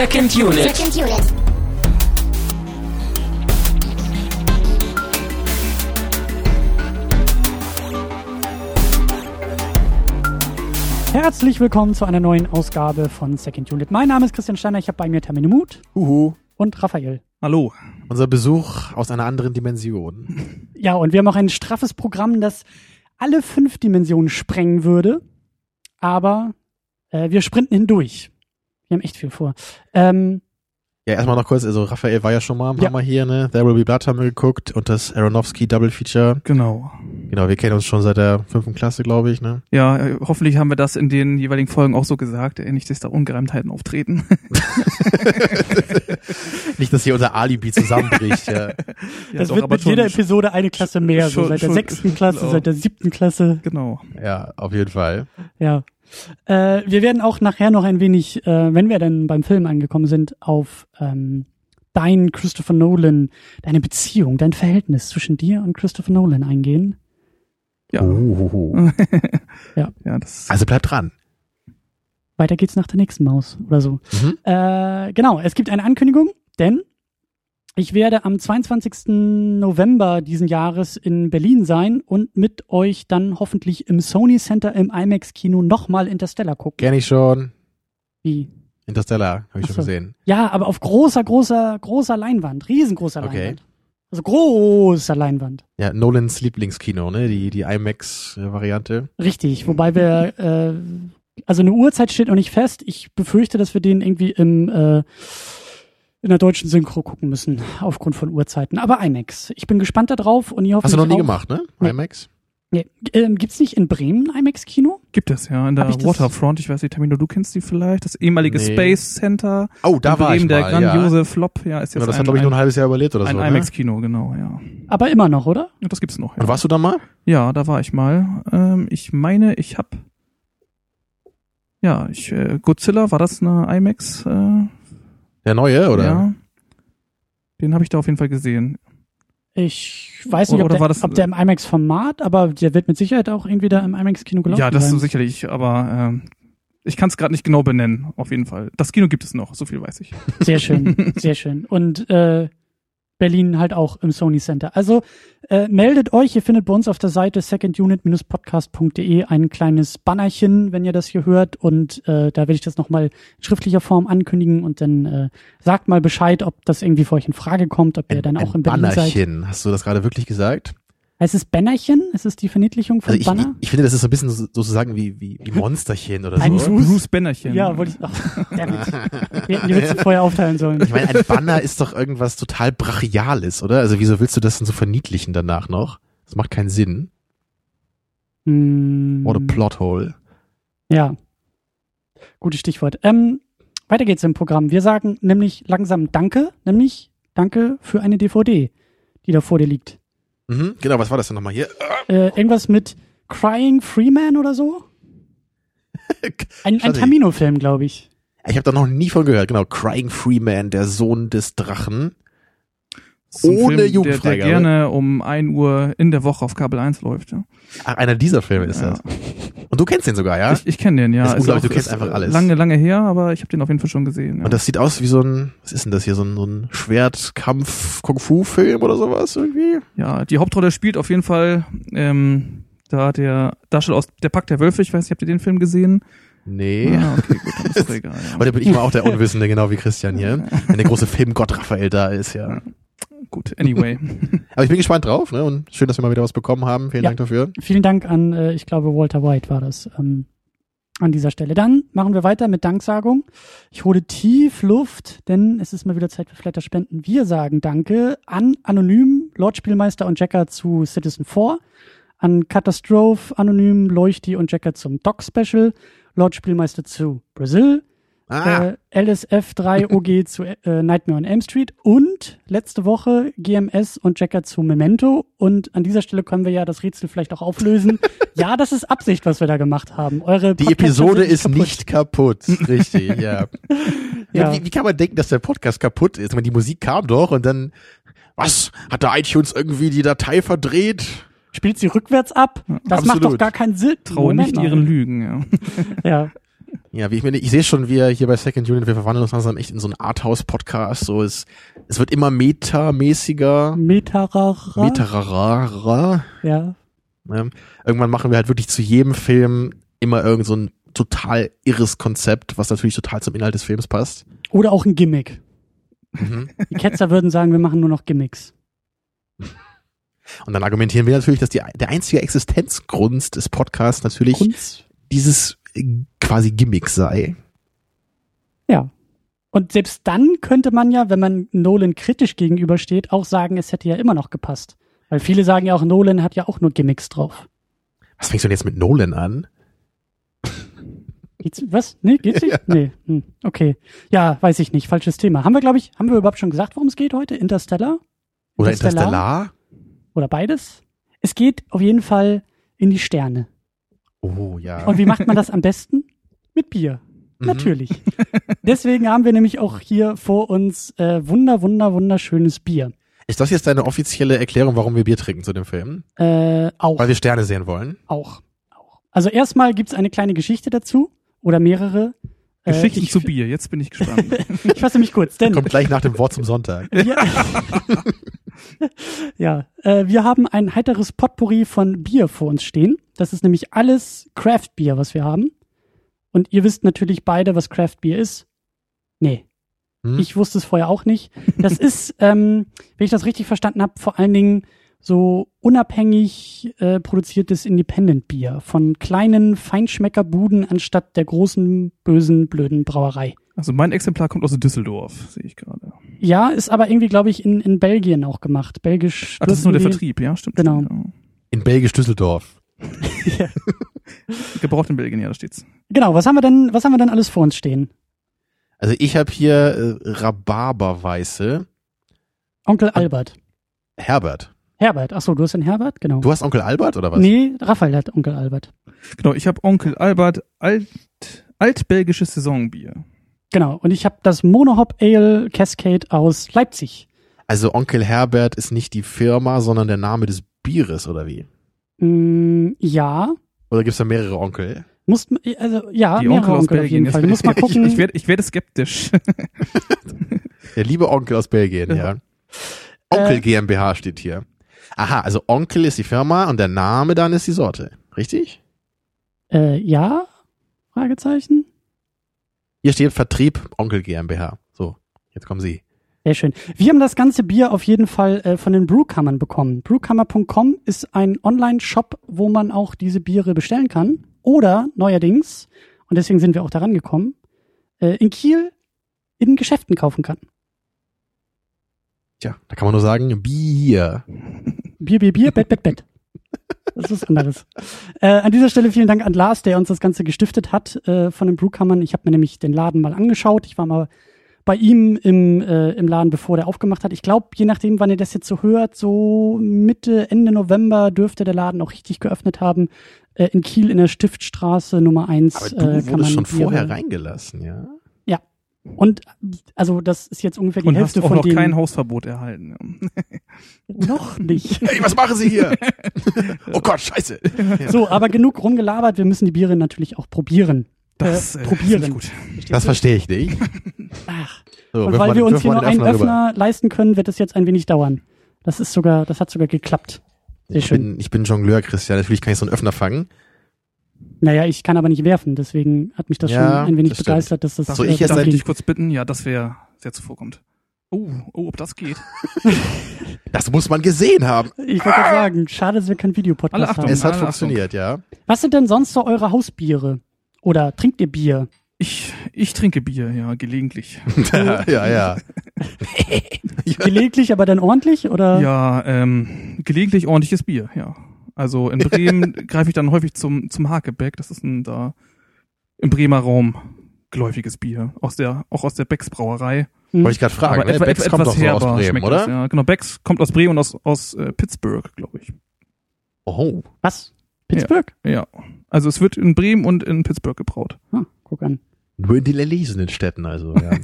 Second Unit. Second Unit. Herzlich willkommen zu einer neuen Ausgabe von Second Unit. Mein Name ist Christian Steiner, ich habe bei mir Termine Mut Uhu. und Raphael. Hallo. Unser Besuch aus einer anderen Dimension. Ja, und wir haben auch ein straffes Programm, das alle fünf Dimensionen sprengen würde. Aber äh, wir sprinten hindurch. Wir haben echt viel vor. Ähm, Ja, erstmal noch kurz, also Raphael war ja schon mal ein paar Ja. Mal hier, ne? There Will Be Blood haben wir geguckt und das Aronofsky Double Feature. Genau. Genau, wir kennen uns schon seit der fünften Klasse, glaube ich, ne? Ja, äh, hoffentlich haben wir das in den jeweiligen Folgen auch so gesagt, äh, nicht, dass da Ungereimtheiten auftreten. Nicht, dass hier unser Alibi zusammenbricht, ja. Ja, das doch, wird mit jeder Episode eine Klasse mehr. So schon- seit der schon- sechsten Klasse, genau. seit der siebten Klasse. Genau. Ja, auf jeden Fall. Ja. Äh, wir werden auch nachher noch ein wenig, äh, wenn wir dann beim Film angekommen sind, auf ähm, dein Christopher Nolan, deine Beziehung, dein Verhältnis zwischen dir und Christopher Nolan eingehen. Ja. Uhuhu. Ja, das Also bleib dran. Weiter geht's nach der nächsten Maus oder so. Mhm. Äh, genau, es gibt eine Ankündigung, denn ich werde am 22. November diesen Jahres in Berlin sein und mit euch dann hoffentlich im Sony Center im IMAX Kino nochmal Interstellar gucken. Kenn ich schon. Wie? Interstellar, habe ich Ach schon so. gesehen. Ja, aber auf großer, großer, großer Leinwand, riesengroßer Okay. Leinwand. Also großer Leinwand. Ja, Nolans Lieblingskino, ne? Die, die IMAX-Variante. Richtig, wobei wir, äh, also eine Uhrzeit steht noch nicht fest. Ich befürchte, dass wir den irgendwie im, äh, in der deutschen Synchro gucken müssen, aufgrund von Uhrzeiten. Aber IMAX. Ich bin gespannt darauf und ihr hoffentlich Hast du noch nie auch. gemacht, ne? Nee. IMAX? Nee. Ähm, gibt's nicht in Bremen ein IMAX-Kino? gibt es ja in der ich Waterfront. Ich weiß nicht, Tamino, du kennst die vielleicht. Das ehemalige Nee. Space Center. Oh, da in war Bremen, ich der mal, ja. grandiose Flop. Ja, ist jetzt Genau, das ein, hat, glaube ich, nur ein ein, halbes Jahr überlebt oder ein so, ne? IMAX-Kino, genau, ja. Aber immer noch, oder? Ja, Das gibt's noch. Und Ja, warst du da mal? ja da war ich mal. Ähm, ich meine, ich hab ja, ich, äh, Godzilla, war das eine IMAX? Äh, Der neue, oder? Ja. Den habe ich da auf jeden Fall gesehen. Ich weiß nicht, Oder ob, der, war das- ob der im IMAX-Format, aber der wird mit Sicherheit auch irgendwie da im IMAX-Kino gelaufen Ja, das sein. so sicherlich, aber ähm, ich kann es gerade nicht genau benennen, auf jeden Fall. Das Kino gibt es noch, so viel weiß ich. Sehr schön, sehr schön. Und äh, Berlin halt auch im Sony Center. Also äh, meldet euch, ihr findet bei uns auf der Seite secondunit-podcast.de ein kleines Bannerchen, wenn ihr das hier hört. Und äh, da werde ich das nochmal in schriftlicher Form ankündigen und dann äh, sagt mal Bescheid, ob das irgendwie für euch in Frage kommt, ob ihr dann auch in Berlin seid. Bannerchen. Hast du das gerade wirklich gesagt? Heißt es Bannerchen? Ist es die Verniedlichung von Also ich, ich, Banner? ich finde, das ist so ein bisschen so- sozusagen wie, wie, wie Monsterchen oder Ein so. Fuß? Bruce Bannerchen. Ja, wollte ich. Ach, damit. Wir hätten die Witze vorher aufteilen sollen. Ich meine, ein Banner ist doch irgendwas total Brachiales, oder? Also wieso willst du das denn so verniedlichen danach noch? Das macht keinen Sinn. Hm. What a Plothole. Ja. Gutes Stichwort. Ähm, weiter geht's im Programm. Wir sagen nämlich langsam Danke, nämlich Danke für eine DVD, die da vor dir liegt. Mhm, genau, was war das denn nochmal hier? Äh, irgendwas mit Crying Freeman oder so? Ein, ein. Tamino-Film, glaube ich. Ich habe da noch nie von gehört. Genau, Crying Freeman, der Sohn des Drachen. Ist ohne Film, der, der Jugendfreigabe. gerne um 1 Uhr in der Woche auf Kabel 1 läuft. Ja. Ach, einer dieser Filme ist Ja. das. Und du kennst den sogar, ja? Ich, ich kenne den, ja. Das ist unglaublich, auch- du kennst ist einfach alles. Lange, lange her, aber ich habe den auf jeden Fall schon gesehen. Ja. Und das sieht aus wie so ein, was ist denn das hier, so ein, so ein Schwertkampf-Kung-Fu-Film oder sowas irgendwie? ja, die Hauptrolle spielt auf jeden Fall ähm, da der Darsteller aus Der Pakt der Wölfe. Ich weiß nicht, habt ihr den Film gesehen? Nee. Ah, okay, gut, dann ist egal. Ja. Aber da bin ich mal auch der Unwissende, genau wie Christian hier. Wenn der große Filmgott Raphael da ist, ja. Gut, anyway. Aber ich bin gespannt drauf, ne? Und schön, dass wir mal wieder was bekommen haben. Vielen Ja. Dank dafür. Vielen Dank an, äh, ich glaube, Walter White war das ähm, an dieser Stelle. Dann machen wir weiter mit Danksagung. Ich hole tief Luft, denn es ist mal wieder Zeit für Flatterspenden. Wir sagen Danke an Anonym, Lord Spielmeister und Jacker zu Citizen 4, an Catastrophe, Anonym, Leuchti und Jacker zum Doc Special, Lord Spielmeister zu Brazil, Ah, äh, LSF 3 OG zu äh, Nightmare on Elm Street und letzte Woche GMS und Jacker zu Memento. Und an dieser Stelle können wir ja das Rätsel vielleicht auch auflösen. ja, das ist Absicht, was wir da gemacht haben. Eure die Podcatcher Episode sind ist kaputt. nicht kaputt. Richtig, ja. Ja. Wie, wie kann man denken, dass der Podcast kaputt ist? Ich meine, die Musik kam doch und dann, was? Hat der iTunes irgendwie die Datei verdreht? Spielt sie rückwärts ab? Das macht absolut. doch gar keinen Sinn. Traue nicht ihren Lügen, ja. Ja. Ja, wie ich meine, ich sehe schon, wir hier bei Second Unit, wir verwandeln uns langsam echt in so einen Arthouse-Podcast. So es, es wird immer metamäßiger, Metarara. metararer. ja. Ähm, irgendwann machen wir halt wirklich zu jedem Film immer irgend so ein total irres Konzept, was natürlich total zum Inhalt des Films passt. Oder auch ein Gimmick. Mhm. Die Ketzer würden sagen, wir machen nur noch Gimmicks. Und dann argumentieren wir natürlich, dass die, der einzige Existenzgrund des Podcasts natürlich Kunst. dieses quasi Gimmick sei. Ja. Und selbst dann könnte man ja, wenn man Nolan kritisch gegenübersteht, auch sagen, es hätte ja immer noch gepasst. Weil viele sagen ja auch, Nolan hat ja auch nur Gimmicks drauf. Was fängst du denn jetzt mit Nolan an? Geht's, was? Nee, geht's nicht? Nee. Hm, okay. Ja, weiß ich nicht. Falsches Thema. Haben wir, glaube ich, haben wir überhaupt schon gesagt, worum es geht heute? Interstellar? Oder Interstellar? Oder beides? Es geht auf jeden Fall in die Sterne. Oh ja. Und wie macht man das am besten? Mit Bier. Mhm. Natürlich. Deswegen haben wir nämlich auch hier vor uns äh, wunder, wunder, wunderschönes Bier. Ist das jetzt deine offizielle Erklärung, warum wir Bier trinken zu dem Film? Äh, auch. Weil wir Sterne sehen wollen? Auch. auch. Also erstmal gibt's eine kleine Geschichte dazu oder mehrere. Äh, Geschichten ich, zu Bier, jetzt bin ich gespannt. Ich fasse mich kurz, denn Kommt gleich nach dem Wort zum Sonntag. ja, ja äh, wir haben ein heiteres Potpourri von Bier vor uns stehen. Das ist nämlich alles Craft Bier, was wir haben. Und ihr wisst natürlich beide, was Craft Bier ist. Nee, Hm? Ich wusste es vorher auch nicht. Das ist, ähm, wenn ich das richtig verstanden habe, vor allen Dingen so unabhängig äh, produziertes Independent-Bier von kleinen Feinschmeckerbuden anstatt der großen, bösen, blöden Brauerei. Also mein Exemplar kommt aus Düsseldorf, sehe ich gerade. Ja, ist aber irgendwie, glaube ich, in, in Belgien auch gemacht. Belgisch. Ach, das ist nur der Vertrieb, ja, stimmt. Genau. stimmt, In Belgisch Düsseldorf. Ja. Ja. Gebraucht in Belgien, ja, da steht's. Genau, was haben wir denn, was haben wir denn alles vor uns stehen? Also ich habe hier äh, Rhabarberweiße. Onkel Albert. Herbert. Herbert. Ach so, du hast den Herbert? Genau. Du hast Onkel Albert oder was? Nee, Raphael hat Onkel Albert. Genau, ich habe Onkel Albert alt, altbelgisches Saisonbier. Genau. Und ich habe das Monohop Ale Cascade aus Leipzig. Also Onkel Herbert ist nicht die Firma, sondern der Name des Bieres oder wie? Mm, ja. Oder gibt's da mehrere Onkel? Muss, also, ja, Die mehrere Onkel aus Onkel auf Belgien. jeden Fall. Musst mal gucken. Ich, ich werde ich werde skeptisch. Der liebe Onkel aus Belgien, ja. Onkel Äh, GmbH steht hier. Aha, also Onkel ist die Firma und der Name dann ist die Sorte. Richtig? äh, ja? Fragezeichen? Hier steht Vertrieb Onkel GmbH. So, jetzt kommen Sie. Sehr schön. Wir haben das ganze Bier auf jeden Fall äh, von den Brewkammern bekommen. Brewkammer.com ist ein Online-Shop, wo man auch diese Biere bestellen kann. Oder neuerdings, und deswegen sind wir auch daran gekommen, äh, in Kiel in Geschäften kaufen kann. Tja, da kann man nur sagen, Bier. Bier, Bier, Bier, Bett, Bett, Bett. Das ist was anderes. Äh, an dieser Stelle vielen Dank an Lars, der uns das Ganze gestiftet hat äh, von den Brewkammern. Ich habe mir nämlich den Laden mal angeschaut. Ich war mal bei ihm im, äh, im Laden, bevor der aufgemacht hat. Ich glaube, je nachdem, wann ihr das jetzt so hört, so Mitte, Ende November dürfte der Laden auch richtig geöffnet haben. Äh, in Kiel in der Stiftstraße Nummer eins Aber du äh, kann man wurdest schon vorher reingelassen, ja? Und also das ist jetzt ungefähr die Und hast Hälfte auch von noch dem. kein Hausverbot erhalten. noch nicht. Hey, was machen Sie hier? oh Gott, scheiße. So, aber genug rumgelabert. Wir müssen die Biere natürlich auch probieren. Das äh, äh, probieren. ich gut. Verstehst Das du? verstehe ich nicht. Ach. So, Und weil wir uns hier nur einen rüber. Öffner leisten können, wird es jetzt ein wenig dauern. Das ist sogar, das hat sogar geklappt. Sehr Ich schön. bin, ich bin Jongleur, Christian. Natürlich kann ich so einen Öffner fangen. Naja, ich kann aber nicht werfen, deswegen hat mich das Ja, schon ein wenig das begeistert, dass das Darf, So, äh, ich jetzt darf ich dich kurz bitten? Ja, das wäre sehr zuvorkommt. Oh, oh, ob das geht. Das muss man gesehen haben. Ich wollte gerade sagen, schade, dass wir keinen Alle Videopodcast Achtung. haben. Es hat Achtung. funktioniert, ja. Was sind denn sonst so eure Hausbiere? Oder trinkt ihr Bier? Ich, ich trinke Bier, ja, gelegentlich. ja, ja. Gelegentlich, aber dann ordentlich? Oder? Ja, ähm, gelegentlich ordentliches Bier, ja. Also in Bremen greife ich dann häufig zum, zum Hakebeck. Das ist ein da im Bremer Raum geläufiges Bier. Aus der, auch aus der Becks Brauerei. Hm. Wollte ich gerade fragen. Ne? etwa- Becks kommt doch so aus Bremen, schmeckt oder? Das, ja, genau. Becks kommt aus Bremen und aus, aus äh, Pittsburgh, glaube ich. Oh. Was? Pittsburgh? Ja. Also es wird in Bremen und in Pittsburgh gebraut. Ah, guck an. Nur in den erlesenen Städten, also. Ja.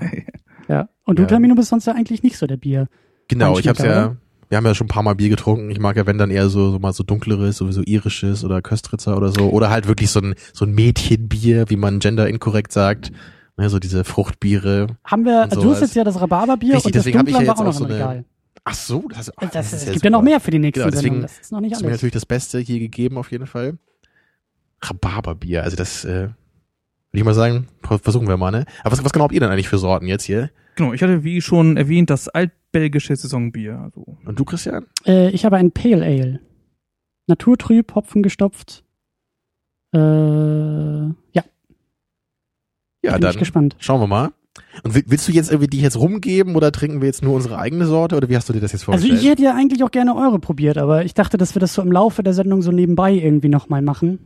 Ja. Und du, Ja. Tamino, bist sonst ja eigentlich nicht so der Bier. genau, ich hab's ja, wir haben ja schon ein paar Mal Bier getrunken. Ich mag ja, wenn dann eher so, so mal so dunkleres, sowieso irisches oder Köstritzer oder so. Oder halt wirklich so ein, so ein Mädchenbier, wie man gender inkorrekt sagt. Ne, so diese Fruchtbiere. Haben wir, du hast jetzt ja das Rhabarberbier Richtig, und das deswegen hab ich ja auch jetzt noch auch im so eine- Regal. Ach so, das, ach, Das, ist es ja gibt ja noch mehr für die nächsten Genau, deswegen Sendungen. Das ist noch nicht Das ist mir alles. natürlich das Beste hier gegeben, auf jeden Fall. Rhabarberbier, also das, äh, würde ich mal sagen, ver- versuchen wir mal, ne? Aber was, was genau habt ihr denn eigentlich für Sorten jetzt hier? Genau, ich hatte wie schon erwähnt das altbelgische Saisonbier. Also Und du, Christian? Äh, ich habe ein Pale Ale. Naturtrüb, Hopfen gestopft. Äh, ja, Ja, bin ich dann gespannt. schauen wir mal. Und will- willst du jetzt irgendwie die jetzt rumgeben oder trinken wir jetzt nur unsere eigene Sorte oder wie hast du dir das jetzt Also vorgestellt? ich hätte ja eigentlich auch gerne eure probiert, aber ich dachte, dass wir das so im Laufe der Sendung so nebenbei irgendwie nochmal machen.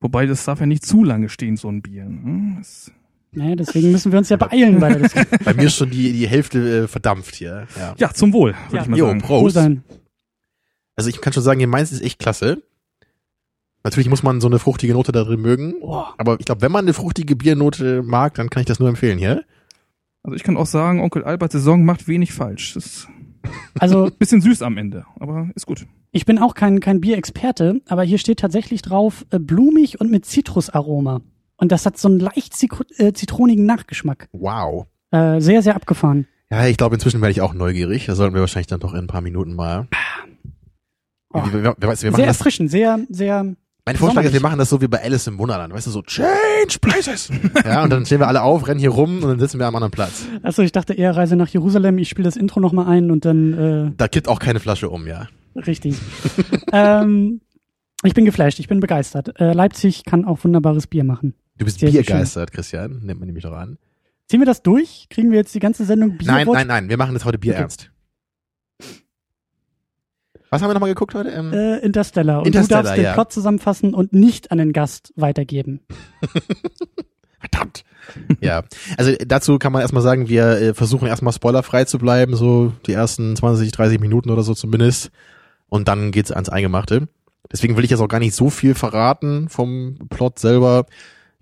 Wobei, das darf ja nicht zu lange stehen, so ein Bier. ne? Das, Naja, deswegen müssen wir uns ja beeilen bei der Diskussion. Bei mir ist schon die, die Hälfte äh, verdampft hier. Ja. ja, zum Wohl, würde Ja. ich mal Jo, sagen. Prost. Wohl sein. Also ich kann schon sagen, hier meins ist echt klasse. Natürlich muss man so eine fruchtige Note da drin mögen. Boah. Aber ich glaube, wenn man eine fruchtige Biernote mag, dann kann ich das nur empfehlen hier. Also ich kann auch sagen, Onkel Alberts Saison macht wenig falsch. Das ist Also ein bisschen süß am Ende, aber ist gut. ich bin auch kein, kein Bierexperte, aber hier steht tatsächlich drauf, äh, blumig und mit Zitrusaroma. Und das hat so einen leicht äh, zitronigen Nachgeschmack. Wow. Äh, sehr, sehr abgefahren. Ja, ich glaube, inzwischen werde ich auch neugierig. Da sollten wir wahrscheinlich dann doch in ein paar Minuten mal. Oh. Wir, wir, wir, wir Sehr das, erfrischend, sehr, sehr. mein Vorschlag ist, wir machen das so wie bei Alice im Wunderland. Weißt du, so Change Places. ja, und dann stehen wir alle auf, rennen hier rum und dann sitzen wir am anderen Platz. Achso, ich dachte eher Reise nach Jerusalem. Ich spiele das Intro nochmal ein und dann äh, Da kippt auch keine Flasche um, ja. richtig. ähm, ich bin geflasht, ich bin begeistert. Äh, Leipzig kann auch wunderbares Bier machen. Du bist Sehr, biergeistert, Christian. Nimmt man nämlich doch an. Ziehen wir das durch? Kriegen wir jetzt die ganze Sendung Bier? Nein, nein, nein. Wir machen das heute Bier Okay. ernst. Was haben wir nochmal geguckt heute? Ähm, Äh, Interstellar. Und Interstellar, du darfst den ja. Plot zusammenfassen und nicht an den Gast weitergeben. Verdammt. ja, also dazu kann man erstmal sagen, wir äh, versuchen erstmal spoilerfrei zu bleiben, so die ersten 20, 30 Minuten oder so zumindest. Und dann geht's ans Eingemachte. Deswegen will ich jetzt auch gar nicht so viel verraten vom Plot selber.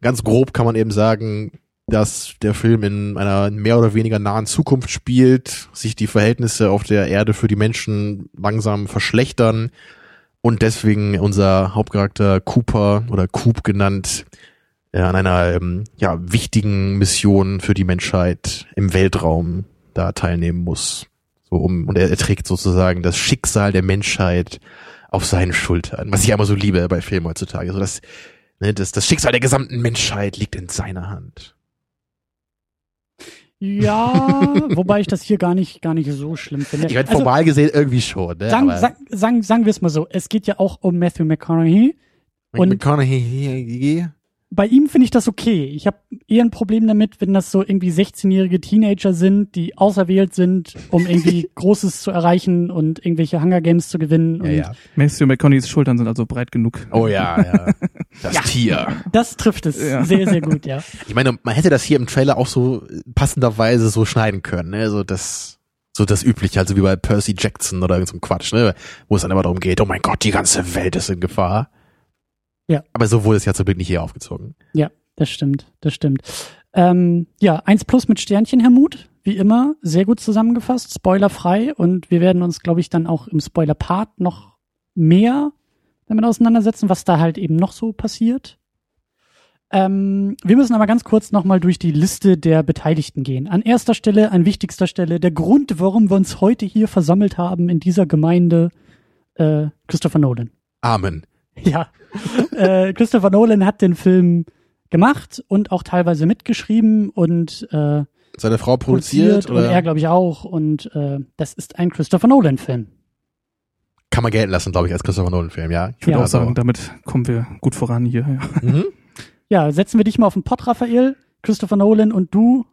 Ganz grob kann man eben sagen, dass der Film in einer mehr oder weniger nahen Zukunft spielt, sich die Verhältnisse auf der Erde für die Menschen langsam verschlechtern und deswegen unser Hauptcharakter Cooper oder Coop genannt äh, an einer ähm, ja, wichtigen Mission für die Menschheit im Weltraum da teilnehmen muss. So um, und er, er trägt sozusagen das Schicksal der Menschheit auf seinen Schultern, was ich immer so liebe bei Filmen heutzutage. So das, ne, das, das Schicksal der gesamten Menschheit liegt in seiner Hand. Ja, wobei ich das hier gar nicht, gar nicht so schlimm finde. Ich meine, Also, formal gesehen irgendwie schon. Ne? sagen, sagen, sagen, sagen wir es mal so. Es geht ja auch um Matthew McConaughey. und- McConaughey, Bei ihm finde ich das okay. Ich habe eher ein Problem damit, wenn das so irgendwie 16-jährige Teenager sind, die auserwählt sind, um irgendwie Großes zu erreichen und irgendwelche Hunger Games zu gewinnen. ja, Und ja. Matthew McConaughey's Schultern sind also breit genug. Oh ja, ja. Das Ja. Tier. Das trifft es Ja. sehr, sehr gut, ja. Ich meine, man hätte das hier im Trailer auch so passenderweise so schneiden können, ne? So das, so das übliche, also wie bei Percy Jackson oder irgend so ein Quatsch, ne? Wo es dann immer darum geht, oh mein Gott, die ganze Welt ist in Gefahr. Ja. Aber so wurde es ja zum Glück nicht hier aufgezogen. Das stimmt, das stimmt. Ähm, ja, eins plus mit Sternchen, Herr Mut. Wie immer, sehr gut zusammengefasst, spoilerfrei. Und wir werden uns, glaube ich, dann auch im Spoiler-Part noch mehr damit auseinandersetzen, was da halt eben noch so passiert. Ähm, wir müssen aber ganz kurz nochmal durch die Liste der Beteiligten gehen. An erster Stelle, an wichtigster Stelle, der Grund, warum wir uns heute hier versammelt haben in dieser Gemeinde, äh, Christopher Nolan. Amen. Ja, äh, Christopher Nolan hat den Film gemacht und auch teilweise mitgeschrieben und äh, Seine Frau produziert, produziert, und oder er glaube ich auch und äh, das ist ein Christopher Nolan Film. kann man gelten lassen, glaube ich, als Christopher Nolan Film, ja. Ich würde Ja, auch sagen, damit kommen wir gut voran hier. Ja, Mhm. Ja, setzen wir dich mal auf den Pott, Raphael, Christopher Nolan und du.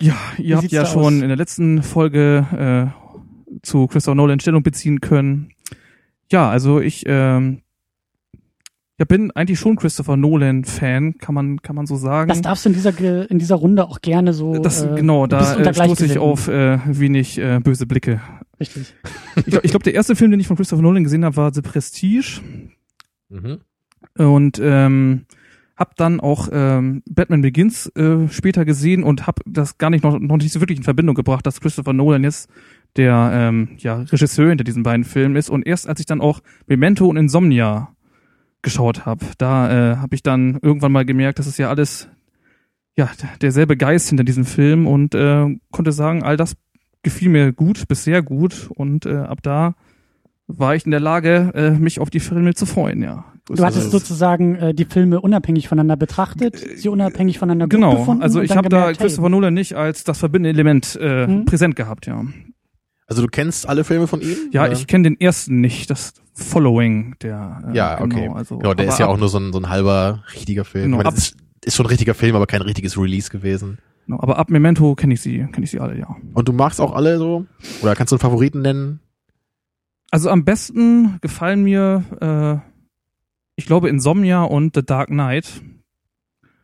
ja ihr habt sieht's ja schon aus? in der letzten Folge äh, zu Christopher Nolan Stellung beziehen können. Ja, also ich ähm, ja, bin eigentlich schon Christopher Nolan Fan, kann man kann man so sagen. Das darfst du in dieser in dieser Runde auch gerne so. Das, äh, genau, da äh, stoße ich auf äh, wenig äh, böse Blicke. Richtig. Ich glaube, glaub, der erste Film, den ich von Christopher Nolan gesehen habe, war The Prestige. Mhm. und ähm, hab dann auch ähm, Batman Begins äh, später gesehen und hab das gar nicht noch, noch nicht so wirklich in Verbindung gebracht, dass Christopher Nolan jetzt der ähm, ja, Regisseur hinter diesen beiden Filmen ist. Und erst als ich dann auch Memento und Insomnia geschaut habe, da äh, habe ich dann irgendwann mal gemerkt, das ist ja alles ja derselbe Geist hinter diesem Film und äh, konnte sagen, all das gefiel mir gut, bis sehr gut und äh, ab da war ich in der Lage, äh, mich auf die Filme zu freuen, ja. Du hattest sozusagen äh, die Filme unabhängig voneinander betrachtet, sie unabhängig voneinander gut Genau, also ich habe da hey, Christopher Nolan nicht als das verbindende Element äh, Mhm. präsent gehabt, ja. Also du kennst alle Filme von ihm? Ja, Oder? ich kenne den ersten nicht, das Following, der äh, Ja, okay. genau, also, Genau, der ist ja ab- auch nur so ein, so ein halber richtiger Film. Genau, Ich meine, das ist, ist schon ein richtiger Film, aber kein richtiges Release gewesen. genau, aber ab Memento kenne ich sie, kenne ich sie alle, ja. Und du magst auch alle so? Oder kannst du einen Favoriten nennen? Also am besten gefallen mir, äh, ich glaube, Insomnia und The Dark Knight.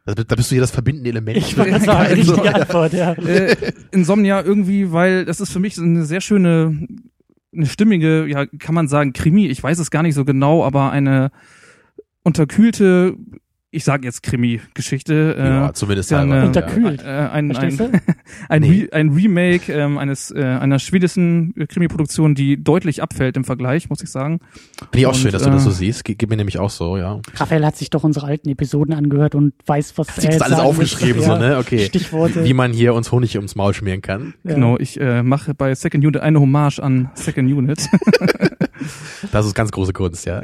Da, da bist du hier das verbindende Element. Ich wollte gerade sagen, Also, richtige Antwort, ja. äh, Insomnia irgendwie, weil das ist für mich so eine sehr schöne, eine stimmige, ja, kann man sagen, Krimi, ich weiß es gar nicht so genau, aber eine unterkühlte, ich sage jetzt Krimi-Geschichte. Äh, ja, zumindest ja, halber. eine- Unterkühlt. Äh, ein, ein, ein, Nee. Re ein Remake ähm, eines äh, einer schwedischen äh, Krimi-Produktion, die deutlich abfällt im Vergleich, muss ich sagen. Finde ich auch und, schön, dass du das so äh, siehst. Ge- Geht mir nämlich auch so, ja. Raphael hat sich doch unsere alten Episoden angehört und weiß, was Hat er sich das jetzt alles aufgeschrieben, so, ne? Okay. Stichworte. Wie man hier uns Honig ums Maul schmieren kann. Ja. Genau, ich äh, mache bei Second Unit eine Hommage an Second Unit. Das ist ganz große Kunst, ja.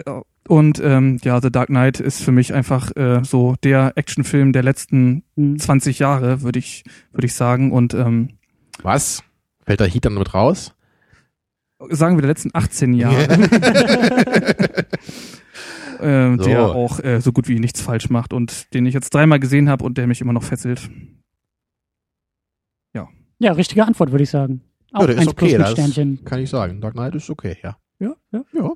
Und ähm, ja, The Dark Knight ist für mich einfach äh, so der Actionfilm der letzten Hm. 20 Jahre, würde ich würde ich sagen. Und ähm, Was? Fällt da Heat dann mit raus? sagen wir der letzten 18 Jahre, äh, So. der auch äh, so gut wie nichts falsch macht und den ich jetzt dreimal gesehen habe und der mich immer noch fesselt. Ja, richtige Antwort, würde ich sagen. Auch Ja, der ist okay, das Sternchen. kann ich sagen. Dark Knight ist okay, ja. Ja, ja. Ja.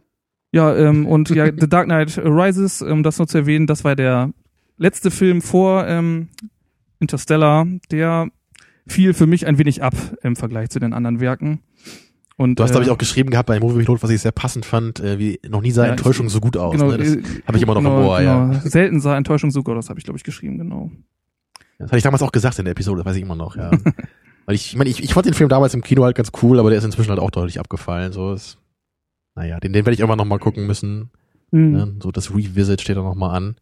Ja, ähm, und ja, The Dark Knight Rises, um das nur zu erwähnen, das war der letzte Film vor ähm, Interstellar, der fiel für mich ein wenig ab im Vergleich zu den anderen Werken. Und, Du hast, äh, glaube ich, auch geschrieben gehabt bei Movie Pilot, was ich sehr passend fand, äh, wie noch nie sah Ja, Enttäuschung ich- so gut aus. genau, ne? Das äh, habe ich immer noch genau, im Ohr, ja. genau. Selten sah Enttäuschung so gut aus, habe ich, glaube ich, geschrieben, genau. Das hatte ich damals auch gesagt in der Episode, das weiß ich immer noch, ja. Weil ich, ich meine, ich, ich fand den Film damals im Kino halt ganz cool, aber der ist inzwischen halt auch deutlich abgefallen. So ist, naja, den, den werde ich irgendwann noch mal gucken müssen. Hm. Ne? So das Revisit steht da noch mal an.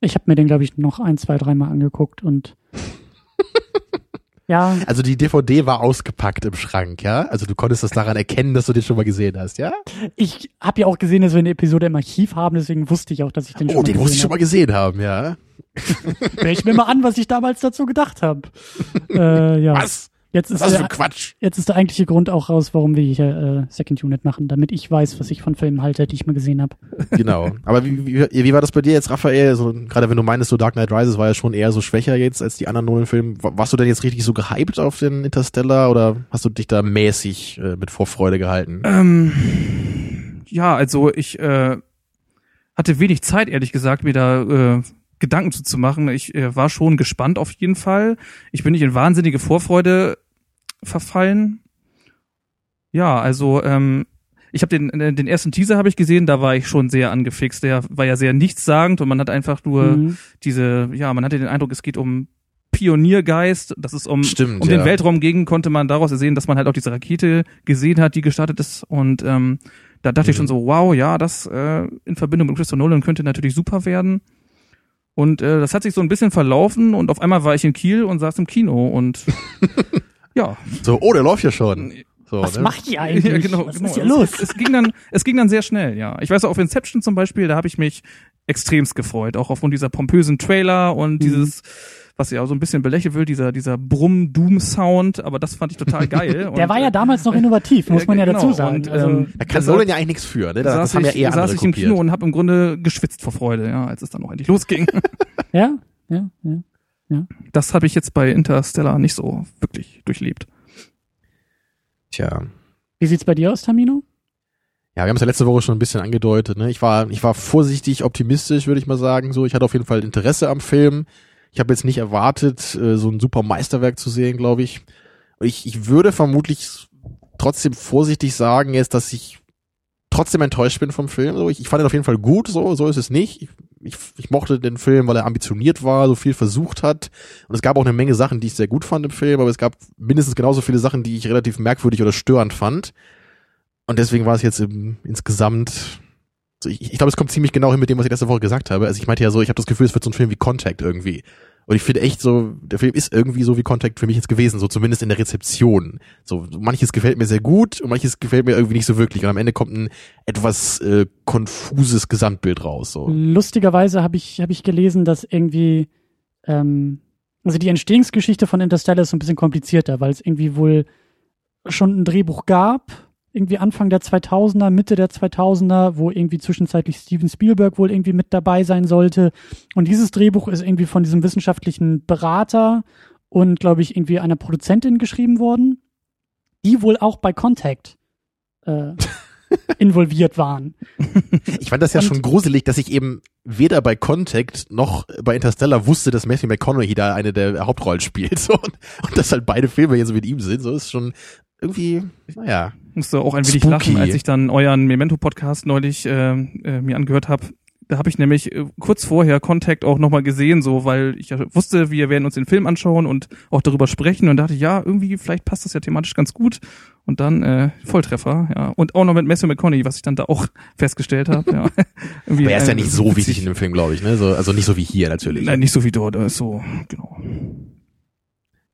Ich habe mir den, glaube ich, noch ein, zwei, dreimal angeguckt und ja, Also die DVD war ausgepackt im Schrank, ja? Also du konntest das daran erkennen, dass du den schon mal gesehen hast, ja? ich habe ja auch gesehen, dass wir eine Episode im Archiv haben, deswegen wusste ich auch, dass ich den schon Oh, mal den muss ich schon mal gesehen haben, ja? habe. Hör ich mir mal an, was ich damals dazu gedacht habe. äh, ja. Was? Jetzt ist, ist das für der, Quatsch? jetzt ist der eigentliche Grund auch raus, warum wir hier äh, Second Unit machen, damit ich weiß, was ich von Filmen halte, die ich mal gesehen habe. Genau. Aber wie, wie, wie war das bei dir jetzt, Raphael? So, gerade wenn du meinst, so Dark Knight Rises war ja schon eher so schwächer jetzt als die anderen Nolan-Filme. Wa- Warst du denn jetzt richtig so gehypt auf den Interstellar oder hast du dich da mäßig äh, mit Vorfreude gehalten? Ähm, ja, also ich äh, hatte wenig Zeit, ehrlich gesagt, mir da äh, Gedanken zu, zu machen. Ich äh, war schon gespannt auf jeden Fall. Ich bin nicht in wahnsinnige Vorfreude verfallen. Ja, also ähm, ich habe den äh, den ersten Teaser habe ich gesehen, da war ich schon sehr angefixt. Der war ja sehr nichtssagend und man hat einfach nur Mhm. diese, ja, man hatte den Eindruck, es geht um Pioniergeist, dass es um Stimmt, um ja. den Weltraum ging, konnte man daraus sehen, dass man halt auch diese Rakete gesehen hat, die gestartet ist. Und ähm, da dachte ich Mhm. schon so, wow, ja, das äh, in Verbindung mit Christopher Nolan könnte natürlich super werden. Und äh, das hat sich so ein bisschen verlaufen und auf einmal war ich in Kiel und saß im Kino und ja, So, oh, der läuft ja schon. So, Was ne? macht ihr eigentlich? ja genau, was genau. ist hier Es- los? Es, es ging dann, es ging dann sehr schnell, ja. Ich weiß auch auf Inception zum Beispiel, da habe ich mich extremst gefreut, auch aufgrund dieser pompösen Trailer und Mhm. dieses, was ja auch so ein bisschen belächelt wird, dieser dieser Brumm-Doom-Sound, aber das fand ich total geil. Der war ja äh, damals noch innovativ, muss man ja genau. dazu sagen. Und, also, ähm, Da kann Da Nolan ja eigentlich nichts für, ne? Das, das saß haben ja ich, eher andere saß ich im kopiert. Kino und habe im Grunde geschwitzt vor Freude, ja, als es dann noch endlich losging. ja, ja, ja. Das habe ich jetzt bei Interstellar nicht so wirklich durchlebt. Tja. Wie sieht's bei dir aus, Tamino? Ja, wir haben es ja letzte Woche schon ein bisschen angedeutet. Ne? Ich war, ich war vorsichtig optimistisch, würde ich mal sagen. So, ich hatte auf jeden Fall Interesse am Film. Ich habe jetzt nicht erwartet, äh, so ein super Meisterwerk zu sehen, glaube ich. Ich, ich würde vermutlich trotzdem vorsichtig sagen jetzt, dass ich trotzdem enttäuscht bin vom Film. So, ich, ich fand ihn auf jeden Fall gut. So, so ist es nicht. Ich, ich, ich mochte den Film, weil er ambitioniert war, so viel versucht hat. Und es gab auch eine Menge Sachen, die ich sehr gut fand im Film, aber es gab mindestens genauso viele Sachen, die ich relativ merkwürdig oder störend fand. Und deswegen war es jetzt im, insgesamt so ich, ich glaube, es kommt ziemlich genau hin mit dem, was ich letzte Woche gesagt habe. Also ich meinte ja so, ich habe das Gefühl, es wird so ein Film wie Contact irgendwie. Und ich finde echt so, der Film ist irgendwie so wie Contact für mich jetzt gewesen, so zumindest in der Rezeption. So manches gefällt mir sehr gut und manches gefällt mir irgendwie nicht so wirklich. Und am Ende kommt ein etwas äh, konfuses Gesamtbild raus. So. Lustigerweise habe ich, hab ich gelesen, dass irgendwie, ähm, also die Entstehungsgeschichte von Interstellar ist so ein bisschen komplizierter, weil es irgendwie wohl schon ein Drehbuch gab, irgendwie Anfang der 2000er, Mitte der 2000er, wo irgendwie zwischenzeitlich Steven Spielberg wohl irgendwie mit dabei sein sollte. Und dieses Drehbuch ist irgendwie von diesem wissenschaftlichen Berater und, glaube ich, irgendwie einer Produzentin geschrieben worden, die wohl auch bei Contact äh, involviert waren. Ich fand das ja und, schon gruselig, dass ich eben weder bei Contact noch bei Interstellar wusste, dass Matthew McConaughey da eine der Hauptrollen spielt. So. Und, und dass halt beide Filme hier so mit ihm sind, so ist schon irgendwie, naja. Musste auch ein wenig Spooky. lachen, als ich dann euren Memento-Podcast neulich äh, äh, mir angehört habe. Da habe ich nämlich äh, kurz vorher Contact auch nochmal gesehen, so weil ich ja wusste, wir werden uns den Film anschauen und auch darüber sprechen und dachte, ja, irgendwie, vielleicht passt das ja thematisch ganz gut. Und dann äh, Volltreffer, ja. Und auch noch mit Matthew McConaughey, was ich dann da auch festgestellt habe. Ja. Aber er ist ja nicht so wichtig in dem Film, glaube ich, ne? So, also nicht so wie hier natürlich. Nein, nicht so wie dort, so, genau.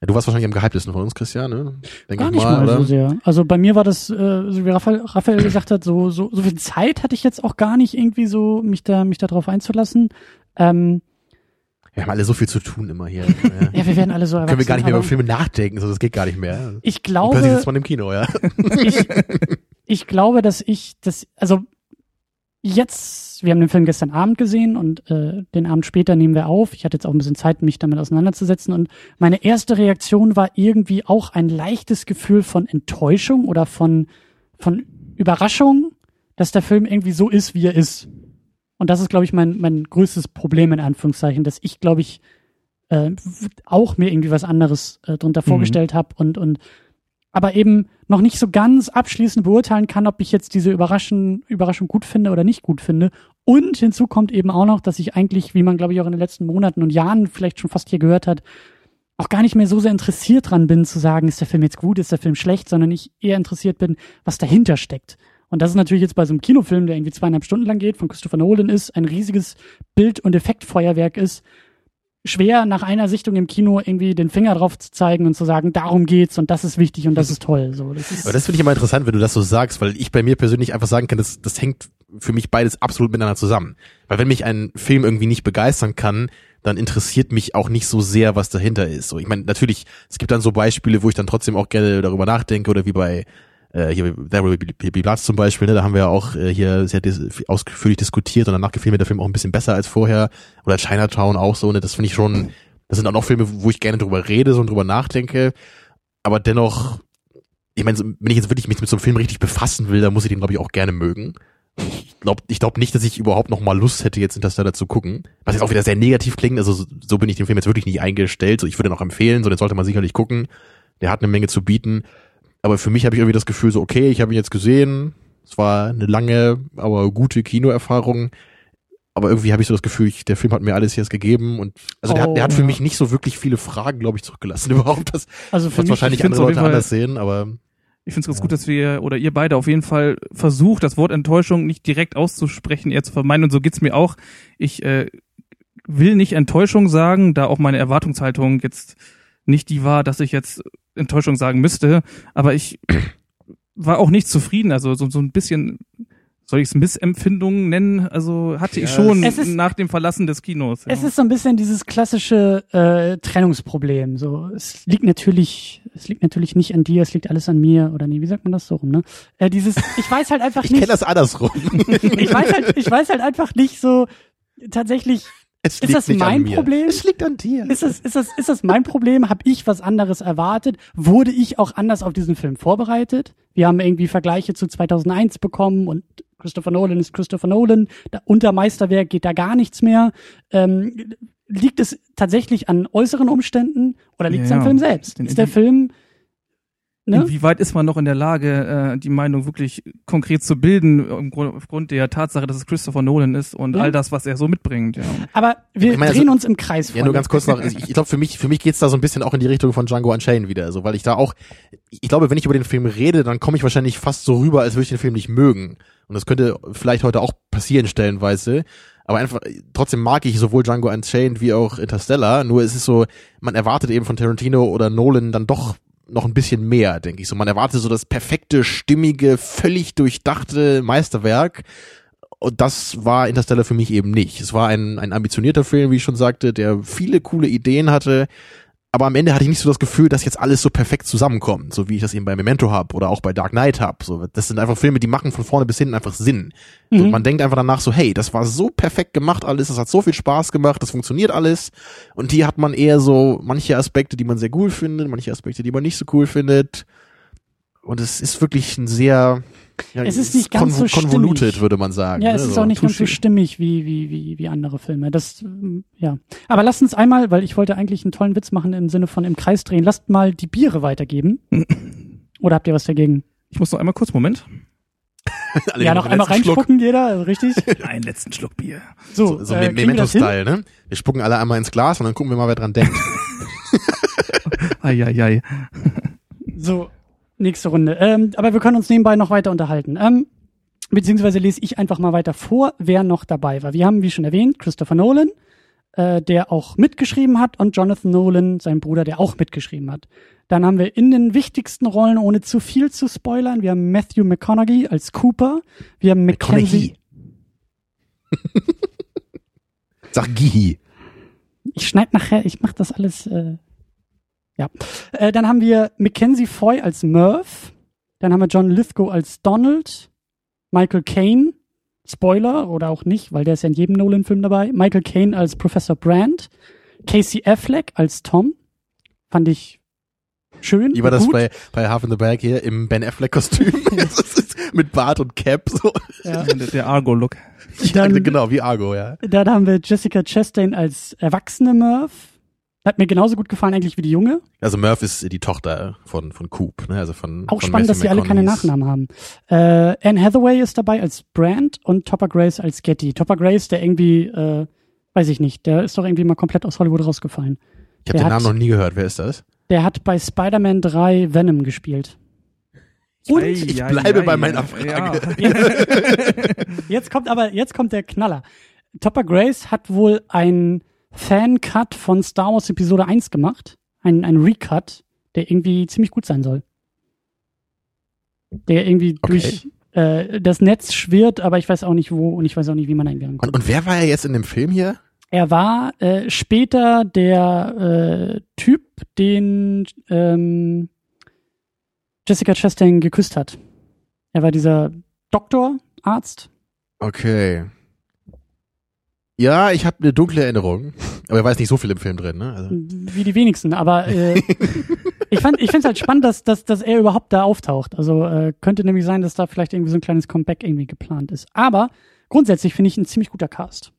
Ja, du warst wahrscheinlich am gehyptesten von uns, Christian, ne? Denk Gar nicht mal, mal so sehr. Also bei mir war das, äh, so wie Raphael, Raphael gesagt hat, so, so, so viel Zeit hatte ich jetzt auch gar nicht irgendwie so, mich da, mich da drauf einzulassen. Ähm, wir haben alle so viel zu tun immer hier. ja, ja wir werden alle so erwachsen. Können wir gar nicht mehr über Filme nachdenken, so das geht gar nicht mehr. Ich glaube. Plötzlich sitzt man im Kino, ja. ich, ich glaube, dass ich, das, also jetzt, wir haben den Film gestern Abend gesehen und äh, den Abend später nehmen wir auf. Ich hatte jetzt auch ein bisschen Zeit, mich damit auseinanderzusetzen. Und meine erste Reaktion war irgendwie auch ein leichtes Gefühl von Enttäuschung oder von, von Überraschung, dass der Film irgendwie so ist, wie er ist. Und das ist, glaube ich, mein, mein größtes Problem in Anführungszeichen, dass ich, glaube ich, äh, auch mir irgendwie was anderes äh, drunter mhm. vorgestellt habe und, und aber eben noch nicht so ganz abschließend beurteilen kann, ob ich jetzt diese Überraschung, Überraschung gut finde oder nicht gut finde. Und hinzu kommt eben auch noch, dass ich eigentlich, wie man glaube ich auch in den letzten Monaten und Jahren vielleicht schon fast hier gehört hat, auch gar nicht mehr so sehr interessiert dran bin zu sagen, ist der Film jetzt gut, ist der Film schlecht, sondern ich eher interessiert bin, was dahinter steckt. Und das ist natürlich jetzt bei so einem Kinofilm, der irgendwie zweieinhalb Stunden lang geht, von Christopher Nolan ist, ein riesiges Bild- und Effektfeuerwerk ist, schwer nach einer Sichtung im Kino irgendwie den Finger drauf zu zeigen und zu sagen, darum geht's und das ist wichtig und das ist toll. So, das ist Aber das finde ich immer interessant, wenn du das so sagst, weil ich bei mir persönlich einfach sagen kann, das, das hängt für mich beides absolut miteinander zusammen. Weil wenn mich ein Film irgendwie nicht begeistern kann, dann interessiert mich auch nicht so sehr, was dahinter ist. So, ich meine, natürlich, es gibt dann so Beispiele, wo ich dann trotzdem auch gerne darüber nachdenke oder wie bei äh, hier There Will Be Blood zum Beispiel, ne, da haben wir ja auch äh, hier sehr dis ausführlich diskutiert und danach gefiel mir der Film auch ein bisschen besser als vorher. Oder Chinatown auch so, ne, das finde ich schon, das sind auch noch Filme, wo ich gerne drüber rede so und drüber nachdenke. Aber dennoch, ich meine, wenn ich jetzt wirklich mich mit so einem Film richtig befassen will, dann muss ich den, glaube ich, auch gerne mögen. Ich glaube ich glaub nicht, dass ich überhaupt noch mal Lust hätte, jetzt Interstellar zu gucken. Was jetzt auch wieder sehr negativ klingt. Also so, so bin ich dem Film jetzt wirklich nicht eingestellt. So, ich würde ihn auch empfehlen, so den sollte man sicherlich gucken. Der hat eine Menge zu bieten. Aber für mich habe ich irgendwie das Gefühl so, okay, ich habe ihn jetzt gesehen. Es war eine lange, aber gute Kinoerfahrung. Aber irgendwie habe ich so das Gefühl, ich, der Film hat mir alles jetzt gegeben und also der, hat, der hat für oh, mich nicht so wirklich viele Fragen, glaube ich, zurückgelassen überhaupt. Das, also für was mich, wahrscheinlich andere Leute anders sehen, aber ich finde es ganz gut, dass wir oder ihr beide auf jeden Fall versucht, das Wort Enttäuschung nicht direkt auszusprechen, eher zu vermeiden. Und so geht's mir auch. Ich äh, will nicht Enttäuschung sagen, da auch meine Erwartungshaltung jetzt nicht die war, dass ich jetzt Enttäuschung sagen müsste, aber ich war auch nicht zufrieden. Also so, so ein bisschen, soll ich es Missempfindungen nennen? Also hatte ja, ich schon ist, nach dem Verlassen des Kinos. Ja. Es ist so ein bisschen dieses klassische äh, Trennungsproblem. So, es liegt natürlich, es liegt natürlich nicht an dir, es liegt alles an mir oder nee, wie sagt man das so rum? Ne? Äh, dieses, ich weiß halt einfach ich nicht. Ich kenne das andersrum. ich weiß halt, ich weiß halt einfach nicht so tatsächlich es ist das mein Problem? Es liegt an dir. Ist das, ist das, ist das mein Problem? Habe ich was anderes erwartet? Wurde ich auch anders auf diesen Film vorbereitet? Wir haben irgendwie Vergleiche zu 2001 bekommen und Christopher Nolan ist Christopher Nolan. Da, unter Meisterwerk geht da gar nichts mehr. Ähm, liegt es tatsächlich an äußeren Umständen oder liegt es ja, am Film selbst? Ist der Film ne? Inwieweit ist man noch in der Lage, äh, die Meinung wirklich konkret zu bilden, im Grund, aufgrund der Tatsache, dass es Christopher Nolan ist und Ja. all das, was er so mitbringt. Ja. Aber wir Ich meine, drehen also- uns im Kreis. Ja, nur Freunde. ganz kurz noch. Ich, ich glaube, für mich, für mich geht's da so ein bisschen auch in die Richtung von Django Unchained wieder, so, weil ich da auch, ich glaube, wenn ich über den Film rede, dann komme ich wahrscheinlich fast so rüber, als würde ich den Film nicht mögen. Und das könnte vielleicht heute auch passieren, stellenweise. Aber einfach, trotzdem mag ich sowohl Django Unchained wie auch Interstellar. Nur es ist so, man erwartet eben von Tarantino oder Nolan dann doch noch ein bisschen mehr, denke ich so. Man erwartet so das perfekte, stimmige, völlig durchdachte Meisterwerk. Und das war Interstellar für mich eben nicht. Es war ein, ein ambitionierter Film, wie ich schon sagte, der viele coole Ideen hatte. Aber am Ende hatte ich nicht so das Gefühl, dass jetzt alles so perfekt zusammenkommt, so wie ich das eben bei Memento hab oder auch bei Dark Knight hab. So, das sind einfach Filme, die machen von vorne bis hinten einfach Sinn. So, Mhm. man denkt einfach danach so, hey, das war so perfekt gemacht alles, das hat so viel Spaß gemacht, das funktioniert alles. Und hier hat man eher so manche Aspekte, die man sehr cool findet, manche Aspekte, die man nicht so cool findet. Und es ist wirklich ein sehr, ja, Es ist nicht ganz so stimmig. würde man sagen. Ja, ne, es ist so. auch nicht ganz so stimmig wie, wie, wie, wie andere Filme. Das, ähm, ja. Aber lasst uns einmal, weil ich wollte eigentlich einen tollen Witz machen im Sinne von im Kreis drehen, lasst mal die Biere weitergeben. Oder habt ihr was dagegen? Ich muss noch einmal kurz, Moment. Alle ja, noch einmal letzten Schluck. reinspucken, jeder, also richtig? Einen letzten Schluck Bier. So, So, so äh? Memento-Style, ne? Wir spucken alle einmal ins Glas und dann gucken wir mal, wer dran denkt. Eieiei. So, nächste Runde. Ähm, aber wir können uns nebenbei noch weiter unterhalten. Ähm, beziehungsweise lese ich einfach mal weiter vor, wer noch dabei war. Wir haben, wie schon erwähnt, Christopher Nolan, äh, der auch mitgeschrieben hat, und Jonathan Nolan, sein Bruder, der auch mitgeschrieben hat. Dann haben wir in den wichtigsten Rollen, ohne zu viel zu spoilern, wir haben Matthew McConaughey als Cooper, wir haben Mackenzie, McConaughey. Sag Gihi. ich schneide nachher, ich mache das alles, äh, ja. Äh, dann haben wir Mackenzie Foy als Murph, dann haben wir John Lithgow als Donald, Michael Caine, Spoiler oder auch nicht, weil der ist ja in jedem Nolan-Film dabei, Michael Caine als Professor Brand, Casey Affleck als Tom, fand ich schön. Wie war das gut. bei, bei Half in the Bag hier im Ben Affleck-Kostüm? Mit Bart und Cap, so. Ja. Der, der Argo-Look. Genau, wie Argo, ja. Dann haben wir Jessica Chastain als erwachsene Murph. Hat mir genauso gut gefallen eigentlich wie die Junge. Also Murph ist die Tochter von, von Coop, ne? Also von, Auch von spannend, dass die alle keine Nachnamen haben. Äh, Anne Hathaway ist dabei als Brand und Topper Grace als Getty. Topper Grace, der irgendwie, äh, weiß ich nicht, der ist doch irgendwie mal komplett aus Hollywood rausgefallen. Ich habe den hat- Namen noch nie gehört. Wer ist das? Der hat bei Spider-Man 3 Venom gespielt. Und Ei, ich ei, bleibe ei, bei meiner ja. Frage. jetzt kommt aber, jetzt kommt der Knaller. Topper Grace hat wohl ein Fan-Cut von Star Wars Episode 1 gemacht. Ein, ein Recut, der irgendwie ziemlich gut sein soll. Der irgendwie Okay. durch äh, das Netz schwirrt, aber ich weiß auch nicht wo und ich weiß auch nicht, wie man da hingegangen kommt. Und, und wer war ja jetzt in dem Film hier? Er war äh, später der äh, Typ, den ähm, Jessica Chastain geküsst hat. Er war dieser Doktor, Arzt. Okay. Ja, ich habe eine dunkle Erinnerung. Aber er weiß nicht so viel im Film drin, ne? Also, wie die wenigsten, aber äh, ich fand ich finde es halt spannend, dass, dass, dass er überhaupt da auftaucht. Also äh, könnte nämlich sein, dass da vielleicht irgendwie so ein kleines Comeback irgendwie geplant ist. Aber grundsätzlich finde ich ein ziemlich guter Cast.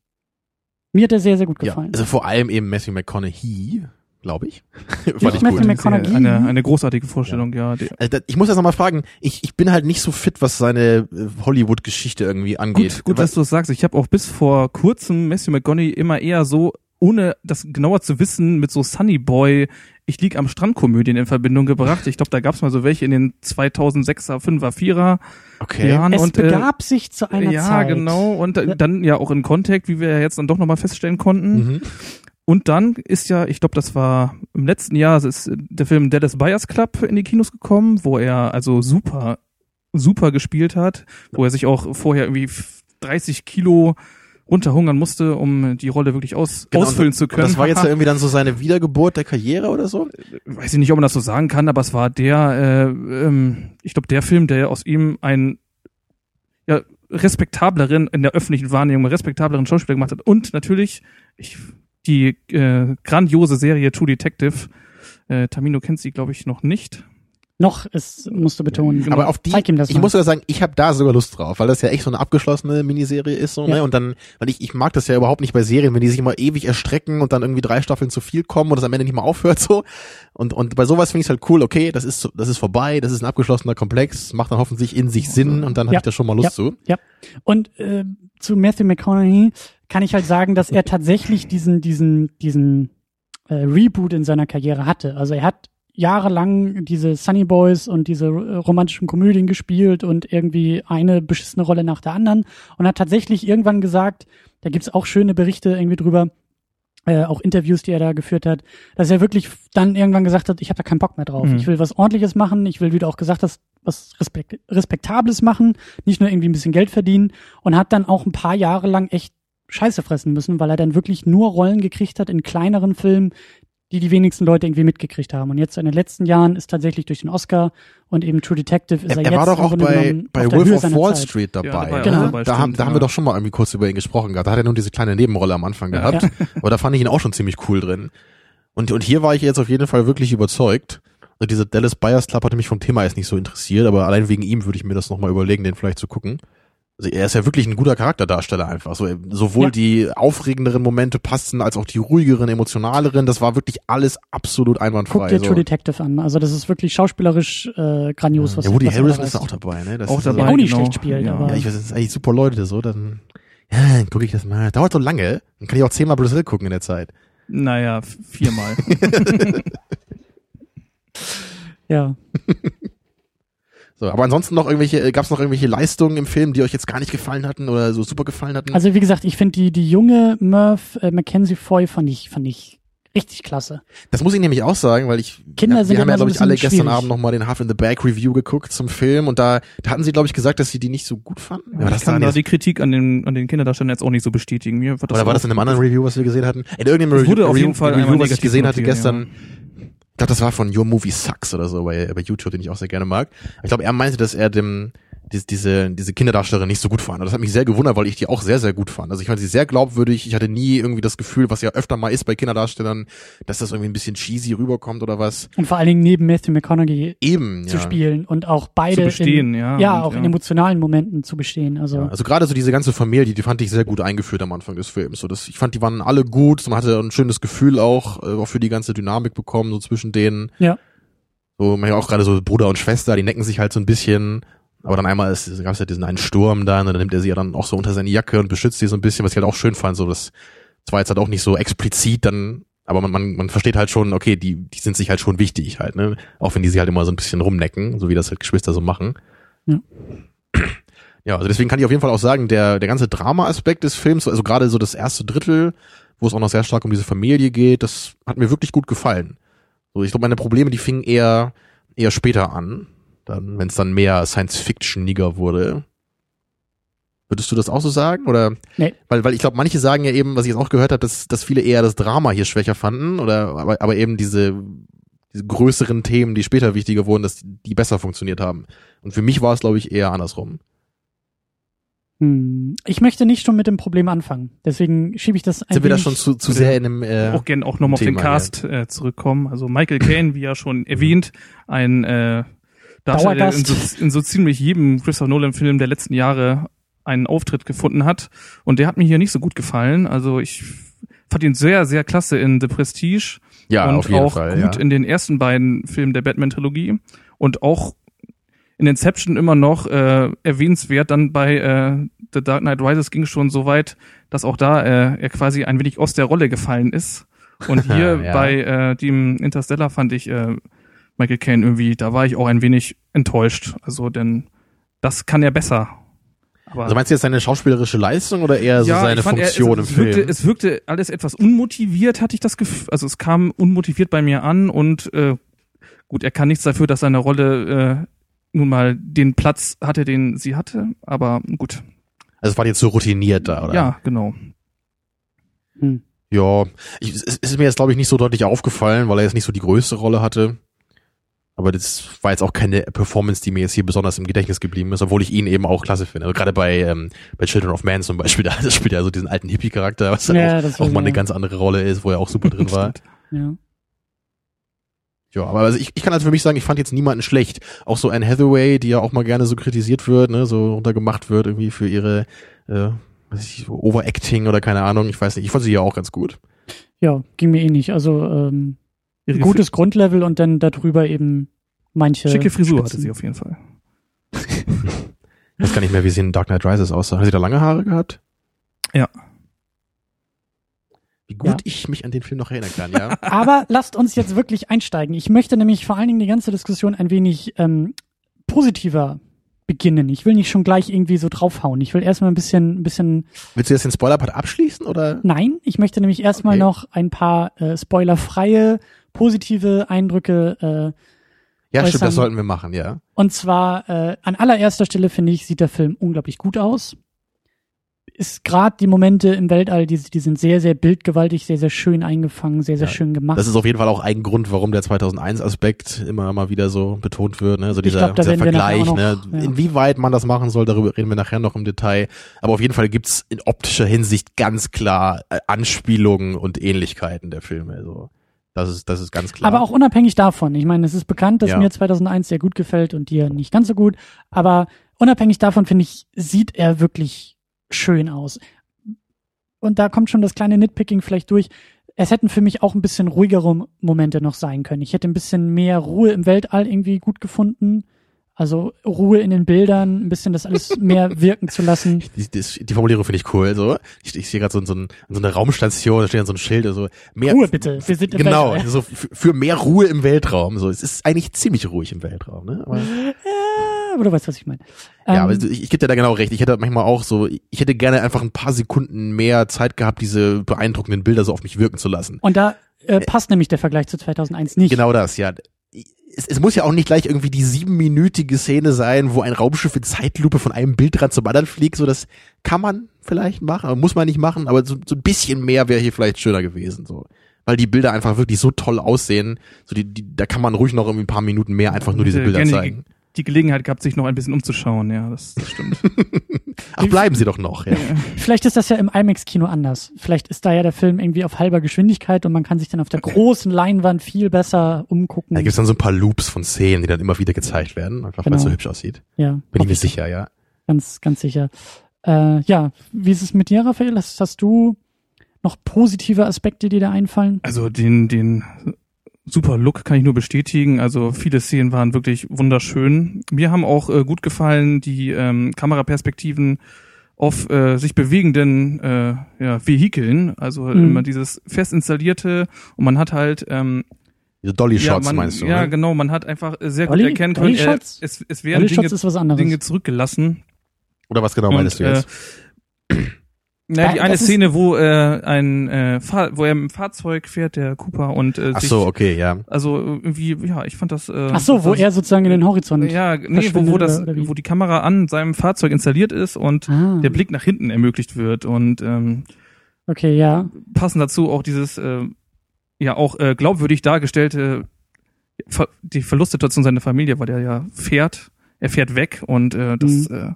Mir hat er sehr, sehr gut ja, gefallen. also vor allem eben Matthew McConaughey, glaube ich. Fand ich Matthew gut. McConaughey. Eine, eine großartige Vorstellung, ja. Die, Also, ich muss jetzt nochmal fragen, ich, ich bin halt nicht so fit, was seine äh, Hollywood-Geschichte irgendwie angeht. Gut, gut dass du das sagst. Ich habe auch bis vor kurzem Matthew McConaughey immer eher so, ohne das genauer zu wissen, mit so Sunny Boy, ich lieg am Strand Komödien in Verbindung gebracht. Ich glaube, da gab's mal so welche in den 2006er, 5er, 4er okay. Jahren. es und, äh, begab sich zu einer ja, Zeit. genau. Und äh, dann ja auch in Contact, wie wir ja jetzt dann doch nochmal feststellen konnten. Mhm. Und dann ist ja, ich glaube, das war im letzten Jahr, ist der Film Dallas Buyers Club in die Kinos gekommen, wo er also super, super gespielt hat, wo er sich auch vorher irgendwie 30 Kilo runterhungern musste, um die Rolle wirklich aus, Genau, ausfüllen zu können. Das war jetzt ja irgendwie dann so seine Wiedergeburt der Karriere oder so? weiß ich nicht, ob man das so sagen kann, aber es war der, äh, ähm, ich glaube, der Film, der aus ihm einen ja, respektableren, in der öffentlichen Wahrnehmung respektableren Schauspieler gemacht hat. Und natürlich ich, die äh, grandiose Serie True Detective. Äh, Tamino kennt sie, glaube ich, noch nicht. Noch ist, musst du betonen. Aber auf die, Zeig ihm das ich mal. muss sogar sagen, ich habe da sogar Lust drauf, weil das ja echt so eine abgeschlossene Miniserie ist so, Ja. ne? Und dann, weil ich, ich mag das ja überhaupt nicht bei Serien, wenn die sich immer ewig erstrecken und dann irgendwie drei Staffeln zu viel kommen und das am Ende nicht mal aufhört so. Und und bei sowas finde ich halt cool, okay, das ist so- das ist vorbei, das ist ein abgeschlossener Komplex, macht dann hoffentlich in sich Sinn und dann habe Ja. ich da schon mal Lust zu. Ja. Und äh, zu Matthew McConaughey kann ich halt sagen, dass er tatsächlich diesen, diesen, diesen äh, Reboot in seiner Karriere hatte. Also er hat jahrelang diese Sunny Boys und diese äh, romantischen Komödien gespielt und irgendwie eine beschissene Rolle nach der anderen und hat tatsächlich irgendwann gesagt, da gibt's auch schöne Berichte irgendwie drüber, äh, auch Interviews, die er da geführt hat, dass er wirklich dann irgendwann gesagt hat, ich habe da keinen Bock mehr drauf. Mhm. Ich will was ordentliches machen, ich will, wie du auch gesagt hast, was Respekt Respektables machen, nicht nur irgendwie ein bisschen Geld verdienen und hat dann auch ein paar Jahre lang echt Scheiße fressen müssen, weil er dann wirklich nur Rollen gekriegt hat in kleineren Filmen, die die wenigsten Leute irgendwie mitgekriegt haben. Und jetzt in den letzten Jahren ist tatsächlich durch den Oscar und eben True Detective ist Er, er, er jetzt war doch auch bei, bei Wolf of Wall Zeit. Street dabei. Ja, da war ne? Genau. dabei, da haben, da haben ja. wir doch schon mal irgendwie kurz über ihn gesprochen gehabt. Da hat er nur diese kleine Nebenrolle am Anfang Ja. gehabt. Aber da fand ich ihn auch schon ziemlich cool drin. Und, und hier war ich jetzt auf jeden Fall wirklich überzeugt. Also diese Dallas Buyers Club hatte mich vom Thema erst nicht so interessiert, aber allein wegen ihm würde ich mir das nochmal überlegen, den vielleicht zu gucken. Also er ist ja wirklich ein guter Charakterdarsteller einfach. So, sowohl Ja. die aufregenderen Momente passen, als auch die ruhigeren, emotionaleren. Das war wirklich alles absolut einwandfrei. Guck dir so. True Detective an. Also das ist wirklich schauspielerisch äh, grandios, was ja, Woody was Harrison ist auch dabei, ne? Das Auch ist dabei. Der auch nicht genau. schlecht spielt, Ja. aber Ja, ich weiß, das sind eigentlich super Leute, so, dann, ja, dann gucke ich das mal. Dauert so lange. Dann kann ich auch zehnmal Brazil gucken in der Zeit. Naja, viermal. ja. So, aber ansonsten noch irgendwelche, gab es noch irgendwelche Leistungen im Film, die euch jetzt gar nicht gefallen hatten oder so super gefallen hatten? Also wie gesagt, ich finde die die junge Murph äh, Mackenzie Foy fand ich fand ich richtig klasse. das muss ich nämlich auch sagen, weil ich, Kinder ja, sind wir haben ja, glaube ich, alle bisschen gestern schwierig. Abend nochmal den Half in the Bag Review geguckt zum Film und da, da hatten sie, glaube ich, gesagt, dass sie die nicht so gut fanden. Ja, ich das kann war da jetzt, die Kritik an den, an den Kinderdarstellern jetzt auch nicht so bestätigen. Mir wird das oder war das in einem anderen Review, was wir gesehen hatten? In irgendeinem Es Review, wurde auf jeden Review, Review was ich gesehen hatte gestern, ich glaube, das war von Your Movie Sucks oder so bei, bei YouTube, den ich auch sehr gerne mag. Ich glaube, er meinte, dass er dem, diese, diese, diese Kinderdarstellerin nicht so gut fand. Und das hat mich sehr gewundert, weil ich die auch sehr, sehr gut fand. Also ich fand sie sehr glaubwürdig. Ich hatte nie irgendwie das Gefühl, was ja öfter mal ist bei Kinderdarstellern, dass das irgendwie ein bisschen cheesy rüberkommt oder was. Und vor allen Dingen neben Matthew McConaughey Eben, zu ja. spielen und auch beide Zu bestehen, in, ja. ja Und, auch in ja. emotionalen Momenten zu bestehen. Also Ja, also gerade so diese ganze Familie, die fand ich sehr gut eingeführt am Anfang des Films. So, das, ich fand, die waren alle gut. Man hatte ein schönes Gefühl auch, äh, auch für die ganze Dynamik bekommen, so zwischen denen. ja. So, man ja auch gerade so Bruder und Schwester, die necken sich halt so ein bisschen. Aber dann einmal ist, gab es ja diesen einen Sturm dann und dann nimmt er sie ja dann auch so unter seine Jacke und beschützt sie so ein bisschen, was ich halt auch schön fand. So, das, war jetzt halt auch nicht so explizit dann, aber man, man, man versteht halt schon, okay, die, die sind sich halt schon wichtig halt, ne? Auch wenn die sie halt immer so ein bisschen rumnecken, so wie das halt Geschwister so machen. Ja. Ja, also deswegen kann ich auf jeden Fall auch sagen, der, der ganze Drama-Aspekt des Films, also gerade so das erste Drittel, wo es auch noch sehr stark um diese Familie geht, das hat mir wirklich gut gefallen. So, ich glaube, meine Probleme, die fingen eher, eher später an, dann, wenn es dann mehr Science-Fiction-niger wurde. Würdest du das auch so sagen? Oder? Nee. Weil, weil ich glaube, manche sagen ja eben, was ich jetzt auch gehört habe, dass, dass viele eher das Drama hier schwächer fanden, oder aber, aber eben diese, diese größeren Themen, die später wichtiger wurden, dass die besser funktioniert haben. Und für mich war es, glaube ich, eher andersrum. Hm. Ich möchte nicht schon mit dem Problem anfangen. Deswegen schiebe ich das ein Sind wir da schon zu, zu sehr in einem äh, auch gerne auch nochmal auf den Cast äh, zurückkommen. Also Michael Caine, wie ja schon erwähnt, ein äh, Darsteller, der in so, in so ziemlich jedem Christopher Nolan-Film der letzten Jahre einen Auftritt gefunden hat. Und der hat mir hier nicht so gut gefallen. Also ich fand ihn sehr, sehr klasse in The Prestige ja, und auf jeden auch Fall. gut ja. in den ersten beiden Filmen der Batman-Trilogie und auch in Inception immer noch äh, erwähnenswert. Dann bei äh, The Dark Knight Rises ging es schon so weit, dass auch da äh, er quasi ein wenig aus der Rolle gefallen ist. Und hier Ja. bei äh, dem Interstellar fand ich äh, Michael Caine irgendwie, da war ich auch ein wenig enttäuscht. Also denn das kann er besser. Aber Also meinst du jetzt seine schauspielerische Leistung oder eher so seine ich fand, Funktion er, es, im es wirkte, Film? Es wirkte alles etwas unmotiviert, hatte ich das Gefühl. Also es kam unmotiviert bei mir an und äh, gut, er kann nichts dafür, dass seine Rolle äh, nun mal den Platz hatte, den sie hatte. Aber gut, Also es war jetzt so routiniert da, oder? ja, genau. Hm. Ja, ich, es ist mir jetzt glaube ich nicht so deutlich aufgefallen, weil er jetzt nicht so die größte Rolle hatte. Aber das war jetzt auch keine Performance, die mir jetzt hier besonders im Gedächtnis geblieben ist, obwohl ich ihn eben auch klasse finde. Also gerade bei, ähm, bei Children of Man zum Beispiel, da spielt er so diesen alten Hippie-Charakter, was dann Ja, auch, auch mal eine ganz andere Rolle ist, wo er auch super drin war. Ja. Ja, aber also ich, ich kann also für mich sagen, ich fand jetzt niemanden schlecht. Auch so Anne Hathaway, die ja auch mal gerne so kritisiert wird, ne, so runtergemacht wird irgendwie für ihre äh, was ich, Overacting oder keine Ahnung, ich weiß nicht. Ich fand sie ja auch ganz gut. Ja, ging mir eh nicht. Also ähm, Ihre gutes Grundlevel und dann darüber eben manche. Schicke Frisur hatte Spitzen. sie auf jeden Fall. Ich weiß gar nicht mehr, wie sie in Dark Knight Rises aussah. Hat sie da lange Haare gehabt? Ja. Wie gut Ja. ich mich an den Film noch erinnern kann, ja. Aber lasst uns jetzt wirklich einsteigen. Ich möchte nämlich vor allen Dingen die ganze Diskussion ein wenig ähm, positiver beginnen. Ich will nicht schon gleich irgendwie so draufhauen. Ich will erstmal ein bisschen, ein bisschen. Willst du jetzt den Spoiler-Part abschließen oder? Nein, ich möchte nämlich erstmal Okay. noch ein paar äh, spoilerfreie, positive Eindrücke äh, Ja, stimmt, äußern. das sollten wir machen, ja. Und zwar äh, an allererster Stelle finde ich, sieht der Film unglaublich gut aus. Ist gerade die Momente im Weltall, die, die sind sehr, sehr bildgewaltig, sehr, sehr schön eingefangen, sehr, sehr Ja, schön gemacht. Das ist auf jeden Fall auch ein Grund, warum der 2001-Aspekt immer mal wieder so betont wird, ne? So dieser, glaub, dieser Vergleich, auch ne? noch- ja. Inwieweit man das machen soll, darüber reden wir nachher noch im Detail. Aber auf jeden Fall gibt's in optischer Hinsicht ganz klar äh, Anspielungen und Ähnlichkeiten der Filme. Also das ist, das ist ganz klar. Aber auch unabhängig davon. Ich meine, es ist bekannt, dass Ja. mir 2001 sehr gut gefällt und dir nicht ganz so gut. Aber unabhängig davon, finde ich, sieht er wirklich schön aus. Und da kommt schon das kleine Nitpicking vielleicht durch. Es hätten für mich auch ein bisschen ruhigere Momente noch sein können. Ich hätte ein bisschen mehr Ruhe im Weltall irgendwie gut gefunden. Also Ruhe in den Bildern, ein bisschen das alles mehr wirken zu lassen. die, die, die Formulierung finde ich cool. So, ich, ich sehe gerade so, so, ein, so eine Raumstation, da steht dann so ein Schild, also mehr Ruhe bitte, wir sind im Genau, Weltall. so für, für mehr Ruhe im Weltraum. So, es ist eigentlich ziemlich ruhig im Weltraum, ne? Aber, Ja, aber du weißt, was ich meine. ja, Ähm, aber ich, ich gebe dir da genau recht. Ich hätte manchmal auch so, ich hätte gerne einfach ein paar Sekunden mehr Zeit gehabt, diese beeindruckenden Bilder so auf mich wirken zu lassen. und da äh, passt nämlich der Vergleich zu 2001 nicht. Genau das, ja. Es, es muss ja auch nicht gleich irgendwie die siebenminütige Szene sein, wo ein Raumschiff in Zeitlupe von einem Bildrand zum anderen fliegt. So, das kann man vielleicht machen, muss man nicht machen. Aber so, so ein bisschen mehr wäre hier vielleicht schöner gewesen. So, weil die Bilder einfach wirklich so toll aussehen. So, die, die, da kann man ruhig noch irgendwie ein paar Minuten mehr einfach nur diese Bilder zeigen. Die, Gelegenheit gehabt, sich noch ein bisschen umzuschauen, ja, das, das stimmt. Ach, bleiben Sie doch noch. Ja. Vielleicht ist das ja im IMAX-Kino anders. Vielleicht ist da ja der Film irgendwie auf halber Geschwindigkeit und man kann sich dann auf der großen Leinwand viel besser umgucken. Da gibt's dann so ein paar Loops von Szenen, die dann immer wieder gezeigt werden, einfach weil es Genau. so hübsch aussieht. ja, Bin ich mir sicher, ja. Ganz, ganz sicher. Äh, ja, wie ist es mit dir, Raphael? Hast, hast du noch positive Aspekte, die dir einfallen? Also den, den super Look kann ich nur bestätigen. Also viele Szenen waren wirklich wunderschön. Mir haben auch äh, gut gefallen die ähm, Kameraperspektiven auf äh, sich bewegenden äh, ja, Vehikeln. Also Mhm. immer dieses fest installierte und man hat halt ähm, Diese Dolly-Shots ja, man, meinst du, ja ne? genau, man hat einfach äh, sehr gut Dolly- erkennen können, äh, Dolly-Shots? es, es werden Dolly Dinge, Shots ist was anderes. Dinge zurückgelassen. Oder was genau meinst du Und, jetzt? Na, die eine Szene, wo äh, ein äh, Fahr wo er im Fahrzeug fährt, der Cooper und äh, Ach sich, so, okay, ja. also irgendwie, ja, ich fand das. Äh, Ach so, wo das, er sozusagen in den Horizont. ja, nee, wo, wo das, oder- oder wie? wo die Kamera an seinem Fahrzeug installiert ist und Ah, der Blick nach hinten ermöglicht wird und ähm, okay, ja. passend dazu auch dieses äh, ja auch äh, glaubwürdig dargestellte Ver die Verlustsituation seiner Familie, weil der ja fährt, er fährt weg und äh, das Mhm. äh,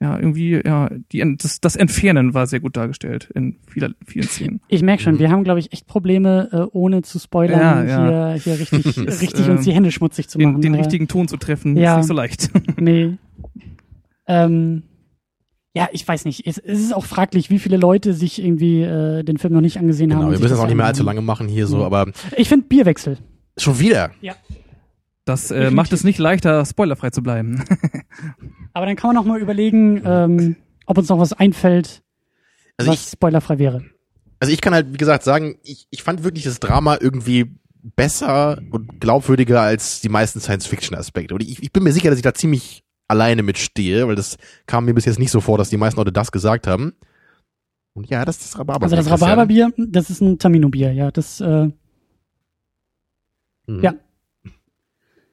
ja irgendwie ja die das, das Entfernen war sehr gut dargestellt in vieler, vielen Szenen. Ich merke schon, Mhm. wir haben, glaube ich, echt Probleme, äh, ohne zu spoilern, Ja, ja. hier, hier richtig, Es, richtig ähm, uns die Hände schmutzig zu machen. Den, den richtigen Ton zu treffen Ja. ist nicht so leicht. Nee. Ähm, ja, ich weiß nicht. Es, es ist auch fraglich, wie viele Leute sich irgendwie äh, den Film noch nicht angesehen haben. Genau, und wir müssen das es auch nicht mehr allzu lange machen hier so, Ja. aber Ich finde Bierwechsel. schon wieder. Das äh, macht es nicht leichter, spoilerfrei zu bleiben. Aber dann kann man noch mal überlegen, ähm, ob uns noch was einfällt, Also was ich, spoilerfrei wäre. also ich kann halt, wie gesagt, sagen, ich, ich fand wirklich das Drama irgendwie besser und glaubwürdiger als die meisten Science-Fiction-Aspekte. Und ich, ich bin mir sicher, dass ich da ziemlich alleine mitstehe, weil das kam mir bis jetzt nicht so vor, dass die meisten Leute das gesagt haben. Und ja, das ist das Rhabarber. Also das Rhabarberbier, das ist ein Tamino-Bier, ja. Das, äh, Mhm. Ja.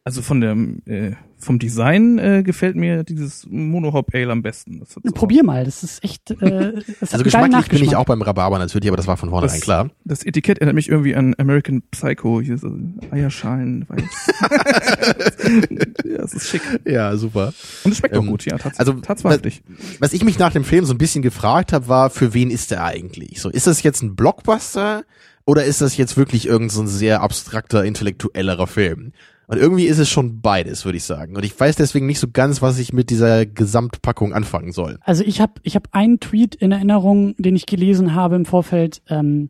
Also von der äh, vom Design äh, gefällt mir dieses Monohop Ale am besten. Das hat so- probier mal, das ist echt, äh, das Also geschmacklich bin ich auch beim Rhabarber natürlich, aber das war von vornherein Das- klar. Das Etikett erinnert mich irgendwie an American Psycho, hier so Eierschalen, weiß. ja, es ist schick. Ja, super. Und es schmeckt auch Ähm, gut, ja, tats also, tatsächlich. Was ich mich nach dem Film so ein bisschen gefragt habe, war, für wen ist der eigentlich? So, ist das jetzt ein Blockbuster? Oder ist das jetzt wirklich irgend so ein sehr abstrakter, intellektuellerer Film? Und irgendwie ist es schon beides, würde ich sagen. Und ich weiß deswegen nicht so ganz, was ich mit dieser Gesamtpackung anfangen soll. Also ich habe ich hab einen Tweet in Erinnerung, den ich gelesen habe im Vorfeld, ähm,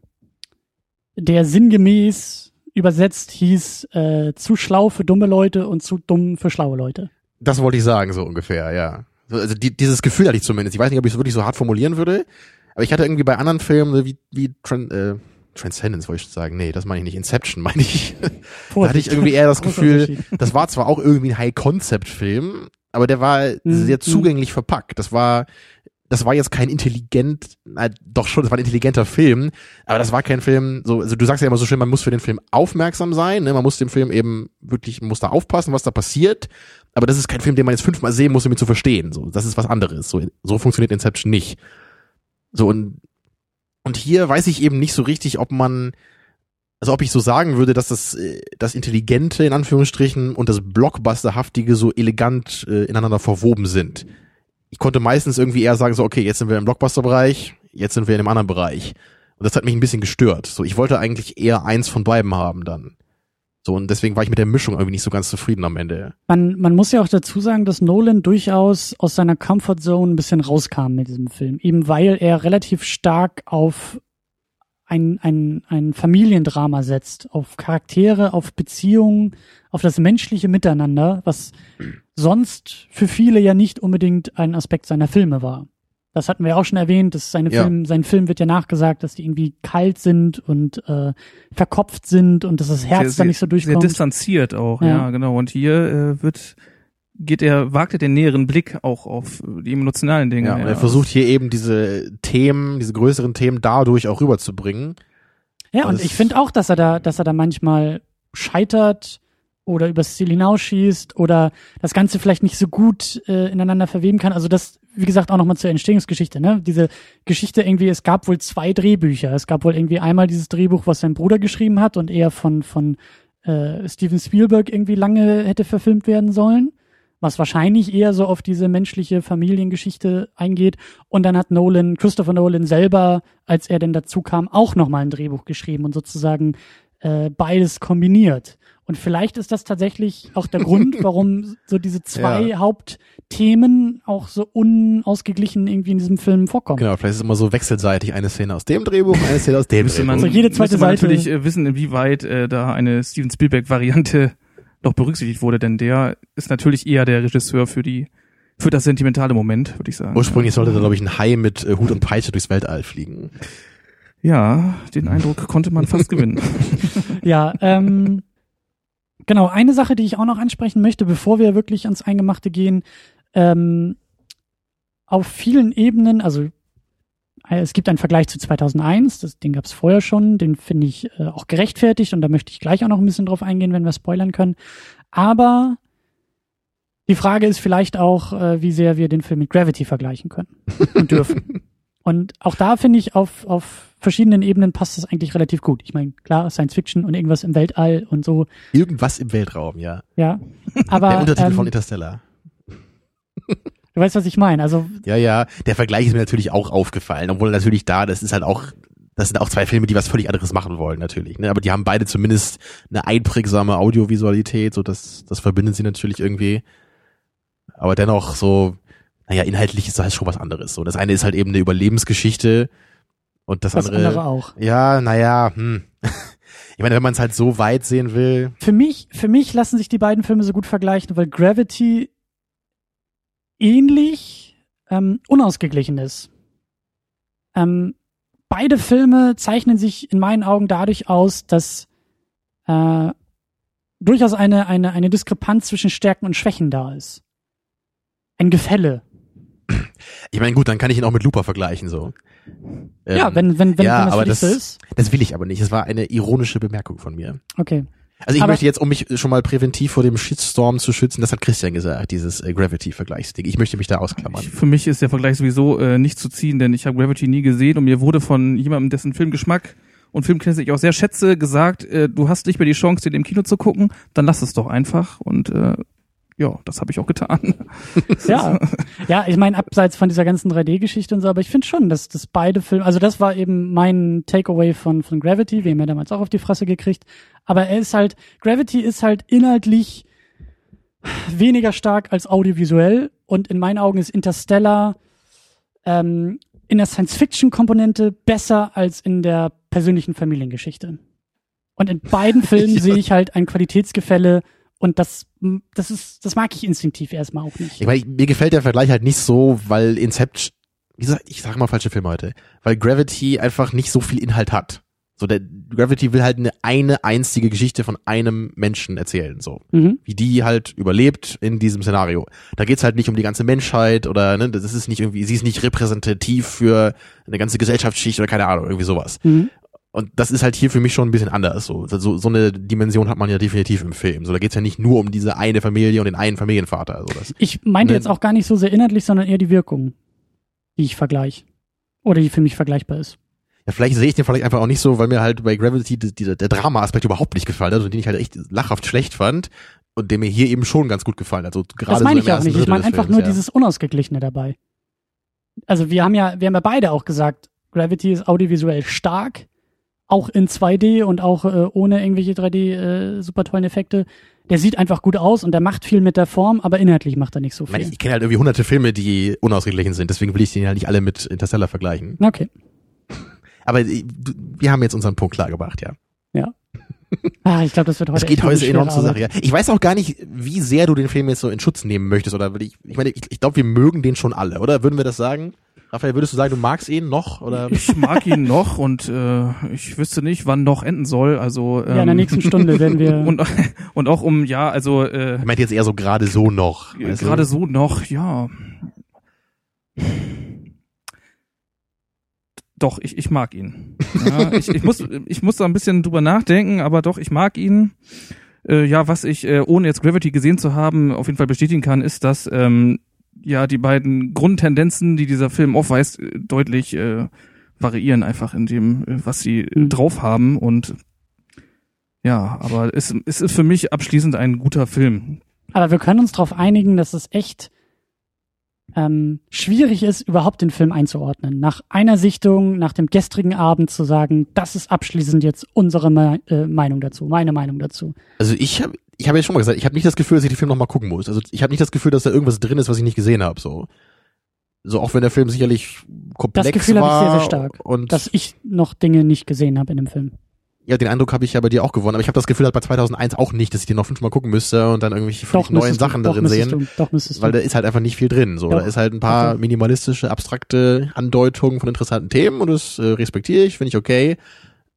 der sinngemäß übersetzt hieß, äh, zu schlau für dumme Leute und zu dumm für schlaue Leute. Das wollte ich sagen, so ungefähr, ja. Also die, dieses Gefühl hatte ich zumindest. Ich weiß nicht, ob ich es wirklich so hart formulieren würde, aber ich hatte irgendwie bei anderen Filmen wie, wie äh, Transcendence wollte ich sagen. Nee, das meine ich nicht. Inception meine ich. da hatte ich irgendwie eher das Gefühl, das war zwar auch irgendwie ein High-Concept-Film, aber der war Mhm. sehr zugänglich verpackt. Das war, das war jetzt kein intelligent, na, doch schon, das war ein intelligenter Film, aber das war kein Film, so, also du sagst ja immer so schön, man muss für den Film aufmerksam sein, ne? man muss dem Film eben wirklich, man muss da aufpassen, was da passiert, aber das ist kein Film, den man jetzt fünfmal sehen muss, um ihn zu verstehen, so, das ist was anderes, so, so funktioniert Inception nicht. So, und, und hier weiß ich eben nicht so richtig, ob man, also ob ich so sagen würde, dass das, äh, das Intelligente in Anführungsstrichen und das Blockbusterhaftige so elegant äh, ineinander verwoben sind. Ich konnte meistens irgendwie eher sagen, so, okay, jetzt sind wir im Blockbuster-Bereich, jetzt sind wir in einem anderen Bereich. Und das hat mich ein bisschen gestört. So, ich wollte eigentlich eher eins von beiden haben dann. So, und deswegen war ich mit der Mischung irgendwie nicht so ganz zufrieden am Ende. Man, man muss ja auch dazu sagen, dass Nolan durchaus aus seiner Comfortzone ein bisschen rauskam mit diesem Film. Eben weil er relativ stark auf ein, ein, ein Familiendrama setzt, auf Charaktere, auf Beziehungen, auf das menschliche Miteinander, was sonst für viele ja nicht unbedingt ein Aspekt seiner Filme war. Das hatten wir auch schon erwähnt, dass seine Ja. Film, sein Film wird ja nachgesagt, dass die irgendwie kalt sind und äh, verkopft sind und dass das Herz da nicht so Sehr durchkommt. distanziert auch, Ja. ja, genau. Und hier äh, wird geht er, wagt er den näheren Blick auch auf die emotionalen Dinge. Ja, und er versucht hier eben diese Themen, diese größeren Themen dadurch auch rüberzubringen. Ja, und ich finde auch, dass er da, dass er da manchmal scheitert oder übers Ziel hinausschießt oder das Ganze vielleicht nicht so gut äh, ineinander verweben kann. Also das, wie gesagt, auch nochmal zur Entstehungsgeschichte, ne? Diese Geschichte irgendwie, es gab wohl zwei Drehbücher. Es gab wohl irgendwie einmal dieses Drehbuch, was sein Bruder geschrieben hat und eher von, von äh, Steven Spielberg irgendwie lange hätte verfilmt werden sollen. Was wahrscheinlich eher so auf diese menschliche Familiengeschichte eingeht. Und dann hat Nolan, Christopher Nolan selber, als er denn dazu kam, auch nochmal ein Drehbuch geschrieben und sozusagen äh, beides kombiniert. Und vielleicht ist das tatsächlich auch der Grund, warum so diese zwei Ja. Hauptthemen auch so unausgeglichen irgendwie in diesem Film vorkommen. Genau, vielleicht ist es immer so wechselseitig eine Szene aus dem Drehbuch, eine Szene aus dem müsste man, Drehbuch. Also jede zweite müsste man Seite- natürlich äh, wissen, inwieweit äh, da eine Steven Spielberg-Variante noch berücksichtigt wurde, denn der ist natürlich eher der Regisseur für die für das sentimentale Moment, würde ich sagen. Ursprünglich sollte da, glaube ich, ein Hai mit äh, Hut und Peitsche durchs Weltall fliegen. Ja, den Eindruck konnte man fast gewinnen. Ja, ähm, genau, eine Sache, die ich auch noch ansprechen möchte, bevor wir wirklich ans Eingemachte gehen, ähm, auf vielen Ebenen, also äh, es gibt einen Vergleich zu 2001, das, den gab es vorher schon, den finde ich äh, auch gerechtfertigt und da möchte ich gleich auch noch ein bisschen drauf eingehen, wenn wir spoilern können. Aber die Frage ist vielleicht auch, äh, wie sehr wir den Film mit Gravity vergleichen können und dürfen. Und auch da finde ich, auf, auf verschiedenen Ebenen passt das eigentlich relativ gut. Ich meine, klar, Science Fiction und irgendwas im Weltall und so, Irgendwas im Weltraum, ja. ja. Aber Der Untertitel ähm, von Interstellar. du weißt, was ich meine. Also Ja, ja. Der Vergleich ist mir natürlich auch aufgefallen, obwohl natürlich da, das ist halt auch, das sind auch zwei Filme, die was völlig anderes machen wollen, natürlich. Ne? Aber die haben beide zumindest eine einprägsame Audiovisualität, so das, das verbindet sie natürlich irgendwie. Aber dennoch so, naja, inhaltlich ist das halt schon was anderes. So, das eine ist halt eben eine Überlebensgeschichte und das, das andere, andere auch. ja, naja, hm. Ich meine, wenn man es halt so weit sehen will, Für mich, für mich lassen sich die beiden Filme so gut vergleichen, weil Gravity ähnlich ähm, unausgeglichen ist. Ähm, beide Filme zeichnen sich in meinen Augen dadurch aus, dass äh, durchaus eine, eine, eine Diskrepanz zwischen Stärken und Schwächen da ist. Ein Gefälle. Ich meine, gut, dann kann ich ihn auch mit Looper vergleichen, so. ja, Ähm, wenn, wenn, wenn, ja, wenn das aber das- so ist. Das will ich aber nicht. Das war eine ironische Bemerkung von mir. Okay. Also ich Aber- möchte jetzt, um mich schon mal präventiv vor dem Shitstorm zu schützen, das hat Christian gesagt, dieses äh, Gravity-Vergleichsding. Ich möchte mich da ausklammern. Ich, für mich ist der Vergleich sowieso äh, nicht zu ziehen, denn ich habe Gravity nie gesehen und mir wurde von jemandem, dessen Filmgeschmack und Filmkenntnis ich auch sehr schätze, gesagt, äh, du hast nicht mehr die Chance, den im Kino zu gucken, dann lass es doch einfach und äh, ja, das habe ich auch getan. Ja, ja, ich meine, abseits von dieser ganzen 3D-Geschichte und so, aber ich finde schon, dass, dass beide Filme, also das war eben mein Takeaway von, von Gravity, wir haben ja damals auch auf die Fresse gekriegt, aber er ist halt, Gravity ist halt inhaltlich weniger stark als audiovisuell und in meinen Augen ist Interstellar ähm, in der Science-Fiction-Komponente besser als in der persönlichen Familiengeschichte. Und in beiden Filmen Ja. sehe ich halt ein Qualitätsgefälle und das, das ist, das mag ich instinktiv erstmal auch nicht. Ich meine, mir gefällt der Vergleich halt nicht so, weil Inception, wie gesagt, ich sag mal falsche Film heute, weil Gravity einfach nicht so viel Inhalt hat. So der Gravity will halt eine eine einzige Geschichte von einem Menschen erzählen, so Mhm. wie die halt überlebt in diesem Szenario. Da geht's halt nicht um die ganze Menschheit oder ne, das ist nicht irgendwie, sie ist nicht repräsentativ für eine ganze Gesellschaftsschicht oder keine Ahnung, irgendwie sowas. Mhm. Und das ist halt hier für mich schon ein bisschen anders. So, so, so eine Dimension hat man ja definitiv im Film. So, da geht's ja nicht nur um diese eine Familie und den einen Familienvater. Also das, Ich meinte Ne- jetzt auch gar nicht so sehr inhaltlich, sondern eher die Wirkung, die ich vergleiche. Oder die für mich vergleichbar ist. Ja, vielleicht sehe ich den vielleicht einfach auch nicht so, weil mir halt bei Gravity die, die, der Drama-Aspekt überhaupt nicht gefallen hat und den ich halt echt lachhaft schlecht fand und der mir hier eben schon ganz gut gefallen hat. Also gerade Das meine so ich auch nicht. Ich meine einfach Films, nur ja. dieses Unausgeglichene dabei. Also wir haben ja, wir haben ja beide auch gesagt, Gravity ist audiovisuell stark, auch in 2D und auch äh, ohne irgendwelche 3D äh, super tollen Effekte. Der sieht einfach gut aus und der macht viel mit der Form, aber inhaltlich macht er nicht so Ich, viel. ich kenne halt irgendwie hunderte Filme, die unausgeglichen sind, deswegen will ich den ja nicht alle mit Interstellar vergleichen. Okay. Aber äh, wir haben jetzt unseren Punkt klar gemacht, ja. Ah, ich glaube, das wird heute Es geht heute enorm zur Sache, ja. Ich weiß auch gar nicht, wie sehr du den Film jetzt so in Schutz nehmen möchtest, oder ich, ich meine, ich, ich glaube, wir mögen den schon alle, oder? Würden wir das sagen? Raphael, würdest du sagen, du magst ihn noch, oder? Ich mag ihn noch und äh, ich wüsste nicht, wann noch enden soll. Also ähm, Ja, in der nächsten Stunde werden wir. und und auch um ja, also äh, Ich meinte jetzt eher so gerade so noch. gerade so noch, ja. Doch, ich, ich mag ihn. Ja, ich, ich, muss, ich muss da ein bisschen drüber nachdenken, aber doch, ich mag ihn. Äh, ja, was ich, äh, ohne jetzt Gravity gesehen zu haben, auf jeden Fall bestätigen kann, ist, dass ähm, ja die beiden Grundtendenzen, die dieser Film aufweist, äh, deutlich äh, variieren einfach in dem, äh, was sie äh, Mhm. drauf haben. Und ja, aber es, es ist für mich abschließend ein guter Film. Aber wir können uns darauf einigen, dass es echt ähm, schwierig ist, überhaupt den Film einzuordnen. Nach einer Sichtung, nach dem gestrigen Abend zu sagen, das ist abschließend jetzt unsere Me äh, Meinung dazu, meine Meinung dazu. Also ich habe ich hab ja schon mal gesagt, ich habe nicht das Gefühl, dass ich den Film noch mal gucken muss. Also ich habe nicht das Gefühl, dass da irgendwas drin ist, was ich nicht gesehen habe. So, so auch wenn der Film sicherlich komplex Das Gefühl habe ich war sehr, sehr stark, und Dass ich noch Dinge nicht gesehen habe in dem Film. ja, den Eindruck habe ich ja bei dir auch gewonnen. Aber ich habe das Gefühl halt bei 2001 auch nicht, dass ich den noch fünfmal gucken müsste und dann irgendwelche völlig neuen Sachen du, da doch drin müsstest sehen. Du, doch müsstest Weil du. da ist halt einfach nicht viel drin. So, Doch. da ist halt ein paar Doch. minimalistische, abstrakte Andeutungen von interessanten Themen und das äh, respektiere ich, finde ich okay.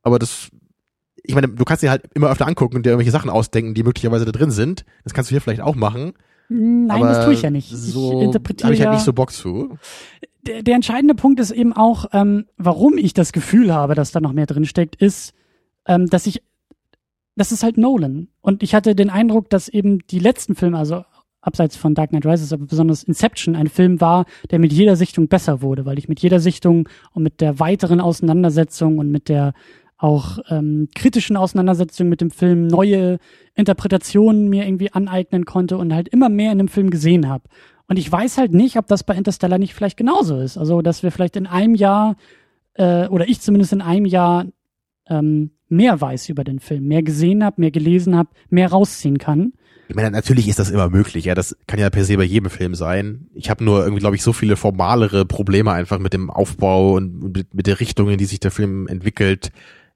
Aber das, ich meine, du kannst dir halt immer öfter angucken und dir irgendwelche Sachen ausdenken, die möglicherweise da drin sind. Das kannst du hier vielleicht auch machen. Nein, das tue ich ja nicht. So ich interpretiere habe ich halt nicht so Bock zu. der, der entscheidende Punkt ist eben auch, ähm, warum ich das Gefühl habe, dass da noch mehr drin steckt, ist, ähm, dass ich, das ist halt Nolan. Und ich hatte den Eindruck, dass eben die letzten Filme, also abseits von Dark Knight Rises, aber besonders Inception, ein Film war, der mit jeder Sichtung besser wurde, weil ich mit jeder Sichtung und mit der weiteren Auseinandersetzung und mit der auch ähm, kritischen Auseinandersetzung mit dem Film neue Interpretationen mir irgendwie aneignen konnte und halt immer mehr in dem Film gesehen habe. Und ich weiß halt nicht, ob das bei Interstellar nicht vielleicht genauso ist. Also, dass wir vielleicht in einem Jahr, äh, oder ich zumindest in einem Jahr ähm, mehr weiß über den Film, mehr gesehen habe, mehr gelesen habe, mehr rausziehen kann. Ich meine, natürlich ist das immer möglich, ja, das kann ja per se bei jedem Film sein. Ich habe nur irgendwie, glaube ich, so viele formalere Probleme einfach mit dem Aufbau und mit, mit der Richtung, in die sich der Film entwickelt,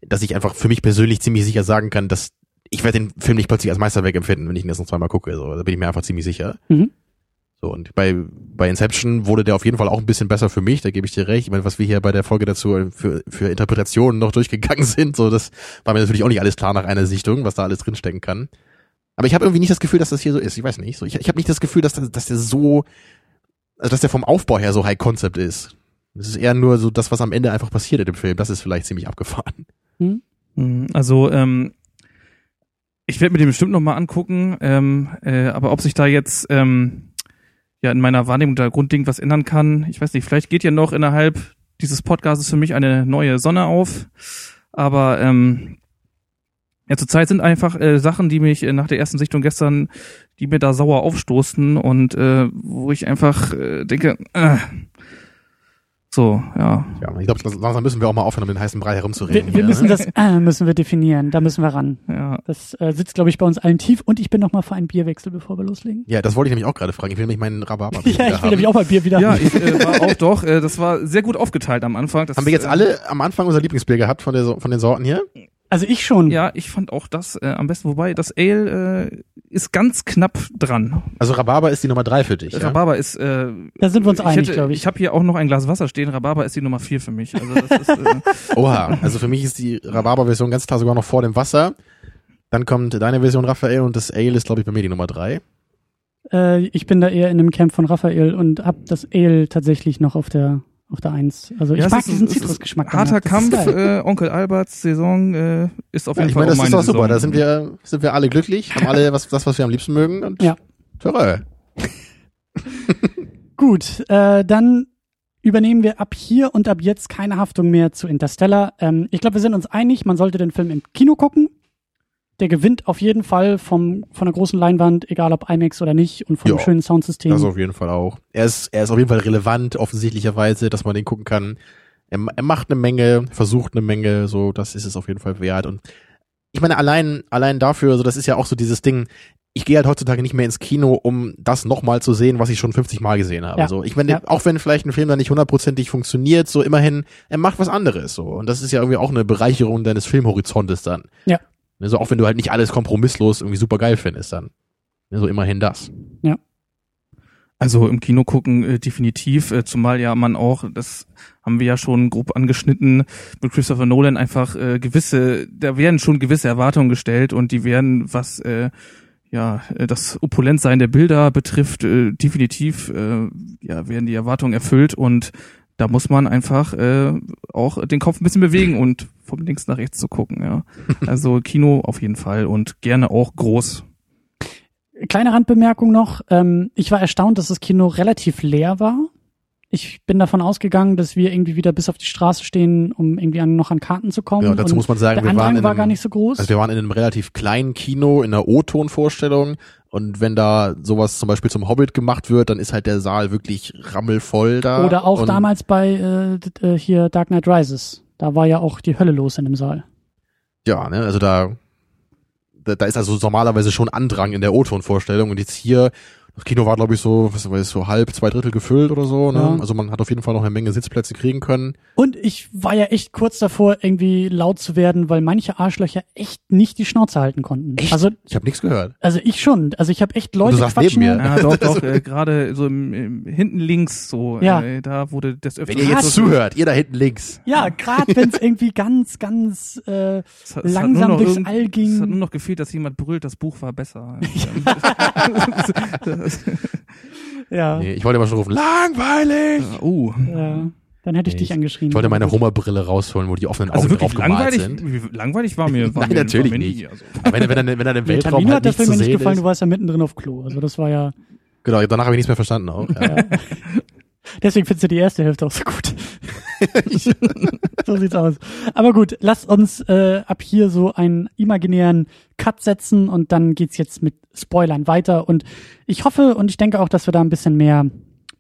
dass ich einfach für mich persönlich ziemlich sicher sagen kann, dass ich werde den Film nicht plötzlich als Meisterwerk empfinden, wenn ich ihn jetzt noch zweimal gucke. So, da bin ich mir einfach ziemlich sicher. Mhm. So, und bei, bei Inception wurde der auf jeden Fall auch ein bisschen besser für mich, da gebe ich dir recht. Ich meine, was wir hier bei der Folge dazu für, für Interpretationen noch durchgegangen sind, so, das war mir natürlich auch nicht alles klar nach einer Sichtung, was da alles drinstecken kann. Aber ich habe irgendwie nicht das Gefühl, dass das hier so ist. Ich weiß nicht. So, ich ich habe nicht das Gefühl, dass, das- dass der so, also dass der vom Aufbau her so High Concept ist. Das ist eher nur so das, was am Ende einfach passiert in dem Film. Das ist vielleicht ziemlich abgefahren. Mhm, Also, ähm, ich werde mir den bestimmt noch mal angucken, ähm, äh, aber ob sich da jetzt ähm, ja in meiner Wahrnehmung da grundlegend was ändern kann, ich weiß nicht, vielleicht geht ja noch innerhalb dieses Podcasts für mich eine neue Sonne auf, aber ähm, Ja, zurzeit sind einfach äh, Sachen, die mich äh, nach der ersten Sichtung gestern, die mir da sauer aufstoßen und äh, wo ich einfach äh, denke, äh, so, ja. Ja, ich glaube, langsam müssen wir auch mal aufhören, um den heißen Brei herumzureden. Wir, wir müssen ne? das äh, müssen wir definieren. Da müssen wir ran. Ja. Das äh, sitzt, glaube ich, bei uns allen tief. Und ich bin noch mal für einen Bierwechsel, bevor wir loslegen. Ja, das wollte ich nämlich auch gerade fragen. Ich will nämlich meinen Rhabarber Ja, ich will nämlich auch mal Bier wieder Ja, haben. ich äh, war auch doch. Äh, das war sehr gut aufgeteilt am Anfang. Das, Haben wir jetzt äh, alle am Anfang unser Lieblingsbier gehabt von, der, So- von den Sorten hier? Also ich schon. Ja, ich fand auch das äh, am besten. Wobei das Ale äh, ist ganz knapp dran. Also Rhabarber ist die Nummer drei für dich, ja? Rhabarber ist. Äh, Da sind wir uns einig, glaube ich. Ich habe hier auch noch ein Glas Wasser stehen. Rhabarber ist die Nummer vier für mich. Also das ist, äh, Oha, also für mich ist die Rhabarber-Version ganz klar sogar noch vor dem Wasser. Dann kommt deine Version, Raphael, und das Ale ist, glaube ich, bei mir die Nummer drei. Äh, ich bin da eher in einem Camp von Raphael und hab das Ale tatsächlich noch auf der auf der Eins. Also ich ja, mag diesen Zitrusgeschmack. Harter Kampf. Äh, Onkel Alberts Saison äh, ist auf Ja, jeden ich Fall meine, das ist doch super. Da sind wir, sind wir alle glücklich, haben alle was, das, was wir am liebsten mögen. Und Ja. Töre. Gut, äh, dann übernehmen wir ab hier und ab jetzt keine Haftung mehr zu Interstellar. Ähm, ich glaube, wir sind uns einig, man sollte den Film im Kino gucken. Der gewinnt auf jeden Fall vom, von der großen Leinwand, egal ob IMAX oder nicht, und einem Ja, schönen Soundsystem. Das auf jeden Fall auch. Er ist, er ist auf jeden Fall relevant, offensichtlicherweise, dass man den gucken kann. Er, er macht eine Menge, versucht eine Menge, so, das ist es auf jeden Fall wert. Und ich meine, allein, allein dafür, so, das ist ja auch so dieses Ding, ich gehe halt heutzutage nicht mehr ins Kino, um das nochmal zu sehen, was ich schon 50 Mal gesehen habe. Ja. So, ich meine, Ja. auch wenn vielleicht ein Film dann nicht hundertprozentig funktioniert, so immerhin, er macht was anderes, so. Und das ist ja irgendwie auch eine Bereicherung deines Filmhorizontes dann. Ja. Ne, So, auch wenn du halt nicht alles kompromisslos irgendwie super geil findest, dann. Ne, So immerhin das. Also im Kino gucken äh, definitiv, äh, zumal ja man auch, das haben wir ja schon grob angeschnitten, mit Christopher Nolan einfach äh, gewisse, da werden schon gewisse Erwartungen gestellt und die werden, was äh, ja äh, das Opulentsein der Bilder betrifft, äh, definitiv äh, ja werden die Erwartungen erfüllt und da muss man einfach äh, auch den Kopf ein bisschen bewegen und vom links nach rechts zu gucken, ja. Also Kino auf jeden Fall und gerne auch groß. Kleine Randbemerkung noch. Ähm, ich war erstaunt, dass das Kino relativ leer war. Ich bin davon ausgegangen, dass wir irgendwie wieder bis auf die Straße stehen, um irgendwie an, noch an Karten zu kommen. Ja, dazu Und muss man sagen, der wir waren Andrang in war einem, gar nicht so groß. Also wir waren in einem relativ kleinen Kino in einer O-Ton-Vorstellung und wenn da sowas zum Beispiel zum Hobbit gemacht wird, dann ist halt der Saal wirklich rammelvoll da. Oder auch damals bei äh, äh, hier Dark Knight Rises. Da war ja auch die Hölle los in dem Saal. Ja, ne, also da, da, da ist also normalerweise schon Andrang in der O-Ton-Vorstellung und jetzt hier, das Kino war glaube ich so, was weiß ich, so halb, zwei Drittel gefüllt oder so, ne? Ja. Also man hat auf jeden Fall noch eine Menge Sitzplätze kriegen können. Und ich war ja echt kurz davor, irgendwie laut zu werden, weil manche Arschlöcher echt nicht die Schnauze halten konnten. Echt? Also, Ich habe nichts gehört. also ich schon. Also ich habe echt Leute du saßt quatschen. neben mir. Ja, doch, doch, äh, gerade so im, im, hinten links so, Ja. äh, da wurde das Wenn öfter ihr jetzt Krass. zuhört, ihr da hinten links. Ja, gerade wenn es irgendwie ganz, ganz äh, Es hat- es langsam durchs All ging. Es hat nur noch gefehlt, dass jemand brüllt, das Buch war besser. ja. Nee, ich wollte mal schon rufen, langweilig! uh. ja. Dann hätte ich Nee, dich angeschrien. Ich wollte meine Homerbrille rausholen, wo die offenen Also Augen wirklich drauf gemalt langweilig, sind. wie- langweilig war mir, war Nein, mir, natürlich war mir nicht. also. Aber wenn, er- wenn, er, wenn er im Nee, Weltraum Tamina halt hat der Film mir nicht gefallen, ist. du warst ja mittendrin auf Klo. Also das war ja. Genau, danach habe ich nichts mehr verstanden auch. Ja. Deswegen findest du die erste Hälfte auch so gut. so sieht's aus. Aber gut, lasst uns äh, ab hier so einen imaginären Cut setzen und dann geht's jetzt mit Spoilern weiter. Und ich hoffe und ich denke auch, dass wir da ein bisschen mehr,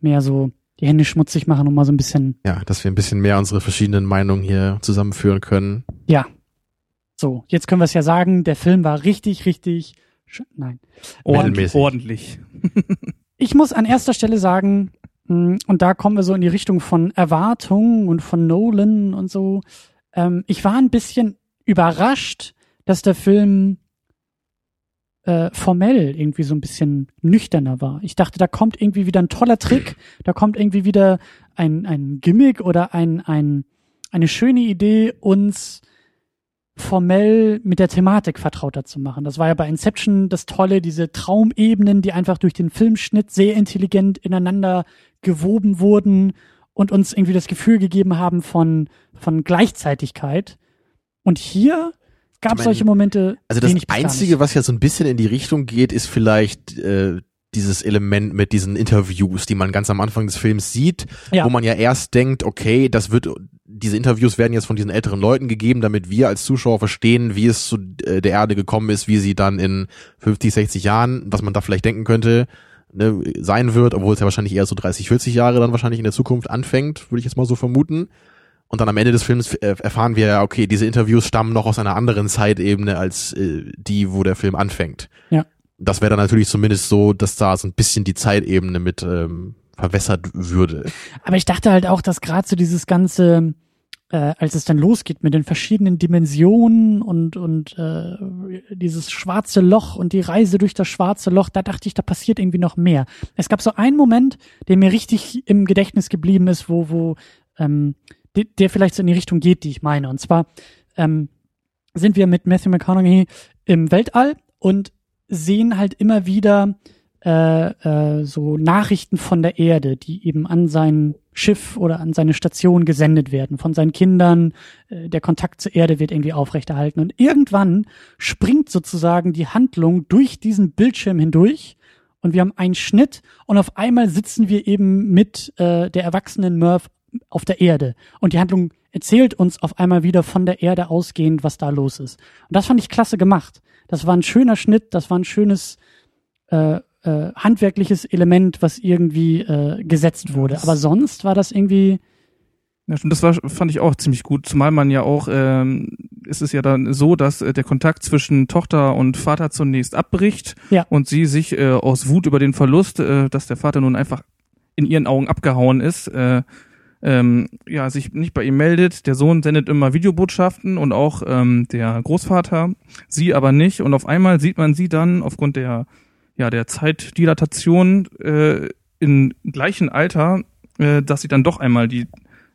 mehr so die Hände schmutzig machen und mal so ein bisschen, ja, dass wir ein bisschen mehr unsere verschiedenen Meinungen hier zusammenführen können. ja. So, jetzt können wir es ja sagen, der Film war richtig, richtig, nein. Mittelmäßig. Ordentlich. Ich muss an erster Stelle sagen, und da kommen wir so in die Richtung von Erwartungen und von Nolan und so. Ähm, ich war ein bisschen überrascht, dass der Film äh, formell irgendwie so ein bisschen nüchterner war. Ich dachte, da kommt irgendwie wieder ein toller Trick, da kommt irgendwie wieder ein, ein Gimmick oder ein, ein, eine schöne Idee, uns formell mit der Thematik vertrauter zu machen. Das war ja bei Inception das Tolle, diese Traumebenen, die einfach durch den Filmschnitt sehr intelligent ineinander gewoben wurden und uns irgendwie das Gefühl gegeben haben von, von Gleichzeitigkeit. Und hier gab es solche Momente. Also das Einzige, was ja so ein bisschen in die Richtung geht, ist vielleicht äh, dieses Element mit diesen Interviews, die man ganz am Anfang des Films sieht, Ja. wo man ja erst denkt, okay, das wird diese Interviews werden jetzt von diesen älteren Leuten gegeben, damit wir als Zuschauer verstehen, wie es zu äh, der Erde gekommen ist, wie sie dann in 50, 60 Jahren, was man da vielleicht denken könnte, ne, sein wird, obwohl es ja wahrscheinlich eher so 30, 40 Jahre dann wahrscheinlich in der Zukunft anfängt, würde ich jetzt mal so vermuten. Und dann am Ende des Films äh, erfahren wir ja, okay, diese Interviews stammen noch aus einer anderen Zeitebene als äh, die, wo der Film anfängt. Ja. Das wäre dann natürlich zumindest so, dass da so ein bisschen die Zeitebene mit ähm, verwässert würde. Aber ich dachte halt auch, dass gerade so dieses ganze, äh, als es dann losgeht mit den verschiedenen Dimensionen und und äh, dieses schwarze Loch und die Reise durch das schwarze Loch, da dachte ich, da passiert irgendwie noch mehr. Es gab so einen Moment, der mir richtig im Gedächtnis geblieben ist, wo wo ähm, der, der vielleicht so in die Richtung geht, die ich meine. Und zwar ähm, sind wir mit Matthew McConaughey im Weltall und sehen halt immer wieder äh, äh, so Nachrichten von der Erde, die eben an sein Schiff oder an seine Station gesendet werden, von seinen Kindern. Äh, der Kontakt zur Erde wird irgendwie aufrechterhalten. Und irgendwann springt sozusagen die Handlung durch diesen Bildschirm hindurch und wir haben einen Schnitt und auf einmal sitzen wir eben mit äh, der erwachsenen Murph auf der Erde. Und die Handlung erzählt uns auf einmal wieder von der Erde ausgehend, was da los ist. Und das fand ich klasse gemacht. Das war ein schöner Schnitt, das war ein schönes äh, äh, handwerkliches Element, was irgendwie äh, gesetzt wurde. Aber sonst war das irgendwie. Ja, stimmt, das war, fand ich auch ziemlich gut, zumal man ja auch, ähm, ist es ja dann so, dass äh, der Kontakt zwischen Tochter und Vater zunächst abbricht Ja. und sie sich äh, aus Wut über den Verlust, äh, dass der Vater nun einfach in ihren Augen abgehauen ist, äh, ähm, ja, sich nicht bei ihm meldet. Der Sohn sendet immer Videobotschaften und auch ähm, der Großvater, sie aber nicht. Und auf einmal sieht man sie dann aufgrund der, ja, der Zeitdilatation äh, im gleichen Alter, äh, dass sie dann doch einmal die,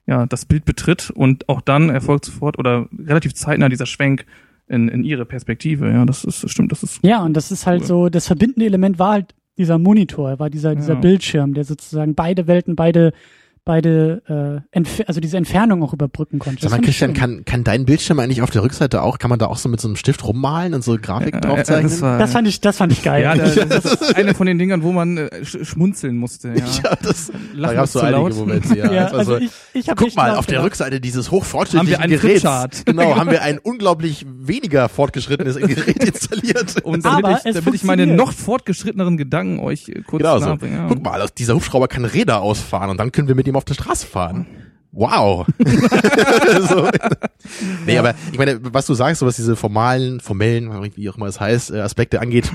ja, das Bild betritt und auch dann erfolgt sofort oder relativ zeitnah dieser Schwenk in, in ihre Perspektive. Ja, das ist, das stimmt, das ist Ja, und das ist halt Cool. so, das verbindende Element war halt dieser Monitor, war dieser, dieser Ja. Bildschirm, der sozusagen beide Welten, beide, beide, äh, Entf also diese Entfernung auch überbrücken konnte. Sag mal, Christian, schön. kann, kann dein Bildschirm eigentlich auf der Rückseite auch, kann man da auch so mit so einem Stift rummalen und so Grafiken Äh, draufzeichnen? das war, das fand ich, das fand ich geil. ja, das, das ist eine von den Dingern, wo man äh, sch schmunzeln musste. Ja, ja, das, da Lachen gab ist so zu einige laut. Momente, ja. Ja, also so- ich, ich hab Guck mal, laut auf der. Rückseite dieses hochfortschrittlichen Haben wir einen Geräts, genau, haben wir ein unglaublich weniger fortgeschrittenes Gerät installiert. Und damit, Aber ich, es damit ich meine noch fortgeschritteneren Gedanken euch äh, kurz Genau so. nahebringe. Ja. Guck mal, dieser Hubschrauber kann Räder ausfahren und dann können wir mit ihm auf der Straße fahren. Wow. so. Nee, aber ich meine, was du sagst, so was diese formalen, formellen, wie auch immer es heißt, äh, Aspekte angeht,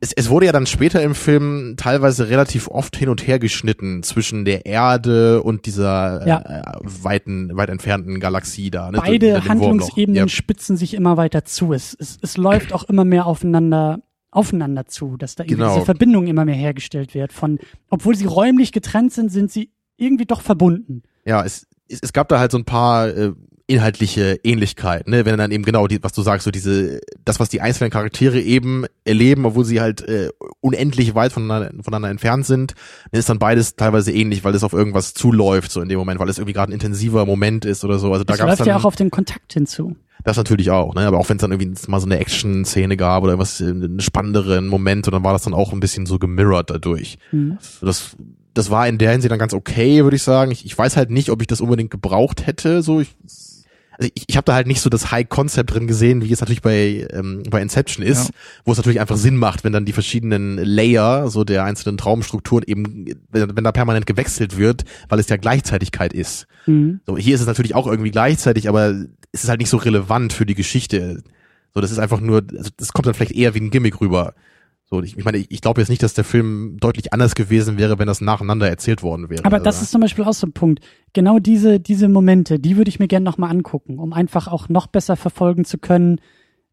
es, es wurde ja dann später im Film teilweise relativ oft hin und her geschnitten zwischen der Erde und dieser Ja. äh, weiten, weit entfernten Galaxie da. Ne? Beide. Handlungsebenen Ja. spitzen sich immer weiter zu. Es, es, es läuft auch immer mehr aufeinander aufeinander zu, dass da irgendwie Genau. diese Verbindung immer mehr hergestellt wird. Von, obwohl sie räumlich getrennt sind, sind sie irgendwie doch verbunden. Ja, es, es, es gab da halt so ein paar äh, inhaltliche Ähnlichkeiten, ne? wenn dann eben genau die, was du sagst, so diese, das, was die einzelnen Charaktere eben erleben, obwohl sie halt äh, unendlich weit voneinander, voneinander entfernt sind, ist dann beides teilweise ähnlich, weil es auf irgendwas zuläuft, so in dem Moment, weil es irgendwie gerade ein intensiver Moment ist oder so. Also da Es gab's läuft dann ja auch auf den Kontakt hinzu. das natürlich auch, ne? Aber auch wenn es dann irgendwie mal so eine Action-Szene gab oder was, äh, einen spannenderen Moment, und dann war das dann auch ein bisschen so gemirrored dadurch. Mhm. Das, das war in der Hinsicht dann ganz okay, würde ich sagen. Ich, ich weiß halt nicht, ob ich das unbedingt gebraucht hätte. So, ich, also ich, ich habe da halt nicht so das High-Concept drin gesehen, wie es natürlich bei, ähm, bei Inception ist, Ja. wo es natürlich einfach Sinn macht, wenn dann die verschiedenen Layer, so der einzelnen Traumstrukturen eben, wenn, wenn da permanent gewechselt wird, weil es ja Gleichzeitigkeit ist. Mhm. So, hier ist es natürlich auch irgendwie gleichzeitig, aber es ist halt nicht so relevant für die Geschichte. So, das ist einfach nur, also das kommt dann vielleicht eher wie ein Gimmick rüber. So, ich, ich meine, ich, glaube jetzt nicht, dass der Film deutlich anders gewesen wäre, wenn das nacheinander erzählt worden wäre. Aber das Also, ist zum Beispiel auch so ein Punkt. Genau diese, diese Momente, die würde ich mir gerne nochmal angucken, um einfach auch noch besser verfolgen zu können,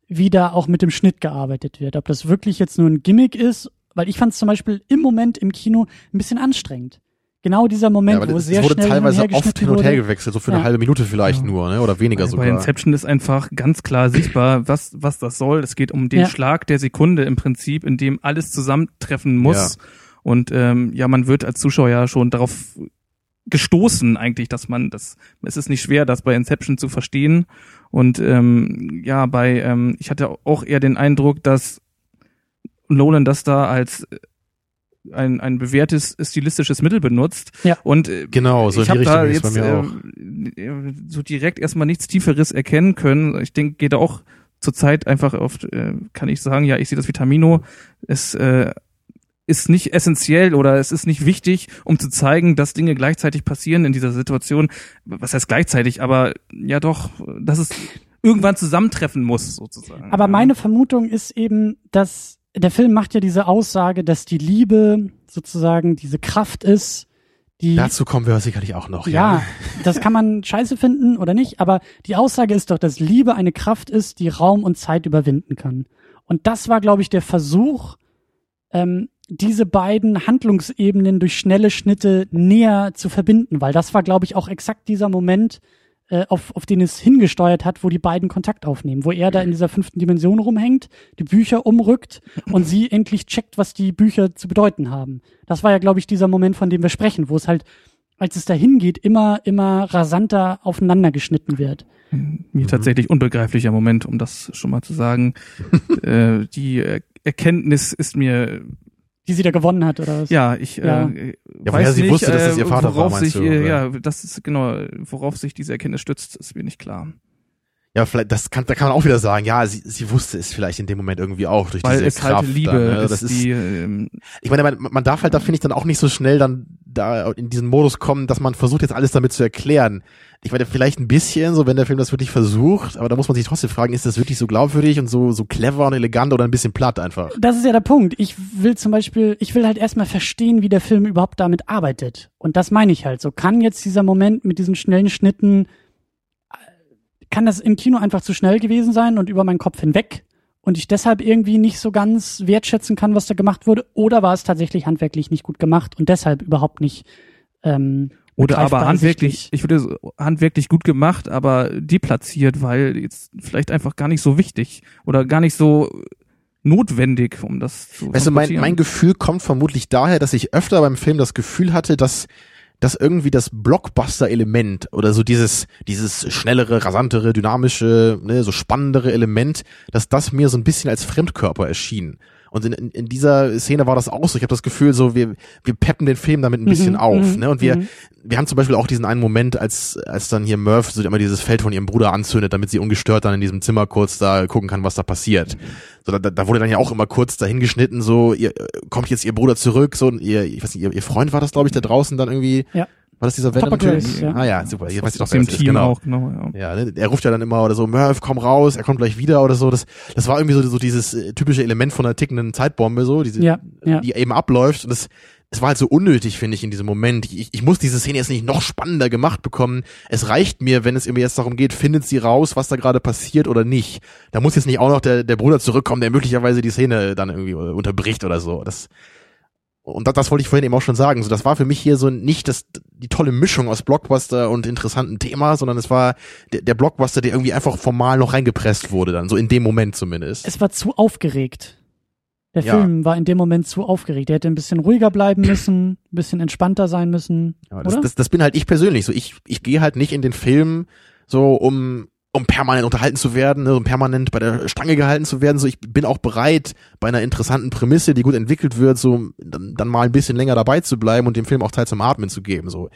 wie da auch mit dem Schnitt gearbeitet wird. Ob das wirklich jetzt nur ein Gimmick ist, weil ich fand es zum Beispiel im Moment im Kino ein bisschen anstrengend. Genau dieser ja, Moment, aber wo es sehr wurde schnell teilweise oft hin und her gewechselt, so für eine Ja. halbe Minute vielleicht Ja. nur, ne? oder weniger Bei sogar. Inception ist einfach ganz klar sichtbar, was, was das soll. Es geht um den Ja. Schlag der Sekunde im Prinzip, in dem alles zusammentreffen muss. Und ähm, ja, man wird als Zuschauer ja schon darauf gestoßen eigentlich, dass man das, es ist nicht schwer, das bei Inception zu verstehen. Und ähm, ja, bei, ähm, ich hatte auch eher den Eindruck, dass Nolan das da als ein, ein bewährtes stilistisches Mittel benutzt. Ja. Und äh, Genau, so in ich die habe da Richtung ist jetzt bei mir äh, so direkt erstmal nichts Tieferes erkennen können. Ich denke, geht auch zurzeit einfach oft, äh, kann ich sagen, ja, ich sehe das Vitamino. Es äh, ist nicht essentiell oder es ist nicht wichtig, um zu zeigen, dass Dinge gleichzeitig passieren in dieser Situation. Was heißt gleichzeitig? Aber ja doch, dass es irgendwann zusammentreffen muss, sozusagen. Aber meine Vermutung ist eben, dass der Film macht ja diese Aussage, dass die Liebe sozusagen diese Kraft ist, die Dazu kommen wir sicherlich auch noch. ja, das kann man scheiße finden oder nicht, aber die Aussage ist doch, dass Liebe eine Kraft ist, die Raum und Zeit überwinden kann. Und das war, glaube ich, der Versuch, ähm, diese beiden Handlungsebenen durch schnelle Schnitte näher zu verbinden, weil das war, glaube ich, auch exakt dieser Moment, äh, auf, auf den es hingesteuert hat, wo die beiden Kontakt aufnehmen, wo er da in dieser fünften Dimension rumhängt, die Bücher umrückt und sie endlich checkt, was die Bücher zu bedeuten haben. Das war ja, glaube ich, dieser Moment, von dem wir sprechen, wo es halt, als es dahin geht, immer, immer rasanter aufeinander geschnitten wird. mir tatsächlich unbegreiflicher Moment, um das schon mal zu sagen. äh, die Er- Erkenntnis ist mir, Die sie da gewonnen hat, oder was? ja, ich Ja. Äh, Ja, weiß sie nicht, wusste, dass es äh, ihr Vater war, worauf meinst sich, du, ja, das ist genau, worauf sich diese Erkenntnis stützt, ist mir nicht klar. Ja, vielleicht, das kann, da kann man auch wieder sagen, ja, sie, sie wusste es vielleicht in dem Moment irgendwie auch durch Weil diese es Kraft. halt Liebe dann, ne? ist, das ist, die, ähm, ich meine, man, man darf halt da, finde ich, dann auch nicht so schnell dann da in diesen Modus kommen, dass man versucht, jetzt alles damit zu erklären. Ich meine, vielleicht ein bisschen, so wenn der Film das wirklich versucht, aber da muss man sich trotzdem fragen, ist das wirklich so glaubwürdig und so, so clever und elegant oder ein bisschen platt einfach? Das ist ja der Punkt. Ich will zum Beispiel, ich will halt erstmal verstehen, wie der Film überhaupt damit arbeitet. Und das meine ich halt so. Kann jetzt dieser Moment mit diesen schnellen Schnitten, kann das im Kino einfach zu schnell gewesen sein und über meinen Kopf hinweg? Und ich deshalb irgendwie nicht so ganz wertschätzen kann, was da gemacht wurde? Oder war es tatsächlich handwerklich nicht gut gemacht und deshalb überhaupt nicht ähm, oder aber handwerklich, ich würde so, handwerklich gut gemacht, aber deplatziert, weil jetzt vielleicht einfach gar nicht so wichtig oder gar nicht so notwendig, um das zu Weißt du, mein, mein Gefühl kommt vermutlich daher, dass ich öfter beim Film das Gefühl hatte, dass dass irgendwie das Blockbuster-Element oder so dieses, dieses schnellere, rasantere, dynamische, ne, so spannendere Element, dass das mir so ein bisschen als Fremdkörper erschien. Und in, in, in dieser Szene war das auch so. Ich habe das Gefühl, so wir wir peppen den Film damit ein bisschen Mhm, auf, mhm, ne? Und wir mhm. wir haben zum Beispiel auch diesen einen Moment, als als dann hier Murph so immer dieses Feld von ihrem Bruder anzündet, damit sie ungestört dann in diesem Zimmer kurz da gucken kann, was da passiert. So da, da wurde dann ja auch immer kurz dahin geschnitten, so ihr kommt jetzt ihr Bruder zurück, so und ihr ich weiß nicht, ihr, ihr Freund war das glaube ich da draußen dann irgendwie. Ja. War das dieser Topper Venom-Typ? Grace, ja. Ah ja, super. Ihr weiß ich doch, wer dem das ist, Team genau. auch, genau, ja. Ja, ne? er ruft ja dann immer oder so, Murph, komm raus, er kommt gleich wieder oder so. Das, das war irgendwie so, so dieses äh, typische Element von einer tickenden Zeitbombe, so, diese, Ja, ja. die eben abläuft. Und das, es war halt so unnötig, finde ich, in diesem Moment. Ich, ich muss diese Szene jetzt nicht noch spannender gemacht bekommen. Es reicht mir, wenn es irgendwie jetzt darum geht, findet sie raus, was da gerade passiert oder nicht. Da muss jetzt nicht auch noch der, der Bruder zurückkommen, der möglicherweise die Szene dann irgendwie unterbricht oder so. Das, und das, das wollte ich vorhin eben auch schon sagen. So, das war für mich hier so nicht das, die tolle Mischung aus Blockbuster und interessanten Thema, sondern es war der, der Blockbuster, der irgendwie einfach formal noch reingepresst wurde, dann so in dem Moment zumindest. Es war zu aufgeregt. Der Ja. Film war in dem Moment zu aufgeregt. Der hätte ein bisschen ruhiger bleiben müssen, ein bisschen entspannter sein müssen. Ja, das, das, das bin halt ich persönlich. So, ich, ich gehe halt nicht in den Film so, um, um permanent unterhalten zu werden, ne, um permanent bei der Stange gehalten zu werden. So, ich bin auch bereit, bei einer interessanten Prämisse, die gut entwickelt wird, so dann, dann mal ein bisschen länger dabei zu bleiben und dem Film auch Zeit zum Atmen zu geben. So.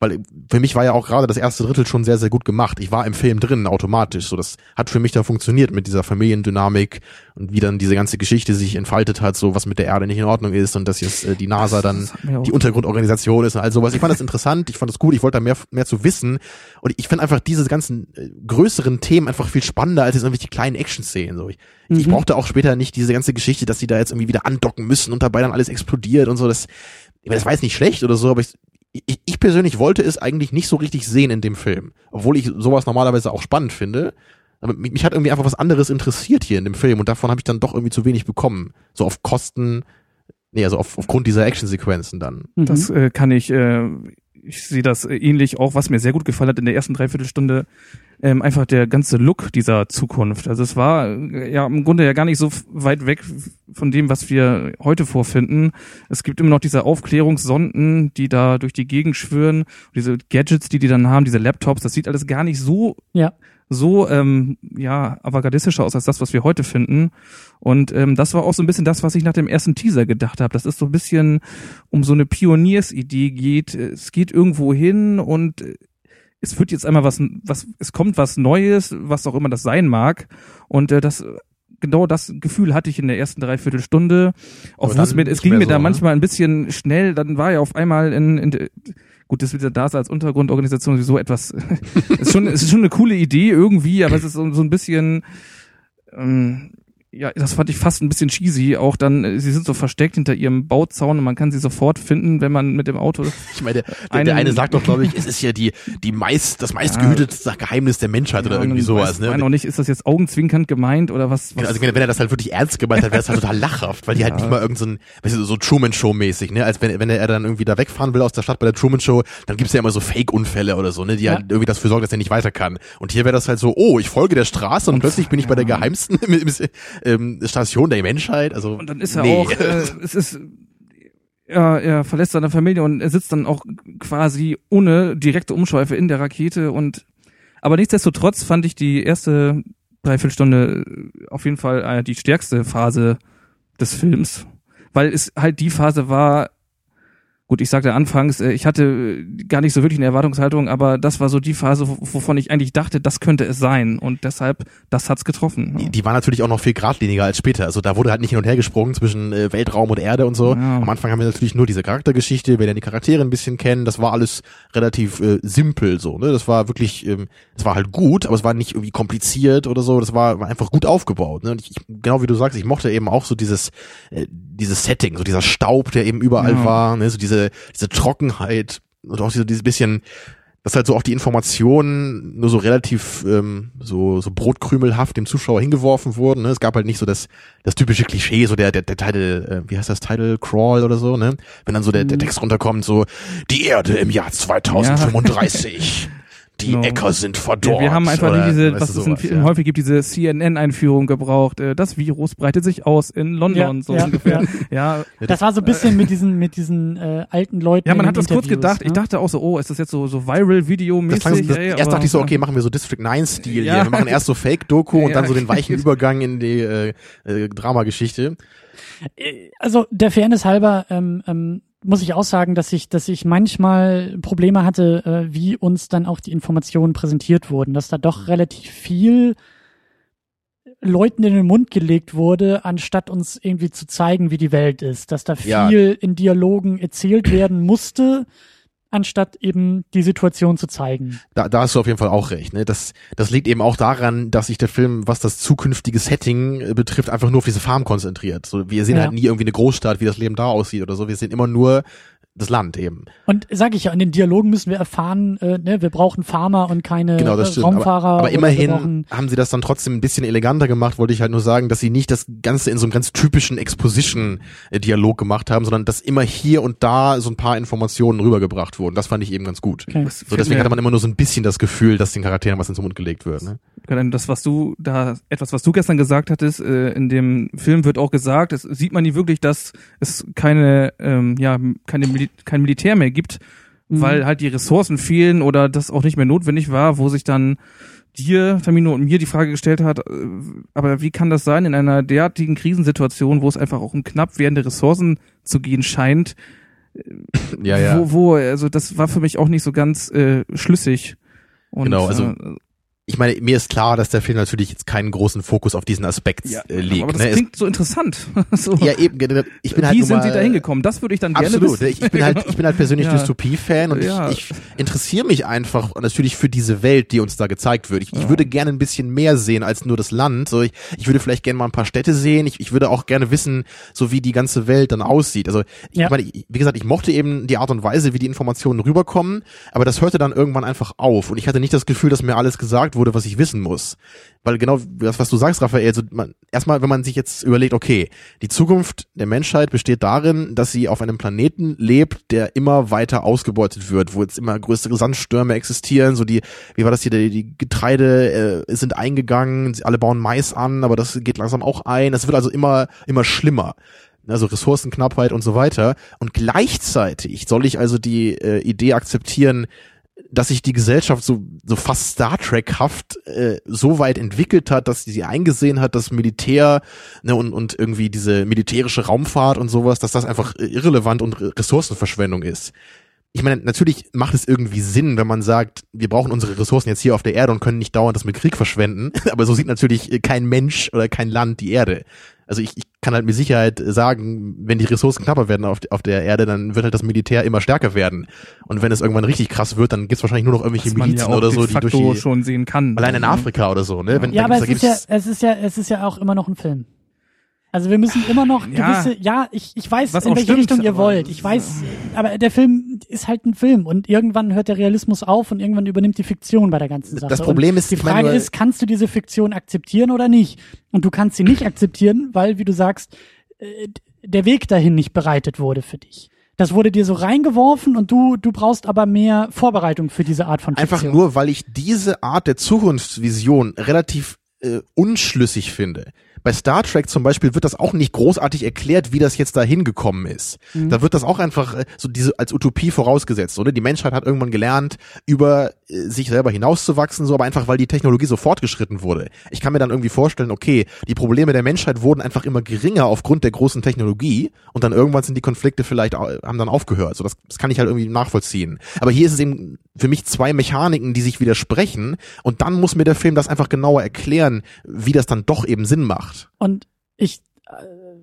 Weil für mich war ja auch gerade das erste Drittel schon sehr, sehr gut gemacht. Ich war im Film drin automatisch. So, das hat für mich da funktioniert mit dieser Familiendynamik und wie dann diese ganze Geschichte sich entfaltet hat, so was mit der Erde nicht in Ordnung ist und dass jetzt äh, die NASA dann die Untergrundorganisation ist und all sowas. Ich fand das interessant, ich fand das gut, ich wollte da mehr, mehr zu wissen. Und ich finde einfach diese ganzen äh, größeren Themen einfach viel spannender als jetzt irgendwelche kleinen Action-Szenen. So. Ich, ich Mhm. brauchte auch später nicht diese ganze Geschichte, dass die da jetzt irgendwie wieder andocken müssen und dabei dann alles explodiert und so. Das, ich das war jetzt nicht schlecht oder so, aber ich, ich, ich persönlich wollte es eigentlich nicht so richtig sehen in dem Film. Obwohl ich sowas normalerweise auch spannend finde. Aber mich, mich hat irgendwie einfach was anderes interessiert hier in dem Film und davon habe ich dann doch irgendwie zu wenig bekommen. So auf Kosten, nee, also auf, aufgrund dieser Actionsequenzen dann. Mhm. Das äh, kann ich, äh, ich sehe das äh, ähnlich auch, was mir sehr gut gefallen hat in der ersten Dreiviertelstunde, ähm, einfach der ganze Look dieser Zukunft. Also es war äh, ja im Grunde ja gar nicht so weit weg von dem, was wir heute vorfinden. Es gibt immer noch diese Aufklärungssonden, die da durch die Gegend schwören, diese Gadgets, die die dann haben, diese Laptops. Das sieht alles gar nicht so Ja. so ähm, ja avantgardistischer aus als das, was wir heute finden. Und ähm, das war auch so ein bisschen das, was ich nach dem ersten Teaser gedacht habe. Das ist so ein bisschen um so eine Pioniersidee geht. Es geht irgendwo hin und äh, es wird jetzt einmal was, was, es kommt was Neues, was auch immer das sein mag. Und äh, das genau das Gefühl hatte ich in der ersten Dreiviertelstunde. Auch es mir, es ging mir so, da ne? manchmal ein bisschen schnell, dann war ja auf einmal in, in gut, das wieder da als Untergrundorganisation sowieso etwas, ist schon, es ist schon eine coole Idee irgendwie, aber es ist so, so ein bisschen, ähm, ja, das fand ich fast ein bisschen cheesy. Auch dann, äh, sie sind so versteckt hinter ihrem Bauzaun und man kann sie sofort finden, wenn man mit dem Auto. Ich meine, der, Einen- der eine sagt doch, glaube ich, es ist ja die, die meist, das meistgehütete Geheimnis der Menschheit oder Ja, irgendwie und sowas, weiß ne? man auch nicht, ist das jetzt augenzwinkernd gemeint oder was? was also wenn, er das halt wirklich ernst gemeint hat, wäre es halt total lachhaft, weil die halt nicht mal irgend so ein, weißt du, so Truman Show mäßig, ne? Als wenn, wenn er dann irgendwie da wegfahren will aus der Stadt bei der Truman Show, dann gibt's ja immer so Fake-Unfälle oder so, ne? Die Ja. halt irgendwie dafür sorgen, dass er nicht weiter kann. Und hier wäre das halt so, oh, ich folge der Straße und, Und- plötzlich bin ich bei der ja. geheimsten ähm, Station der Menschheit. Also Und dann ist er nee. auch, äh, es ist, er, er verlässt seine Familie und er sitzt dann auch quasi ohne direkte Umschweife in der Rakete und, aber nichtsdestotrotz fand ich die erste Dreiviertelstunde auf jeden Fall äh, die stärkste Phase des Films, weil es halt die Phase war, Gut, ich sagte anfangs, äh, ich hatte äh, gar nicht so wirklich eine Erwartungshaltung, aber das war so die Phase, wo- wovon ich eigentlich dachte, das könnte es sein. Und deshalb, das hat's getroffen. die, die war natürlich auch noch viel geradliniger als später. Also da wurde halt nicht hin und her gesprungen zwischen äh, Weltraum und Erde und so. Ja. Am Anfang haben wir natürlich nur diese Charaktergeschichte, wir lernen die Charaktere ein bisschen kennen. Das war alles relativ äh, simpel so. Ne? Das war wirklich, ähm, es war halt gut, aber es war nicht irgendwie kompliziert oder so. Das war, war einfach gut aufgebaut. Ne? Und ich, genau wie du sagst, ich mochte eben auch so dieses, äh, dieses Setting, so dieser Staub, der eben überall Ja. war, ne? so diese, diese Trockenheit und auch diese, dieses bisschen dass halt so auch die Informationen nur so relativ ähm, so so brotkrümelhaft dem Zuschauer hingeworfen wurden. Ne? Es gab halt nicht so das das typische Klischee, so der der, der Title, äh, wie heißt das Title Crawl oder so, ne? Wenn dann so der, der Text runterkommt, so die Erde im Jahr 2035. Die Genau. Äcker sind verdorrt. Wir, wir haben einfach nicht diese, was es in ja. häufig gibt, diese CNN-Einführung gebraucht. Äh, Das Virus breitet sich aus in London, Ja, so ja, ungefähr. Ja. Das war so ein bisschen mit diesen, mit diesen äh, alten Leuten. Ja, man in hat das kurz gedacht. Ich ne? dachte auch so, oh, ist das jetzt so, so Viral-Video-mäßig? Ey, erst aber- dachte ich so, okay, machen wir so District 9-Stil Ja. hier. Wir machen erst so Fake-Doku und Ja, dann so den weichen. Übergang in die äh, äh, Dramageschichte. also der Fairness halber ähm, ähm, muss ich auch sagen, dass ich, dass ich manchmal Probleme hatte, äh, wie uns dann auch die Informationen präsentiert wurden, dass da doch relativ viel Leuten in den Mund gelegt wurde, anstatt uns irgendwie zu zeigen, wie die Welt ist, dass da viel Ja. in Dialogen erzählt werden musste, anstatt eben die Situation zu zeigen. Da, da hast du auf jeden Fall auch recht. Ne? Das, das liegt eben auch daran, dass sich der Film, was das zukünftige Setting äh, betrifft, einfach nur auf diese Farm konzentriert. So, wir sehen Ja. halt nie irgendwie eine Großstadt, wie das Leben da aussieht oder so. Wir sehen immer nur das Land eben. Und sag ich ja, in den Dialogen müssen wir erfahren, äh, ne, wir brauchen Farmer und keine Genau, das äh, stimmt. Raumfahrer. aber, aber immerhin haben sie das dann trotzdem ein bisschen eleganter gemacht, wollte ich halt nur sagen, dass sie nicht das Ganze in so einem ganz typischen Exposition-Dialog gemacht haben, sondern dass immer hier und da so ein paar Informationen rübergebracht wurden. Das fand ich eben ganz gut. Okay. So, deswegen hatte man immer nur so ein bisschen das Gefühl, dass den Charakteren was ins Mund gelegt wird. Ne? Das, was du da, etwas, was du gestern gesagt hattest, äh, in dem Film wird auch gesagt, es sieht man nie wirklich, dass es keine, ähm, ja, keine Mil kein Militär mehr gibt, Mhm. weil halt die Ressourcen fehlen oder das auch nicht mehr notwendig war, wo sich dann dir, Tamino und mir die Frage gestellt hat, äh, aber wie kann das sein in einer derartigen Krisensituation, wo es einfach auch um knapp werdende Ressourcen zu gehen scheint, Ja, ja. wo, wo, also das war für mich auch nicht so ganz äh, schlüssig. Und, Genau, also äh, ich meine, mir ist klar, dass der Film natürlich jetzt keinen großen Fokus auf diesen Aspekt Ja, äh, legt. aber das ne? Es- klingt so interessant. so, ja, eben, ich bin halt wie sind mal, Sie da hingekommen? Das würde ich dann gerne Absolut. wissen. Ich, ich bin halt, ich bin halt persönlich Ja. Dystopie-Fan und Ja. ich, ich interessiere mich einfach natürlich für diese Welt, die uns da gezeigt wird. Ich, ich würde gerne ein bisschen mehr sehen als nur das Land. So, ich, ich würde vielleicht gerne mal ein paar Städte sehen. Ich, ich würde auch gerne wissen, so wie die ganze Welt dann aussieht. Also, ich Ja. meine, wie gesagt, ich mochte eben die Art und Weise, wie die Informationen rüberkommen, aber das hörte dann irgendwann einfach auf und ich hatte nicht das Gefühl, dass mir alles gesagt gesagt wurde, was ich wissen muss. Weil genau das, was du sagst, Raphael, also man, erstmal, wenn man sich jetzt überlegt, okay, die Zukunft der Menschheit besteht darin, dass sie auf einem Planeten lebt, der immer weiter ausgebeutet wird, wo jetzt immer größere Sandstürme existieren, so die, wie war das hier, die, die Getreide äh, sind eingegangen, alle bauen Mais an, aber das geht langsam auch ein. Es wird also immer, immer schlimmer also Ressourcenknappheit und so weiter. Und gleichzeitig soll ich also die äh, Idee akzeptieren, dass sich die Gesellschaft so, so fast Star Trek-haft äh, so weit entwickelt hat, dass sie eingesehen hat, dass Militär ne, und, und irgendwie diese militärische Raumfahrt und sowas, dass das einfach irrelevant und Ressourcenverschwendung ist. Ich meine, natürlich macht es irgendwie Sinn, wenn man sagt, wir brauchen unsere Ressourcen jetzt hier auf der Erde und können nicht dauernd das mit Krieg verschwenden. Aber so sieht natürlich kein Mensch oder kein Land die Erde. Also ich, ich kann halt mit Sicherheit sagen, wenn die Ressourcen knapper werden auf, auf der Erde, dann wird halt das Militär immer stärker werden. Und wenn es irgendwann richtig krass wird, dann gibt's wahrscheinlich nur noch irgendwelche Was man Milizen ja auch oder de so, die durch die schon sehen kann. allein in Afrika oder so, ne? Wenn, Ja, da aber es ist ja, es ist ja, es ist ja auch immer noch ein Film. Also wir müssen immer noch Ja. gewisse, ja, ich, ich weiß, Was in welche stimmt, Richtung ihr wollt. Ich weiß, aber der Film ist halt ein Film und irgendwann hört der Realismus auf und irgendwann übernimmt die Fiktion bei der ganzen Sache. Das Problem und ist, die Frage ist, kannst du diese Fiktion akzeptieren oder nicht? Und du kannst sie nicht akzeptieren, weil, wie du sagst, äh, der Weg dahin nicht bereitet wurde für dich. Das wurde dir so reingeworfen und du, du brauchst aber mehr Vorbereitung für diese Art von Fiktion. Einfach nur, weil ich diese Art der Zukunftsvision relativ äh, unschlüssig finde. Bei Star Trek zum Beispiel wird das auch nicht großartig erklärt, wie das jetzt da hingekommen ist. Da wird das auch einfach äh, so diese als Utopie vorausgesetzt, oder? Die Menschheit hat irgendwann gelernt, über äh, sich selber hinauszuwachsen, so aber einfach, weil die Technologie so fortgeschritten wurde. Ich kann mir dann irgendwie vorstellen, okay, die Probleme der Menschheit wurden einfach immer geringer aufgrund der großen Technologie und dann irgendwann sind die Konflikte vielleicht haben dann aufgehört. So das, das kann ich halt irgendwie nachvollziehen. Aber hier ist es eben für mich zwei Mechaniken, die sich widersprechen und dann muss mir der Film das einfach genauer erklären, wie das dann doch eben Sinn macht. Und ich, äh,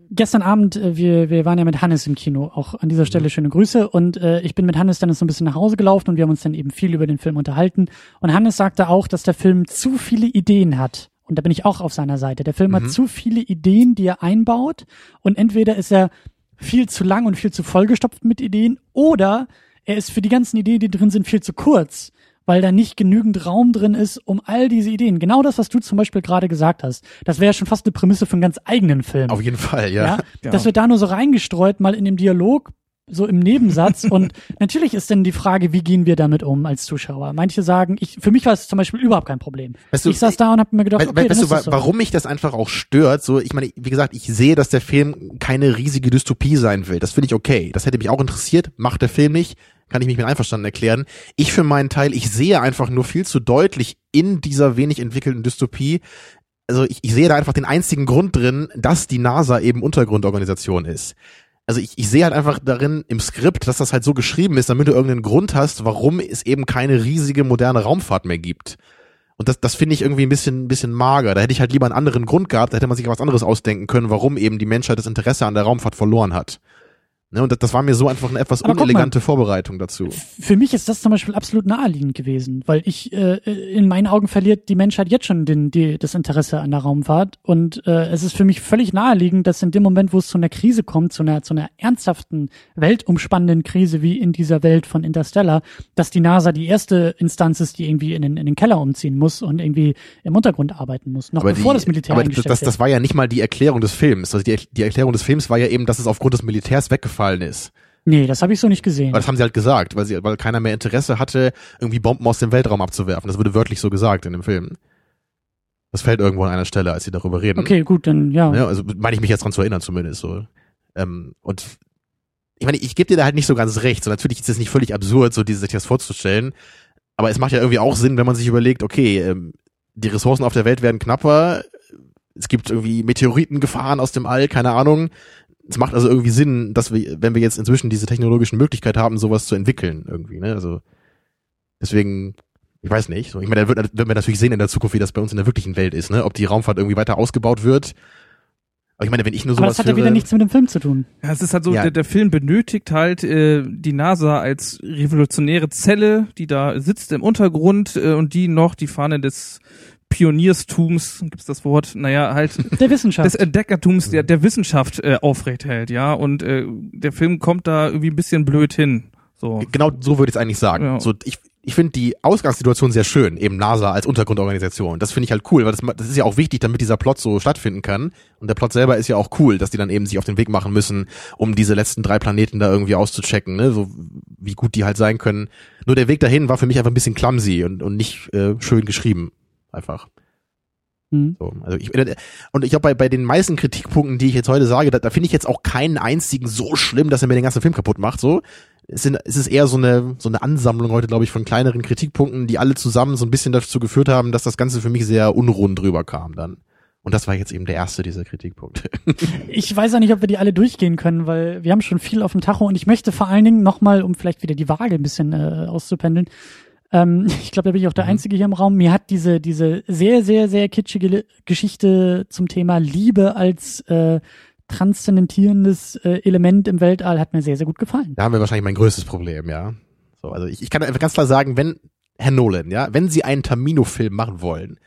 gestern Abend, äh, wir, wir waren ja mit Hannes im Kino, auch an dieser Stelle schöne Grüße. Und äh, ich bin mit Hannes dann so ein bisschen nach Hause gelaufen und wir haben uns dann eben viel über den Film unterhalten. Und Hannes sagte auch, dass der Film zu viele Ideen hat. Und da bin ich auch auf seiner Seite. Der Film Mhm. hat zu viele Ideen, die er einbaut. Und entweder ist er viel zu lang und viel zu vollgestopft mit Ideen oder er ist für die ganzen Ideen, die drin sind, viel zu kurz, weil da nicht genügend Raum drin ist, um all diese Ideen. Genau das, was du zum Beispiel gerade gesagt hast. Das wäre schon fast eine Prämisse für einen ganz eigenen Film. Auf jeden Fall, ja. ja? Ja. Das wird da nur so reingestreut, mal in dem Dialog, so im Nebensatz. und natürlich ist dann die Frage, wie gehen wir damit um als Zuschauer? Manche sagen, ich, für mich war es zum Beispiel überhaupt kein Problem. Weißt du, ich saß da und habe mir gedacht, okay, weißt du, wa so. warum mich das einfach auch stört? So, ich meine, wie gesagt, ich sehe, dass der Film keine riesige Dystopie sein will. Das finde ich okay. Das hätte mich auch interessiert. Macht der Film nicht. Kann ich mich mit einverstanden erklären. Ich für meinen Teil, ich sehe einfach nur viel zu deutlich in dieser wenig entwickelten Dystopie. Also ich, ich sehe da einfach den einzigen Grund drin, dass die NASA eben Untergrundorganisation ist. Also ich, ich sehe halt einfach darin im Skript, dass das halt so geschrieben ist, damit du irgendeinen Grund hast, warum es eben keine riesige moderne Raumfahrt mehr gibt. Und das, das finde ich irgendwie ein bisschen, ein bisschen mager. Da hätte ich halt lieber einen anderen Grund gehabt, da hätte man sich was anderes ausdenken können, warum eben die Menschheit das Interesse an der Raumfahrt verloren hat. Ne, und das, das war mir so einfach eine etwas Aber guck mal. unelegante Vorbereitung dazu. Für mich ist das zum Beispiel absolut naheliegend gewesen, weil ich äh, in meinen Augen verliert die Menschheit jetzt schon den, die, das Interesse an der Raumfahrt und äh, es ist für mich völlig naheliegend, dass in dem Moment, wo es zu einer Krise kommt, zu einer zu einer ernsthaften weltumspannenden Krise wie in dieser Welt von Interstellar, dass die NASA die erste Instanz ist, die irgendwie in den, in den Keller umziehen muss und irgendwie im Untergrund arbeiten muss, noch Aber, bevor die, das Militär aber das, eingestellt das, wird. das war ja nicht mal die Erklärung des Films. Also die, die Erklärung des Films war ja eben, dass es aufgrund des Militärs weggefallen ist. nee, das habe ich so nicht gesehen. Aber das haben sie halt gesagt, weil sie, weil keiner mehr Interesse hatte, irgendwie Bomben aus dem Weltraum abzuwerfen. Das wurde wörtlich so gesagt in dem Film. Das fällt irgendwo an einer Stelle, als sie darüber reden. Okay, gut, dann ja. Ja, also meine ich mich jetzt dran zu erinnern zumindest so. Ähm, und ich meine, ich gebe dir da halt nicht so ganz recht. So natürlich ist es nicht völlig absurd, so dieses sich das vorzustellen. Aber es macht ja irgendwie auch Sinn, wenn man sich überlegt, okay, ähm, die Ressourcen auf der Welt werden knapper. Es gibt irgendwie Meteoritengefahren aus dem All, keine Ahnung. Es macht also irgendwie Sinn, dass wir, wenn wir jetzt inzwischen diese technologischen Möglichkeit haben, sowas zu entwickeln irgendwie, ne? Also deswegen, ich weiß nicht. So, ich meine, da wird, wird man natürlich sehen in der Zukunft, wie das bei uns in der wirklichen Welt ist, ne? Ob die Raumfahrt irgendwie weiter ausgebaut wird. Aber ich meine, wenn ich nur Aber sowas das hat ja wieder nichts mit dem Film zu tun. Ja, es ist halt so, Ja. der, der Film benötigt halt äh, die NASA als revolutionäre Zelle, die da sitzt im Untergrund äh, und die noch die Fahne des Pionierstums, gibt's das Wort, naja, halt Der Wissenschaft. des Entdeckertums der, der Wissenschaft äh, aufrecht hält, ja. Und äh, der Film kommt da irgendwie ein bisschen blöd hin. So. Genau so würde ich es eigentlich sagen. Ja. So, ich, ich finde die Ausgangssituation sehr schön, eben NASA als Untergrundorganisation. Das finde ich halt cool, weil das, das ist ja auch wichtig, damit dieser Plot so stattfinden kann. Und der Plot selber ist ja auch cool, dass die dann eben sich auf den Weg machen müssen, um diese letzten drei Planeten da irgendwie auszuchecken, ne? so wie gut die halt sein können. Nur der Weg dahin war für mich einfach ein bisschen clumsy und, und nicht äh, schön geschrieben. Einfach. Mhm. So, also ich, und ich glaube, bei, bei den meisten Kritikpunkten, die ich jetzt heute sage, da, da finde ich jetzt auch keinen einzigen so schlimm, dass er mir den ganzen Film kaputt macht. So, es, sind, es ist eher so eine so eine Ansammlung heute, glaube ich, von kleineren Kritikpunkten, die alle zusammen so ein bisschen dazu geführt haben, dass das Ganze für mich sehr unrund drüber kam dann. Und das war jetzt eben der erste dieser Kritikpunkte. Ich weiß auch nicht, ob wir die alle durchgehen können, weil wir haben schon viel auf dem Tacho und ich möchte vor allen Dingen nochmal, um vielleicht wieder die Waage ein bisschen äh, auszupendeln, ähm, ich glaube, da bin ich auch der Mhm. Einzige hier im Raum. Mir hat diese, diese sehr, sehr, sehr kitschige Geschichte zum Thema Liebe als äh, transzendentierendes äh, Element im Weltall hat mir sehr, sehr gut gefallen. Da haben wir wahrscheinlich mein größtes Problem, ja. So, also ich, ich kann einfach ganz klar sagen, wenn Herr Nolan, ja, wenn Sie einen Tamino-Film machen wollen,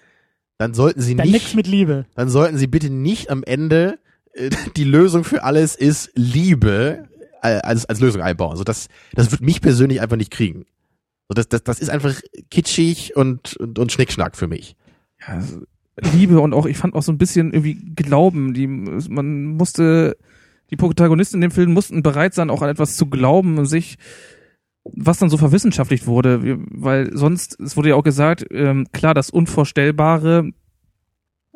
dann sollten Sie Dann nicht nix mit Liebe. dann sollten sie bitte nicht am Ende äh, die Lösung für alles ist Liebe äh, als, als Lösung einbauen. Also das, das wird mich persönlich einfach nicht kriegen. So das, das, das ist einfach kitschig und, und, und Schnickschnack für mich. ja, also Liebe und auch, ich fand auch so ein bisschen irgendwie Glauben. Die, man musste, die Protagonisten in dem Film mussten bereit sein, auch an etwas zu glauben und sich, was dann so verwissenschaftlicht wurde, weil sonst, es wurde ja auch gesagt, ähm, klar, das Unvorstellbare,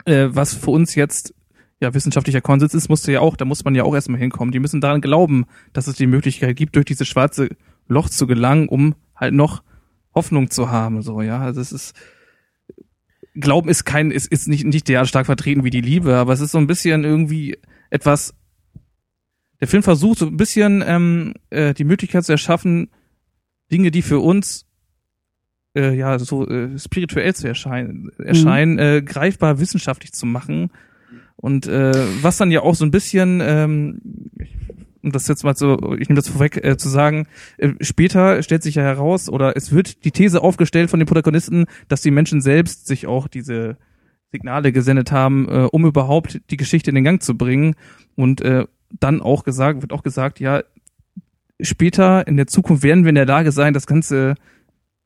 äh, was für uns jetzt ja wissenschaftlicher Konsens ist, musste ja auch, da muss man ja auch erstmal hinkommen. Die müssen daran glauben, dass es die Möglichkeit gibt, durch dieses schwarze Loch zu gelangen, um halt noch Hoffnung zu haben, so, ja. Also es ist, Glauben ist kein, ist, ist nicht, nicht derart stark vertreten wie die Liebe, aber es ist so ein bisschen irgendwie etwas, der Film versucht so ein bisschen ähm, äh, die Möglichkeit zu erschaffen, Dinge, die für uns äh, ja so äh, spirituell zu erscheinen, erscheinen äh, greifbar wissenschaftlich zu machen. Und äh, was dann ja auch so ein bisschen, ähm, ich- um das jetzt mal so, ich nehme das vorweg äh, zu sagen, äh, später stellt sich ja heraus oder es wird die These aufgestellt von den Protagonisten, dass die Menschen selbst sich auch diese Signale gesendet haben, äh, um überhaupt die Geschichte in den Gang zu bringen. Und äh, dann auch gesagt, wird auch gesagt, ja, später in der Zukunft werden wir in der Lage sein, das Ganze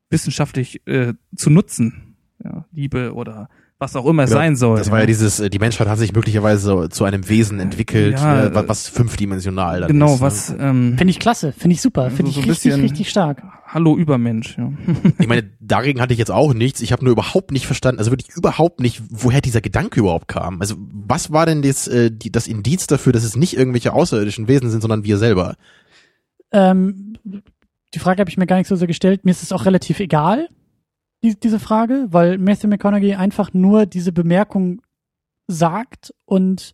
wissenschaftlich äh, zu nutzen. Ja, Liebe oder was auch immer es Genau, sein soll. Das war ja dieses, äh, die Menschheit hat sich möglicherweise zu einem Wesen entwickelt, Ja, äh, wa- was fünfdimensional dann genau, ist. was Ne? ähm, Finde ich klasse, finde ich super, Also finde so ich ein richtig, bisschen- richtig stark. Hallo Übermensch, ja. Ich meine, dagegen hatte ich jetzt auch nichts. Ich habe nur überhaupt nicht verstanden, also wirklich überhaupt nicht, woher dieser Gedanke überhaupt kam. Also was war denn das, äh, die, das Indiz dafür, dass es nicht irgendwelche außerirdischen Wesen sind, sondern wir selber? Ähm, die Frage habe ich mir gar nicht so sehr gestellt. Mir ist es auch relativ egal, die, diese Frage, weil Matthew McConaughey einfach nur diese Bemerkung sagt und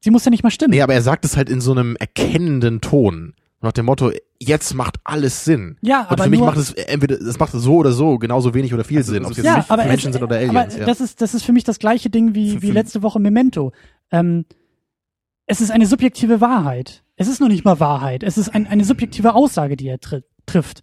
sie muss ja nicht mal stimmen. Nee, aber er sagt es halt in so einem erkennenden Ton. Nach dem Motto, jetzt macht alles Sinn. Ja, Und aber für mich nur, macht es entweder, es macht so oder so genauso wenig oder viel Also, Sinn, ob es jetzt ja, nicht aber Menschen es, sind oder aber Aliens. ja. das ist das ist für mich das gleiche Ding wie Für- wie letzte Woche Memento. Ähm, es ist eine subjektive Wahrheit. Es ist noch nicht mal Wahrheit. Es ist ein, eine subjektive Aussage, die er tri trifft,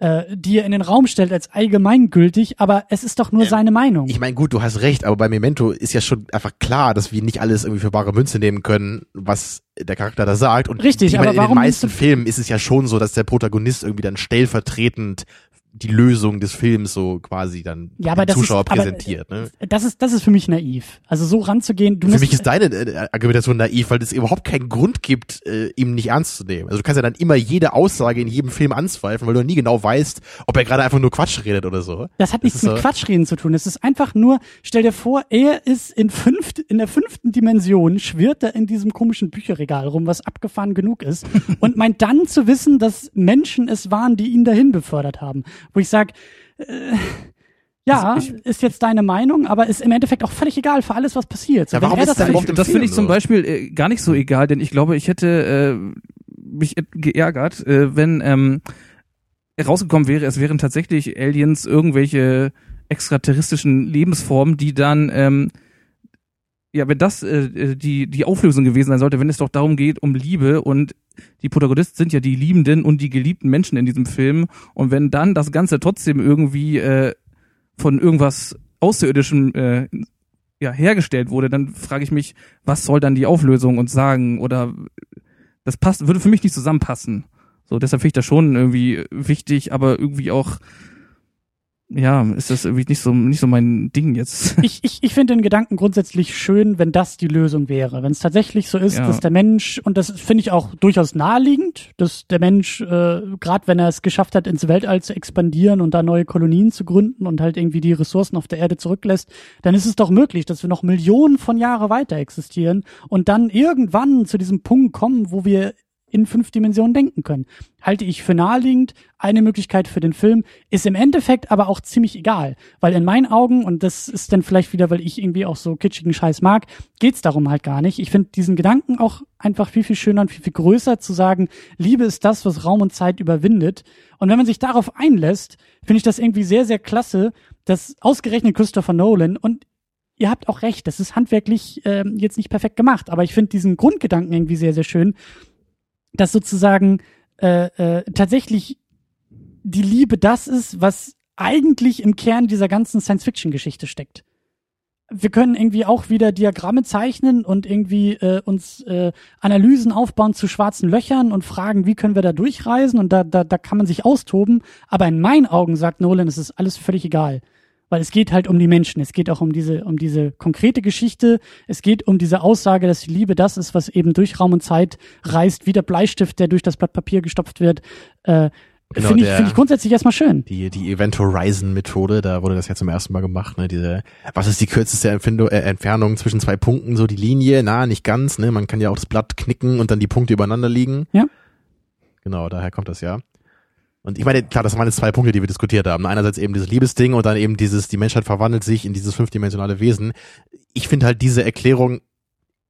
äh, die er in den Raum stellt als allgemeingültig. Aber es ist doch nur Ähm, seine Meinung. Ich meine, gut, du hast recht, aber bei Memento ist ja schon einfach klar, dass wir nicht alles irgendwie für bare Münze nehmen können, was der Charakter da sagt. Und Richtig, ich meine, aber in den meisten Filmen ist es ja schon so, dass der Protagonist irgendwie dann stellvertretend die Lösung des Films so quasi dann Ja, dem das ist- Zuschauer aber- präsentiert. Ne? Das ist, das ist für mich naiv. Also so ranzugehen, du Für mich ist deine äh, Argumentation naiv, weil es überhaupt keinen Grund gibt, äh, ihm nicht ernst zu nehmen. Also du kannst ja dann immer jede Aussage in jedem Film anzweifeln, weil du nie genau weißt, ob er gerade einfach nur Quatsch redet oder so. das hat das nichts mit so- Quatschreden zu tun. Es ist einfach nur, stell dir vor, er ist in fünft, in der fünften Dimension, schwirrt er in diesem komischen Bücherregal rum, was abgefahren genug ist, und meint dann zu wissen, dass Menschen es waren, die ihn dahin befördert haben. Wo ich sag, äh, ja, Also ist jetzt deine Meinung, aber ist im Endeffekt auch völlig egal für alles, was passiert. So, Ja, warum ist das dann das finde ich zum. Beispiel äh, gar nicht so egal, denn ich glaube, ich hätte äh, mich geärgert, äh, wenn ähm, herausgekommen wäre, es wären tatsächlich Aliens irgendwelche extraterrestrischen Lebensformen, die dann ähm, ja, wenn das äh, die die Auflösung gewesen sein sollte, wenn es doch darum geht um Liebe und die Protagonisten sind ja die liebenden und die geliebten Menschen in diesem Film und wenn dann das Ganze trotzdem irgendwie äh, von irgendwas Außerirdischem äh, ja, hergestellt wurde, dann frage ich mich, was soll dann die Auflösung uns sagen? Oder das passt, würde für mich nicht zusammenpassen. So, deshalb finde ich das schon irgendwie wichtig, aber irgendwie auch, ja, ist das irgendwie nicht so nicht so mein Ding jetzt. Ich, ich, ich finde den Gedanken grundsätzlich schön, wenn das die Lösung wäre. Wenn es tatsächlich so ist, Ja. dass der Mensch, und das finde ich auch durchaus naheliegend, dass der Mensch, äh, gerade wenn er es geschafft hat, ins Weltall zu expandieren und da neue Kolonien zu gründen und halt irgendwie die Ressourcen auf der Erde zurücklässt, dann ist es doch möglich, dass wir noch Millionen von Jahre weiter existieren und dann irgendwann zu diesem Punkt kommen, wo wir in fünf Dimensionen denken können. Halte ich für naheliegend. Eine Möglichkeit für den Film ist im Endeffekt aber auch ziemlich egal, weil in meinen Augen, und das ist dann vielleicht wieder, weil ich irgendwie auch so kitschigen Scheiß mag, geht's darum halt gar nicht. Ich finde diesen Gedanken auch einfach viel, viel schöner und viel, viel größer zu sagen, Liebe ist das, was Raum und Zeit überwindet. Und wenn man sich darauf einlässt, finde ich das irgendwie sehr, sehr klasse, dass ausgerechnet Christopher Nolan und ihr habt auch recht, das ist handwerklich ähm, jetzt nicht perfekt gemacht, aber ich finde diesen Grundgedanken irgendwie sehr, sehr schön, dass sozusagen äh, äh, tatsächlich die Liebe das ist, was eigentlich im Kern dieser ganzen Science-Fiction-Geschichte steckt. Wir können irgendwie auch wieder Diagramme zeichnen und irgendwie äh, uns äh, Analysen aufbauen zu schwarzen Löchern und fragen, wie können wir da durchreisen und da, da, da kann man sich austoben. Aber in meinen Augen, sagt Nolan, es ist alles völlig egal. Weil es geht halt um die Menschen. Es geht auch um diese, um diese konkrete Geschichte. Es geht um diese Aussage, dass die Liebe das ist, was eben durch Raum und Zeit reist, wie der Bleistift, der durch das Blatt Papier gestopft wird. Äh, Genau, Finde ich, finde ich grundsätzlich erstmal schön. Die, die Event Horizon Methode, da wurde das ja zum ersten Mal gemacht, ne, diese, was ist die kürzeste Empfindung, äh, Entfernung zwischen zwei Punkten, so die Linie, na, nicht ganz, ne, man kann ja auch das Blatt knicken und dann die Punkte übereinander liegen. Ja. Genau, daher kommt das ja. Und ich meine, klar, das waren jetzt zwei Punkte, die wir diskutiert haben. Einerseits eben dieses Liebesding und dann eben dieses, die Menschheit verwandelt sich in dieses fünfdimensionale Wesen. Ich finde halt diese Erklärung,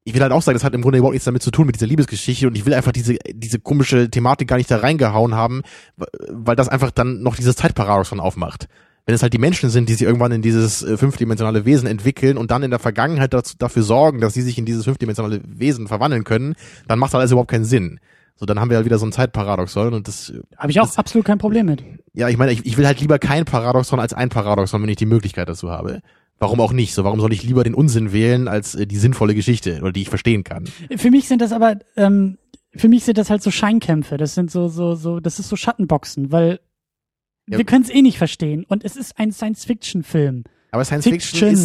ich will halt auch sagen, das hat im Grunde überhaupt nichts damit zu tun mit dieser Liebesgeschichte und ich will einfach diese, diese komische Thematik gar nicht da reingehauen haben, weil das einfach dann noch dieses Zeitparadoxon aufmacht. Wenn es halt die Menschen sind, die sich irgendwann in dieses äh, fünfdimensionale Wesen entwickeln und dann in der Vergangenheit dazu, dafür sorgen, dass sie sich in dieses fünfdimensionale Wesen verwandeln können, dann macht das alles überhaupt keinen Sinn. So, dann haben wir halt wieder so ein Zeitparadoxon und das, Habe ich auch das, absolut kein Problem mit. ja, ich meine, ich, ich will halt lieber kein Paradoxon als ein Paradoxon, wenn ich die Möglichkeit dazu habe. Warum auch nicht? So, warum soll ich lieber den Unsinn wählen als äh, die sinnvolle Geschichte oder die ich verstehen kann? Für mich sind das aber, ähm, für mich sind das halt so Scheinkämpfe. Das sind so, so, so, das ist so Schattenboxen, weil Ja. wir können es eh nicht verstehen. Und es ist ein Science-Fiction-Film. Aber Science Fiction.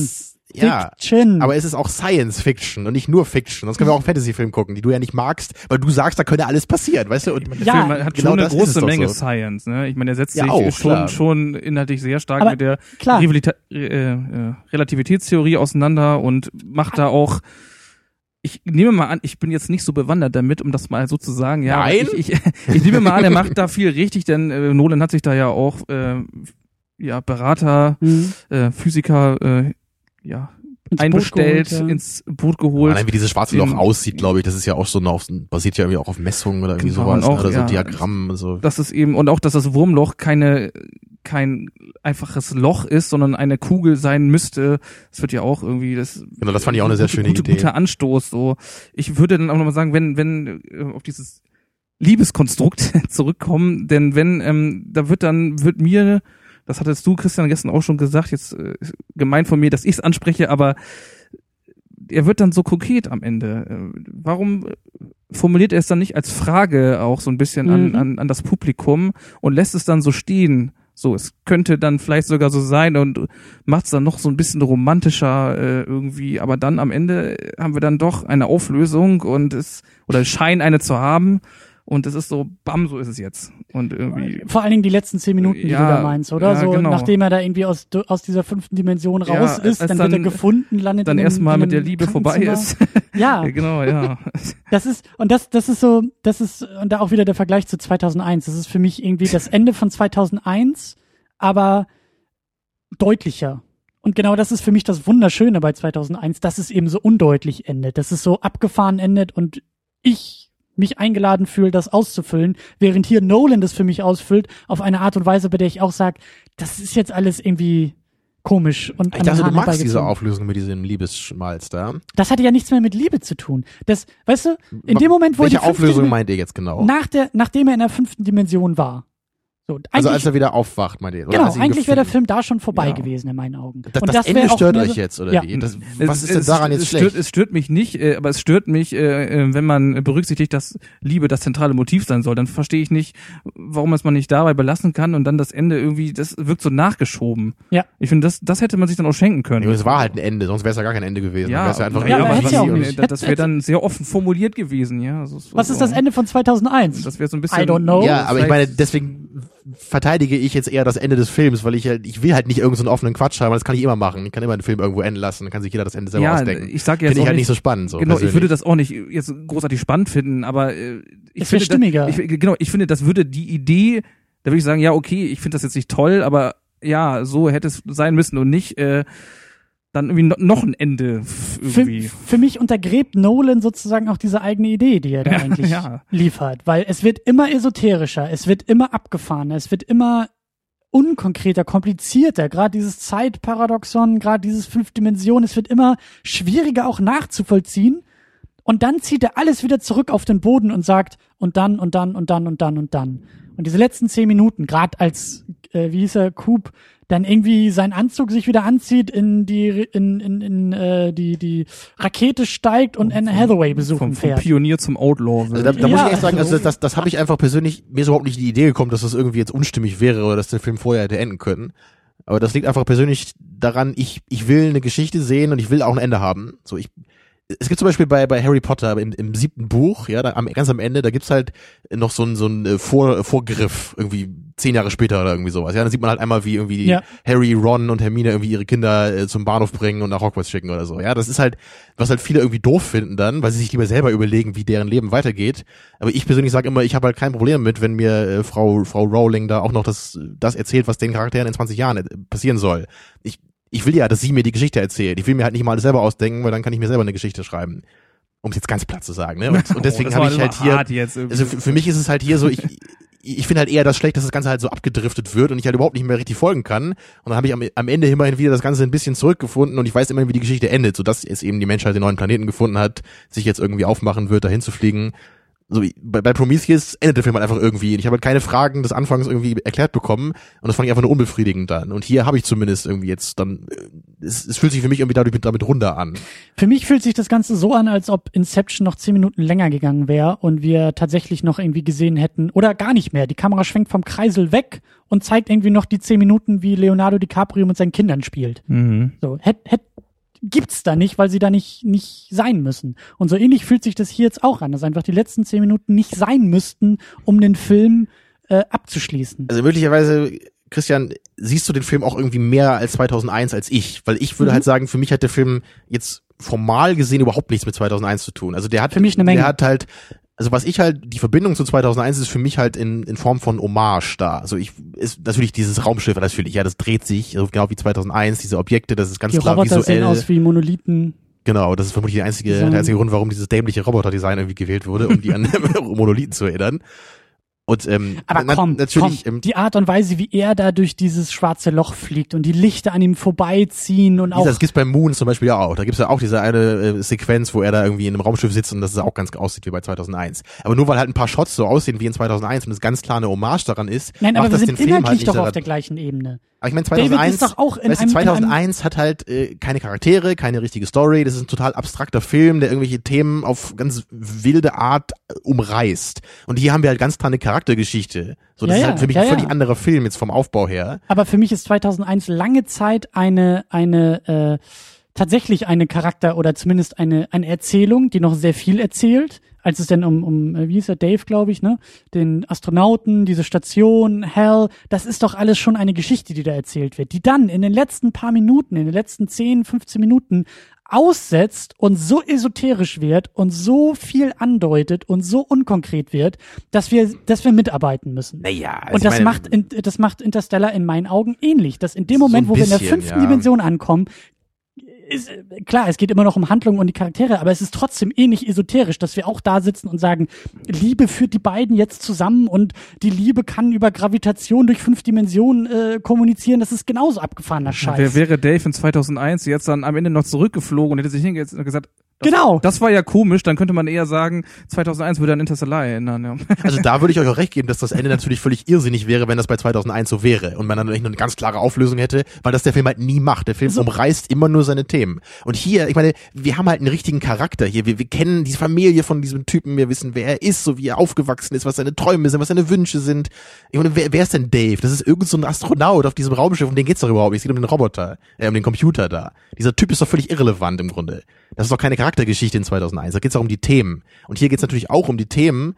Fiction ja, Fiction. aber es ist auch Science Fiction und nicht nur Fiction. Sonst können wir auch einen Fantasy-Film gucken, die du ja nicht magst, weil du sagst, da könnte alles passieren, weißt du? Und Der Ja, Film hat genau schon eine große Menge so. Science, ne? Ich meine, er setzt Ja, sich auch, schon, klar. schon inhaltlich sehr stark Aber mit der klar. Rivalita äh, äh, Relativitätstheorie auseinander und macht da auch ich nehme mal an, ich bin jetzt nicht so bewandert damit, um das mal so zu sagen. Ja, Nein? Ich, ich, ich nehme mal an, er macht da viel richtig, denn äh, Nolan hat sich da ja auch äh, ja Berater, Mhm. äh, Physiker, äh, ja Ins Boot einbestellt, geholt, ja. ins Boot geholt. Allein wie dieses schwarze Loch aussieht, glaube ich, das ist ja auch so noch, basiert ja irgendwie auch auf Messungen oder irgendwie Genau, sowas, und auch, ne? oder so ja, Diagrammen und so. dass es eben und auch, dass das Wurmloch keine kein einfaches Loch ist, sondern eine Kugel sein müsste. Das wird ja auch irgendwie das. Genau, das fand ich auch eine sehr gute, schöne gute, Idee. Guter Anstoß. So, ich würde dann auch nochmal sagen, wenn wenn äh, auf dieses Liebeskonstrukt zurückkommen, denn wenn ähm, da wird dann wird mir das hattest du, Christian, gestern auch schon gesagt, jetzt äh, gemein von mir, dass ich es anspreche, aber er wird dann so kokett am Ende. Äh, Warum formuliert er es dann nicht als Frage auch so ein bisschen an, Mhm. an, an das Publikum und lässt es dann so stehen? So, es könnte dann vielleicht sogar so sein und macht es dann noch so ein bisschen romantischer äh, irgendwie, aber dann am Ende haben wir dann doch eine Auflösung und es oder scheinen eine zu haben und es ist so, bam, so ist es jetzt und irgendwie Vor allen Dingen die letzten zehn Minuten, die Ja, du da meinst, oder? ja, so, genau. nachdem er da irgendwie aus, aus dieser fünften Dimension Ja, raus ist, als dann, wird er dann- gefunden, landet dann erstmal mit der Liebe vorbei ist. Ja, Ja, genau, ja. das ist, und das, das ist so, das ist, und da auch wieder der Vergleich zu 2001. Das ist für mich irgendwie das Ende von 2001, aber deutlicher. Und genau das ist für mich das Wunderschöne bei 2001, dass es eben so undeutlich endet, dass es so abgefahren endet und ich mich eingeladen fühle, das auszufüllen, während hier Nolan das für mich ausfüllt, auf eine Art und Weise, bei der ich auch sage, das ist jetzt alles irgendwie komisch und Ich dachte, du magst diese. Auflösung mit diesem Liebesschmalz da. Das hatte ja nichts mehr mit Liebe zu tun. Das, weißt du, in dem Moment, wo Welche die Auflösung meint ihr jetzt genau? nach der, nachdem er in der fünften Dimension war, So, Also als er wieder aufwacht, ihr? Oder Genau, eigentlich wäre der Film da schon vorbei Ja. gewesen in meinen Augen. Das, Und das, wär Ende stört euch so- jetzt, oder Ja. wie? Das, Es- was ist denn es- daran jetzt es schlecht? Stört, es stört mich nicht, äh, aber es stört mich, äh, äh, wenn man berücksichtigt, dass Liebe das zentrale Motiv sein soll. Dann verstehe ich nicht, warum es man nicht dabei belassen kann und dann das Ende irgendwie, das wirkt so nachgeschoben. Ja. Ich finde, das, das hätte man sich dann auch schenken können. Ja, es war halt ein Ende, sonst wäre es ja gar kein Ende gewesen. ja, Dann wär's ja einfach Ja, aber ja. Das, das wäre dann sehr offen formuliert gewesen, ja. Also Was so- ist das Ende von 2001? Das wäre so ein bisschen. I don't know. Ja, aber ich meine, deswegen verteidige ich jetzt eher das Ende des Films, weil ich halt, ich will halt nicht irgendeinen so einen offenen Quatsch haben, das kann ich immer machen. Ich kann immer einen Film irgendwo enden lassen, dann kann sich jeder das Ende selber ja, ausdenken. ich sage jetzt Finde ich halt nicht, so spannend. So genau, ich persönlich. würde das auch nicht jetzt großartig spannend finden, aber äh, ich Es wär finde, stimmiger. Das, ich, genau, ich finde, das würde die Idee, da würde ich sagen, ja, okay, ich finde das jetzt nicht toll, aber ja, so hätte es sein müssen und nicht äh, dann irgendwie no, noch ein Ende für, für mich untergräbt Nolan sozusagen auch diese eigene Idee, die er da Ja, eigentlich ja. liefert, weil es wird immer esoterischer, es wird immer abgefahrener, es wird immer unkonkreter, komplizierter, gerade dieses Zeitparadoxon, gerade dieses fünf Dimensionen, es wird immer schwieriger auch nachzuvollziehen und dann zieht er alles wieder zurück auf den Boden und sagt und dann und dann und dann und dann und dann. Und diese letzten zehn Minuten, gerade als, äh, wie hieß er, Coop, dann irgendwie seinen Anzug sich wieder anzieht, in die in, in, in äh, die die Rakete steigt und Anne Hathaway besuchen Vom, vom fährt. Pionier zum Outlaw. Also da, da muss Ja, ich echt sagen, also also- das, das habe ich einfach persönlich, mir ist überhaupt nicht die Idee gekommen, dass das irgendwie jetzt unstimmig wäre oder dass der Film vorher hätte enden können. Aber das liegt einfach persönlich daran, ich, ich will eine Geschichte sehen und ich will auch ein Ende haben. So, ich, es gibt zum Beispiel bei, bei Harry Potter im, im siebten Buch, ja, da, am, ganz am Ende, da gibt's halt noch so ein, so ein äh, Vor, Vorgriff, irgendwie zehn Jahre später oder irgendwie sowas. Ja, dann sieht man halt einmal, wie irgendwie Ja. Harry, Ron und Hermine irgendwie ihre Kinder äh, zum Bahnhof bringen und nach Hogwarts schicken oder so. Ja, das ist halt, was halt viele irgendwie doof finden dann, weil sie sich lieber selber überlegen, wie deren Leben weitergeht. Aber ich persönlich sage immer, ich habe halt kein Problem mit, wenn mir äh, Frau Frau Rowling da auch noch das das erzählt, was den Charakteren in 20 Jahren äh, passieren soll. Ich ich will ja, dass sie mir die Geschichte erzählt. Ich will mir halt nicht mal alles selber ausdenken, weil dann kann ich mir selber eine Geschichte schreiben. Um es jetzt ganz platt zu sagen. Ne? Und, und deswegen Oh, habe ich halt hier also für, für mich ist es halt hier so, ich, ich finde halt eher das schlecht, dass das Ganze halt so abgedriftet wird und ich halt überhaupt nicht mehr richtig folgen kann. Und dann habe ich am, am Ende immerhin wieder das Ganze ein bisschen zurückgefunden und ich weiß immerhin, wie die Geschichte endet, sodass es eben die Menschheit den neuen Planeten gefunden hat, sich jetzt irgendwie aufmachen wird, dahin zu fliegen. So wie bei, bei Prometheus endet der Film halt einfach irgendwie. Und ich habe halt keine Fragen des Anfangs irgendwie erklärt bekommen und das fand ich einfach nur unbefriedigend dann. Und hier habe ich zumindest irgendwie jetzt dann, äh, es, es fühlt sich für mich irgendwie dadurch mit, damit runter an. Für mich fühlt sich das Ganze so an, als ob Inception noch zehn Minuten länger gegangen wäre und wir tatsächlich noch irgendwie gesehen hätten, oder gar nicht mehr. Die Kamera schwenkt vom Kreisel weg und zeigt irgendwie noch die zehn Minuten, wie Leonardo DiCaprio mit seinen Kindern spielt. Mhm. So, hätt, hätt, gibt's da nicht, weil sie da nicht, nicht sein müssen. Und so ähnlich fühlt sich das hier jetzt auch an, dass einfach die letzten zehn Minuten nicht sein müssten, um den Film äh, abzuschließen. Also möglicherweise, Christian, siehst du den Film auch irgendwie mehr als 2001 als ich? Weil ich würde Mhm. halt sagen, für mich hat der Film jetzt formal gesehen überhaupt nichts mit 2001 zu tun. Also der hat Für mich eine Menge. Der hat halt also was ich halt die Verbindung zu 2001 ist für mich halt in, in Form von Hommage da. Also ich ist natürlich dieses Raumschiff natürlich, ja, das dreht sich also genau wie 2001, diese Objekte, das ist ganz Die klar Roboter sehen visuell. aus wie Monolithen. Genau, das ist vermutlich der einzige, der einzige Grund, warum dieses dämliche Roboter-Design irgendwie gewählt wurde, um die an Monolithen zu erinnern. Und ähm, Aber na- komm, natürlich, komm, ähm, die Art und Weise, wie er da durch dieses schwarze Loch fliegt und die Lichter an ihm vorbeiziehen und auch Das gibt's beim Moon zum Beispiel ja auch. Da gibt's ja auch diese eine äh, Sequenz, wo er da irgendwie in einem Raumschiff sitzt und das ist auch ganz aussieht wie bei 2001. Aber nur weil halt ein paar Shots so aussehen wie in 2001 und es ganz klar eine Hommage daran ist, Nein, macht aber wir das sind inhaltlich halt doch daran. auf der gleichen Ebene. Aber ich meine David 2001, ist doch auch in weißt du, einem- in einem- 2001 hat halt äh, keine Charaktere, keine richtige Story. Das ist ein total abstrakter Film, der irgendwelche Themen auf ganz wilde Art äh, umreißt. Und hier haben wir halt ganz klar eine Charaktergeschichte. So, das Ja, ist halt für mich ja, ein völlig ja. anderer Film jetzt vom Aufbau her. Aber für mich ist 2001 lange Zeit eine, eine, äh, tatsächlich eine Charakter oder zumindest eine, eine Erzählung, die noch sehr viel erzählt, als es denn um, um, äh, wie hieß er, Dave, glaube ich, ne? Den Astronauten, diese Station, Hell, das ist doch alles schon eine Geschichte, die da erzählt wird, die dann in den letzten paar Minuten, in den letzten 10, 15 Minuten aussetzt und so esoterisch wird und so viel andeutet und so unkonkret wird, dass wir, dass wir mitarbeiten müssen. Naja, also Und das meine- macht, das macht Interstellar in meinen Augen ähnlich. Dass in dem So Moment, ein wo wir in der bisschen, fünften ja. Dimension ankommen, ist, klar, es geht immer noch um Handlung und die Charaktere, aber es ist trotzdem ähnlich esoterisch, dass wir auch da sitzen und sagen, Liebe führt die beiden jetzt zusammen und die Liebe kann über Gravitation durch fünf Dimensionen äh, kommunizieren. Das ist genauso abgefahrener Scheiß. Wer wäre Dave in 2001 jetzt dann am Ende noch zurückgeflogen und hätte sich hingesetzt und gesagt, Das, Genau. Das war ja komisch, dann könnte man eher sagen, 2001 würde an Interstellar erinnern. Ja. Also da würde ich euch auch recht geben, dass das Ende natürlich völlig irrsinnig wäre, wenn das bei 2001 so wäre und man dann nicht eine ganz klare Auflösung hätte, weil das der Film halt nie macht. Der Film umreißt immer nur seine Themen. Und hier, ich meine, wir haben halt einen richtigen Charakter hier. Wir, wir kennen die Familie von diesem Typen, wir wissen, wer er ist, so wie er aufgewachsen ist, was seine Träume sind, was seine Wünsche sind. Ich meine, wer, wer ist denn Dave? Das ist irgend so ein Astronaut auf diesem Raumschiff, um den geht's doch überhaupt nicht. Es geht um den Roboter, äh, um den Computer da. Dieser Typ ist doch völlig irrelevant im Grunde. Das ist doch keine Charaktergeschichte in 2001. Da geht's auch um die Themen. Und hier geht's natürlich auch um die Themen.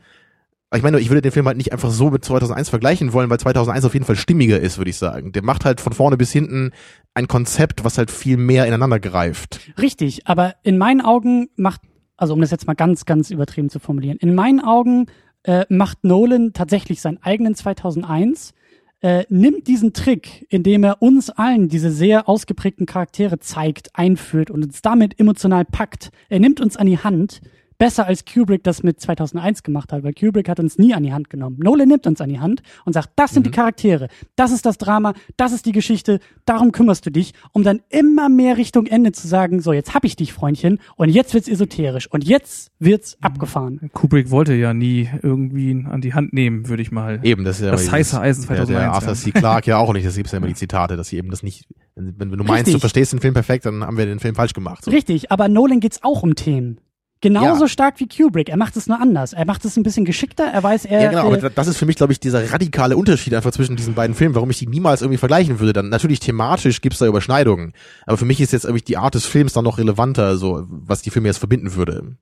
Ich meine, ich würde den Film halt nicht einfach so mit 2001 vergleichen wollen, weil 2001 auf jeden Fall stimmiger ist, würde ich sagen. Der macht halt von vorne bis hinten ein Konzept, was halt viel mehr ineinander greift. Richtig, aber in meinen Augen macht, also um das jetzt mal ganz, ganz übertrieben zu formulieren, in meinen Augen äh, macht Nolan tatsächlich seinen eigenen 2001, äh, nimmt diesen Trick, indem er uns allen diese sehr ausgeprägten Charaktere zeigt, einführt und uns damit emotional packt. Er nimmt uns an die Hand, besser als Kubrick das mit 2001 gemacht hat, weil Kubrick hat uns nie an die Hand genommen. Nolan nimmt uns an die Hand und sagt, das sind die Charaktere, das ist das Drama, das ist die Geschichte, darum kümmerst du dich, um dann immer mehr Richtung Ende zu sagen, so jetzt hab ich dich, Freundchen, und jetzt wird's esoterisch und jetzt wird's abgefahren. Kubrick wollte ja nie irgendwie an die Hand nehmen, würde ich mal. Eben, das ist ja Das heiße Eisen der, 2001, der Arthur ja. C. Clarke ja auch nicht. Das gibt's ja immer die Zitate, dass sie eben das nicht, wenn, wenn du meinst, Richtig. du verstehst den Film perfekt, dann haben wir den Film falsch gemacht. So. Richtig, aber Nolan geht's auch um Themen. Genauso Ja. stark wie Kubrick. Er macht es nur anders. Er macht es ein bisschen geschickter. Er weiß, er. Ja, genau, äh, aber das ist für mich, glaube ich, dieser radikale Unterschied einfach zwischen diesen beiden Filmen, warum ich die niemals irgendwie vergleichen würde. Dann natürlich thematisch gibt's da Überschneidungen, aber für mich ist jetzt irgendwie die Art des Films dann noch relevanter, so was die Filme jetzt verbinden würde.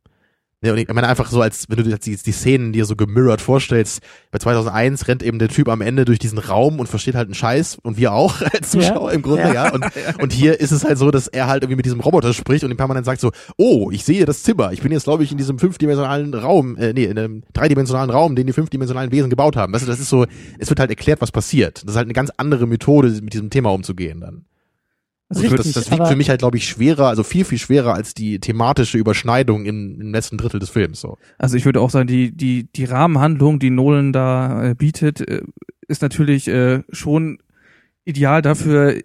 Ja, und ich meine einfach so, als wenn du dir jetzt die, die Szenen dir so gemirrored vorstellst, bei 2001 rennt eben der Typ am Ende durch diesen Raum und versteht halt einen Scheiß und wir auch als Zuschauer im Grunde, ja. Und, und hier ist es halt so, dass er halt irgendwie mit diesem Roboter spricht und ihm permanent sagt so, oh, ich sehe das Zimmer, ich bin jetzt glaube ich in diesem fünfdimensionalen Raum, äh, nee, in einem dreidimensionalen Raum, den die fünfdimensionalen Wesen gebaut haben. Weißt du, das ist so, es wird halt erklärt, was passiert. Das ist halt eine ganz andere Methode, mit diesem Thema umzugehen dann. Also Richtig, das, das wiegt für mich halt, glaube ich, schwerer, also viel, viel schwerer als die thematische Überschneidung im, im letzten Drittel des Films. So. Also ich würde auch sagen, die, die, die Rahmenhandlung, die Nolan da äh, bietet, äh, ist natürlich äh, schon ideal dafür,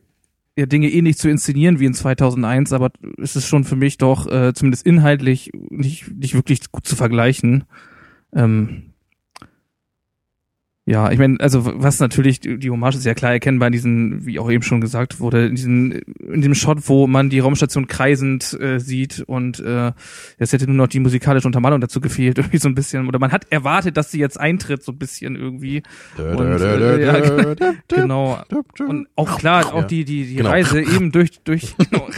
ja, Dinge ähnlich zu inszenieren wie in 2001, aber es ist schon für mich doch äh, zumindest inhaltlich nicht, nicht wirklich gut zu vergleichen. Ähm, ja, ich meine, also was natürlich, die Hommage ist ja klar erkennbar in diesen, wie auch eben schon gesagt wurde, in diesen, in dem Shot, wo man die Raumstation kreisend äh, sieht und äh, es hätte nur noch die musikalische Untermalung dazu gefehlt, irgendwie so ein bisschen, oder man hat erwartet, dass sie jetzt eintritt, so ein bisschen irgendwie. Und, äh, ja, genau. Und auch klar, auch die, die, die Genau. Reise eben durch, durch, genau,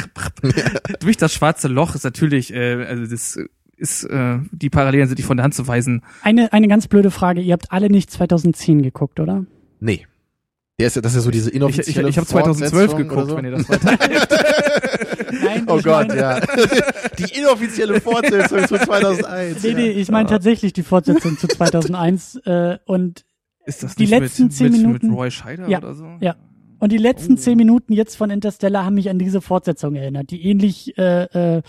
durch das schwarze Loch ist natürlich, äh, also das ist, äh, die Parallelen sind nicht von der Hand zu weisen. eine, eine ganz blöde Frage. Ihr habt alle nicht 2010 geguckt, oder? Nee. Der ist, ja- das ist ja so diese Ich, ich, inoffizielle ich habe 2012 Fortsetzung geguckt, so. wenn ihr das. Nein, Oh ich Gott, meine- ja. Die inoffizielle Fortsetzung zu 2001. Nee, nee, ich meine tatsächlich die Fortsetzung zu 2001 äh, und Ist das Die nicht letzten mit, zehn mit, Minuten- mit Roy Scheider Ja, oder so? ja. Und die letzten zehn Minuten jetzt von Interstellar haben mich an diese Fortsetzung erinnert, die ähnlich äh, äh,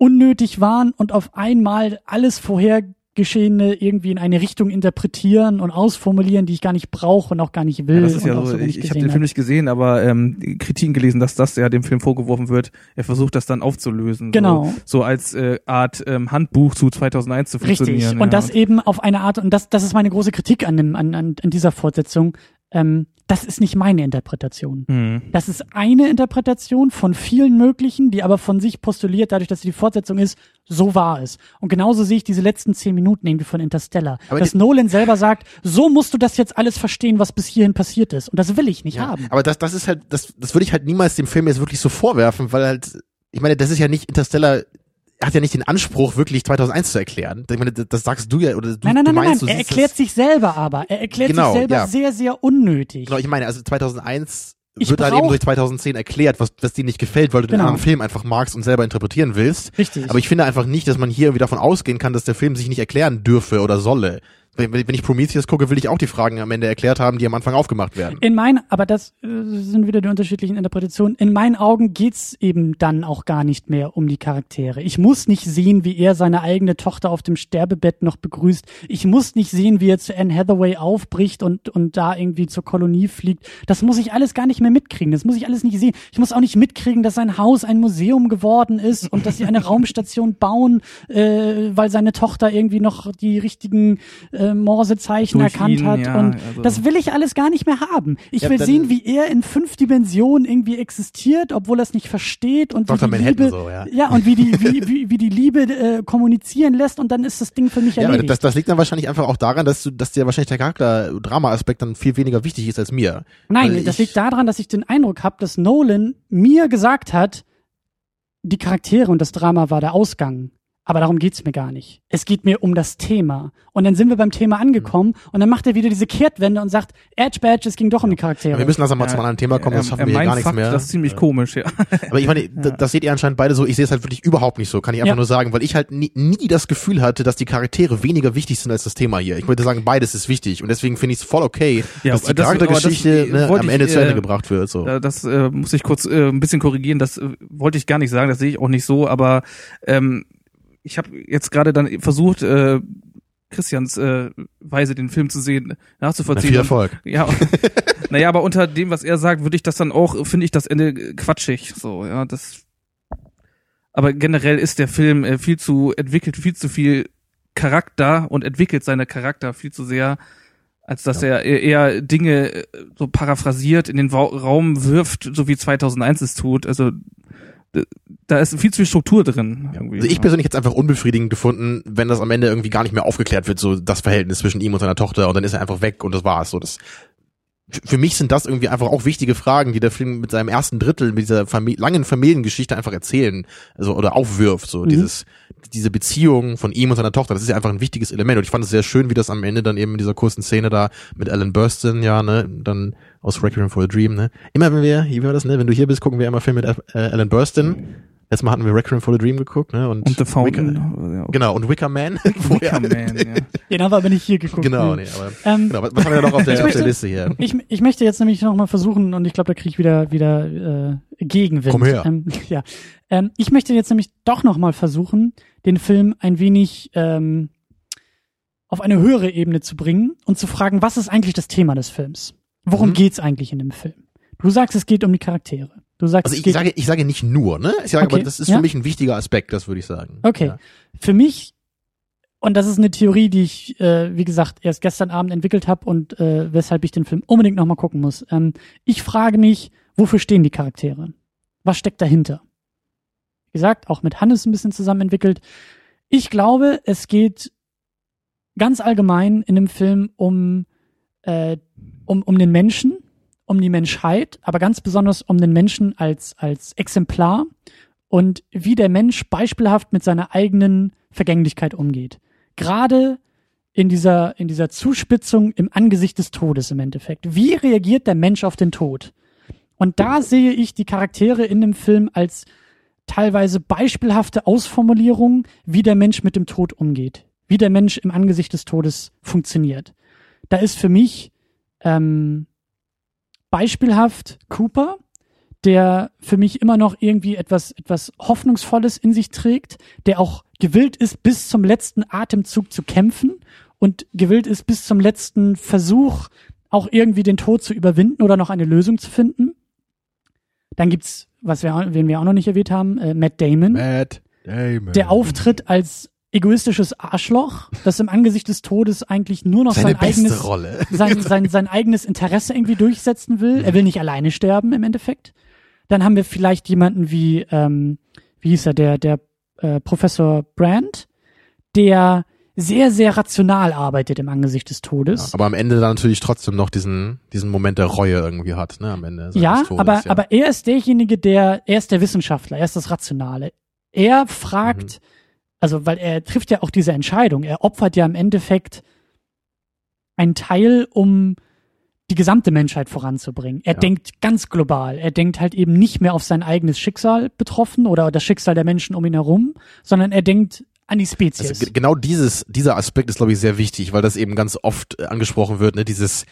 unnötig waren und auf einmal alles Vorhergeschehene irgendwie in eine Richtung interpretieren und ausformulieren, die ich gar nicht brauche und auch gar nicht will. Ja, das ist ja so, wenig ich, ich habe den Film nicht gesehen, aber ähm, Kritiken gelesen, dass das ja dem Film vorgeworfen wird. Er versucht das dann aufzulösen. Genau. So, so als äh, Art ähm, Handbuch zu 2001 zu Richtig. funktionieren. Und ja. das eben auf eine Art, und das, das ist meine große Kritik an, dem, an, an, an dieser Fortsetzung. Ähm, das ist nicht meine Interpretation. Hm. Das ist eine Interpretation von vielen möglichen, die aber von sich postuliert, dadurch, dass sie die Fortsetzung ist, so war es. Und genauso sehe ich diese letzten zehn Minuten irgendwie von Interstellar. Aber dass Nolan selber sagt, so musst du das jetzt alles verstehen, was bis hierhin passiert ist. Und das will ich nicht Ja, haben. aber das, das ist halt, das, das würde ich halt niemals dem Film jetzt wirklich so vorwerfen, weil halt, ich meine, das ist ja nicht Interstellar, er hat ja nicht den Anspruch, wirklich 2001 zu erklären. Ich meine, das, sagst du ja, oder du, Nein, nein, du nein, nein, meinst, nein. du Er erklärt sich selber aber. Er erklärt Genau, sich selber ja. sehr, sehr unnötig. Genau, ich meine, also 2001 Ich wird halt eben durch 2010 erklärt, was, was dir nicht gefällt, weil du den Genau. anderen Film einfach magst und selber interpretieren willst. Richtig. Aber ich finde einfach nicht, dass man hier irgendwie davon ausgehen kann, dass der Film sich nicht erklären dürfe oder solle. Wenn, wenn ich Prometheus gucke, will ich auch die Fragen am Ende erklärt haben, die am Anfang aufgemacht werden. In meinen, aber das äh, sind wieder die unterschiedlichen Interpretationen. In meinen Augen geht's eben dann auch gar nicht mehr um die Charaktere. Ich muss nicht sehen, wie er seine eigene Tochter auf dem Sterbebett noch begrüßt. Ich muss nicht sehen, wie er zu Anne Hathaway aufbricht und, und da irgendwie zur Kolonie fliegt. Das muss ich alles gar nicht mehr mitkriegen. Das muss ich alles nicht sehen. Ich muss auch nicht mitkriegen, dass sein Haus ein Museum geworden ist und dass sie eine Raumstation bauen, äh, weil seine Tochter irgendwie noch die richtigen äh, Morsezeichen Durch erkannt ihn, hat. ja, und also- das will ich alles gar nicht mehr haben. Ich Ja, will sehen, wie er in fünf Dimensionen irgendwie existiert, obwohl er es nicht versteht und Dr. wie die Manhattan Liebe, so, ja. ja und wie die wie, wie, wie die Liebe äh, kommunizieren lässt und dann ist das Ding für mich Ja, erledigt. das, das liegt dann wahrscheinlich einfach auch daran, dass du, dass dir wahrscheinlich der Charakter-Drama-Aspekt dann viel weniger wichtig ist als mir. Nein, Weil das liegt daran, dass ich den Eindruck habe, dass Nolan mir gesagt hat, die Charaktere und das Drama war der Ausgang. Aber darum geht's mir gar nicht. Es geht mir um das Thema. Und dann sind wir beim Thema angekommen und dann macht er wieder diese Kehrtwende und sagt, Edge Badge, es ging doch um die Charaktere. Wir müssen langsam mal zu einem anderen Thema kommen, sonst schaffen wir hier gar nichts Fakt, mehr. Das ist ziemlich komisch, ja. Aber ich meine, d- das seht ihr anscheinend beide so. Ich sehe es halt wirklich überhaupt nicht so. Kann ich einfach Ja. nur sagen, weil ich halt nie, nie das Gefühl hatte, dass die Charaktere weniger wichtig sind als das Thema hier. Ich würde sagen, beides ist wichtig. Und deswegen finde ich es voll okay, Ja, dass die aber das- Charaktergeschichte aber das, ne, wollte am ich, Ende zu Ende äh, gebracht wird. So. Äh, Das äh, muss ich kurz äh, ein bisschen korrigieren. Das äh, wollte ich gar nicht sagen. Das sehe ich auch nicht so. Aber ähm, ich habe jetzt gerade dann versucht, äh, Christians äh, Weise, den Film zu sehen, Na, nachzuvollziehen. viel Erfolg. Ja, naja, aber unter dem, was er sagt, würde ich das dann auch, finde ich das Ende quatschig. So, ja, das. Aber generell ist der Film äh, viel zu entwickelt, viel zu viel Charakter und entwickelt seine Charakter viel zu sehr, als dass er eher- eher Dinge äh, so paraphrasiert in den Raum wirft, so wie 2001 es tut. Also da ist viel zu viel Struktur drin. irgendwie. Also ich persönlich hätte es einfach unbefriedigend gefunden, wenn das am Ende irgendwie gar nicht mehr aufgeklärt wird, so das Verhältnis zwischen ihm und seiner Tochter und dann ist er einfach weg und das war's. So das für mich sind das irgendwie einfach auch wichtige Fragen, die der Film mit seinem ersten Drittel, mit dieser Famili langen Familiengeschichte einfach erzählen, also oder aufwirft, so Mhm. dieses diese Beziehung von ihm und seiner Tochter, das ist ja einfach ein wichtiges Element und ich fand es sehr schön, wie das am Ende dann eben in dieser kurzen Szene da mit Alan Burstyn, ja, ne, dann aus Requiem for a Dream, ne. Immer wenn wir, wie war das, ne, wenn du hier bist, gucken wir immer Film mit äh, Alan Burstyn. Letztes Mal hatten wir Requiem for a Dream geguckt, ne, und, und The Fountain. Wicker, ja, genau, und Wicker Man. Wicker Man, ja. Den haben wir aber nicht hier geguckt. Genau, Nee. nee, aber, Ähm, genau, was, was haben wir noch auf der, Ich auf der möchte- Liste hier? Ich, ich möchte jetzt nämlich noch mal versuchen, und ich glaube, da kriege ich wieder, wieder äh, Gegenwind. Komm her. Ähm, ja. ähm, ich möchte jetzt nämlich doch noch mal versuchen, den Film ein wenig ähm, auf eine höhere Ebene zu bringen und zu fragen, was ist eigentlich das Thema des Films? Worum Mhm. geht's eigentlich in dem Film? Du sagst, es geht um die Charaktere. Du sagst, Also ich sage, ich sage nicht nur, ne? Ich sage, Okay, aber das ist ja. für mich ein wichtiger Aspekt, das würde ich sagen. Okay. Ja. Für mich, und das ist eine Theorie, die ich, äh, wie gesagt, erst gestern Abend entwickelt habe und äh, weshalb ich den Film unbedingt nochmal gucken muss. Ähm, ich frage mich, wofür stehen die Charaktere? Was steckt dahinter? Wie gesagt, auch mit Hannes ein bisschen zusammen entwickelt. Ich glaube, es geht ganz allgemein in dem Film um, äh, um, um den Menschen, um die Menschheit, aber ganz besonders um den Menschen als, als Exemplar und wie der Mensch beispielhaft mit seiner eigenen Vergänglichkeit umgeht. Gerade in dieser, in dieser Zuspitzung im Angesicht des Todes im Endeffekt. Wie reagiert der Mensch auf den Tod? Und da sehe ich die Charaktere in dem Film als teilweise beispielhafte Ausformulierung, wie der Mensch mit dem Tod umgeht, wie der Mensch im Angesicht des Todes funktioniert. Da ist für mich ähm, beispielhaft Cooper, der für mich immer noch irgendwie etwas, etwas Hoffnungsvolles in sich trägt, der auch gewillt ist, bis zum letzten Atemzug zu kämpfen und gewillt ist, bis zum letzten Versuch auch irgendwie den Tod zu überwinden oder noch eine Lösung zu finden. Dann gibt's, was wir, wen wir auch noch nicht erwähnt haben, äh, Matt Damon, Matt Damon. der auftritt als egoistisches Arschloch, das im Angesicht des Todes eigentlich nur noch Seine sein eigenes Rolle. sein, sein, sein eigenes Interesse irgendwie durchsetzen will. Er will nicht alleine sterben im Endeffekt. Dann haben wir vielleicht jemanden wie, ähm, wie hieß er, der, der äh, Professor Brand, der sehr, sehr rational arbeitet im Angesicht des Todes. Aber am Ende dann natürlich trotzdem noch diesen, diesen Moment der Reue irgendwie hat, ne, am Ende. Ja, Todes, aber, ja. aber er ist derjenige, der, er ist der Wissenschaftler, er ist das Rationale. Er fragt, Mhm. also, weil er trifft ja auch diese Entscheidung, er opfert ja im Endeffekt einen Teil, um die gesamte Menschheit voranzubringen. Er Ja. denkt ganz global. Er denkt halt eben nicht mehr auf sein eigenes Schicksal betroffen oder das Schicksal der Menschen um ihn herum, sondern er denkt an die Spezies. Also, ge- genau dieses, dieser Aspekt ist, glaube ich, sehr wichtig, weil das eben ganz oft äh, angesprochen wird, ne, dieses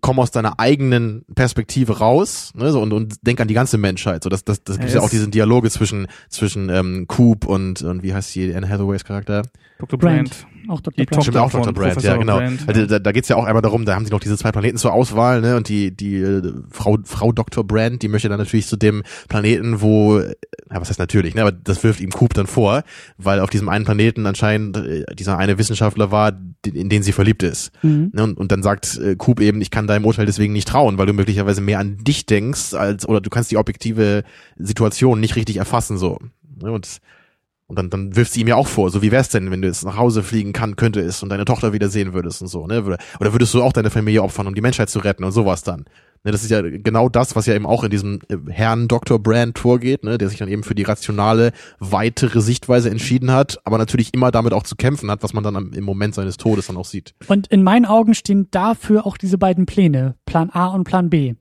komm aus deiner eigenen Perspektive raus, ne, so und, und denk an die ganze Menschheit. So, das, das, das gibt Ja, ja auch es- diesen Dialoge zwischen zwischen ähm, Coop und und wie heißt die Anne Hathaways Charakter? Dr. Brand. Auch Dr. Die Brand. Stimmt Tochter auch Dr. von Brand, Professor ja genau. Brand, also, ja. da, da geht's ja auch einmal darum, da haben sie noch diese zwei Planeten zur Auswahl, ne? Und die die äh, Frau Frau Dr. Brand, die möchte dann natürlich zu dem Planeten, wo, ja, was heißt natürlich, ne? Aber das wirft ihm Coop dann vor, weil auf diesem einen Planeten anscheinend äh, dieser eine Wissenschaftler war, in den sie verliebt ist. Mhm. Ne? Und, und dann sagt äh, Coop eben, ich kann deinem Urteil deswegen nicht trauen, weil du möglicherweise mehr an dich denkst, als oder du kannst die objektive Situation nicht richtig erfassen so. Ne? Und und dann, dann wirft sie ihm ja auch vor, so wie wär's denn, wenn du jetzt nach Hause fliegen kann, könnte es und deine Tochter wieder sehen würdest und so, ne? Oder, würdest du auch deine Familie opfern, um die Menschheit zu retten und sowas dann. Ne, das ist ja genau das, was ja eben auch in diesem äh, Herrn Dr. Brand vorgeht, ne, der sich dann eben für die rationale, weitere Sichtweise entschieden hat, aber natürlich immer damit auch zu kämpfen hat, was man dann im Moment seines Todes dann auch sieht. Und in meinen Augen stehen dafür auch diese beiden Pläne, Plan A und Plan B.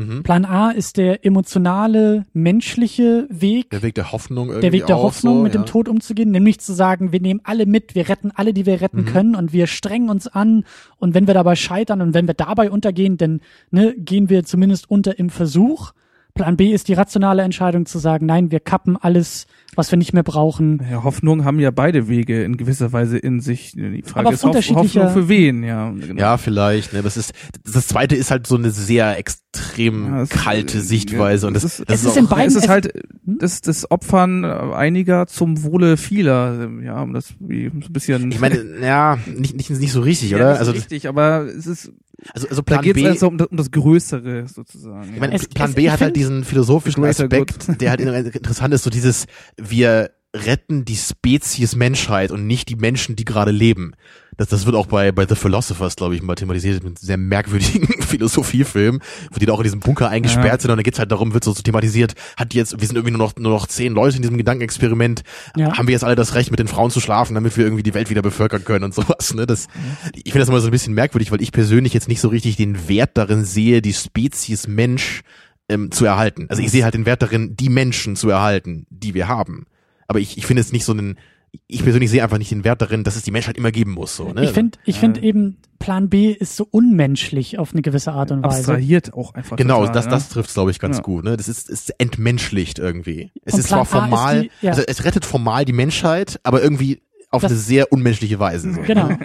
Mhm. Plan A ist der emotionale, menschliche Weg, Der Weg der Hoffnung irgendwie der Weg der Hoffnung, so, mit ja. dem Tod umzugehen, nämlich zu sagen, wir nehmen alle mit, wir retten alle, die wir retten Mhm. können und wir strengen uns an und wenn wir dabei scheitern und wenn wir dabei untergehen, dann ne, gehen wir zumindest unter im Versuch. Plan B ist die rationale Entscheidung zu sagen, nein, wir kappen alles, was wir nicht mehr brauchen. Ja, Hoffnung haben ja beide Wege in gewisser Weise in sich. Die Frage Aber ist Hoff unterschiedlicher- Hoffnung für wen, ja. Genau. Ja, vielleicht. Ne, das ist das zweite ist halt so eine sehr extrem Ja, es- kalte äh, Sichtweise und das, es ist- das es ist in auch, beiden- es ist halt Hm? das, das Opfern einiger zum Wohle vieler. Ja, um das wie so ein bisschen. ich meine, ja, nicht nicht nicht so richtig, ja, oder? ist Also richtig, aber es ist also also da Plan geht es also um, das- um das Größere sozusagen. Ich meine, Es- Plan es- B hat halt diesen philosophischen Aspekt, der halt interessant ist, so dieses, wir retten die Spezies Menschheit und nicht die Menschen, die gerade leben. Das, das wird auch bei, bei The Philosophers, glaube ich, mal thematisiert, mit einem sehr merkwürdigen Philosophiefilm, wo die da auch in diesem Bunker eingesperrt Ja. sind und dann geht's halt darum, wird so, so thematisiert, hat jetzt, wir sind irgendwie nur noch, nur noch zehn Leute in diesem Gedankenexperiment, Ja. haben wir jetzt alle das Recht, mit den Frauen zu schlafen, damit wir irgendwie die Welt wieder bevölkern können und sowas, ne? Das, ich finde das immer so ein bisschen merkwürdig, weil ich persönlich jetzt nicht so richtig den Wert darin sehe, die Spezies Mensch ähm, zu erhalten. Also ich sehe halt den Wert darin, die Menschen zu erhalten, die wir haben. Aber ich, ich finde es nicht so einen, ich persönlich sehe einfach nicht den Wert darin, dass es die Menschheit immer geben muss. So, ne? Ich finde, ich Ja. finde eben, Plan B ist so unmenschlich auf eine gewisse Art und Weise. abstrahiert auch einfach. Genau, total, das, ja. das trifft glaube ich, ganz Ja. gut. Ne? Das ist, ist entmenschlicht irgendwie. Es Und ist zwar Plan A ist formal, die- ja. also es rettet formal die Menschheit, aber irgendwie auf Das- eine sehr unmenschliche Weise. So. Genau.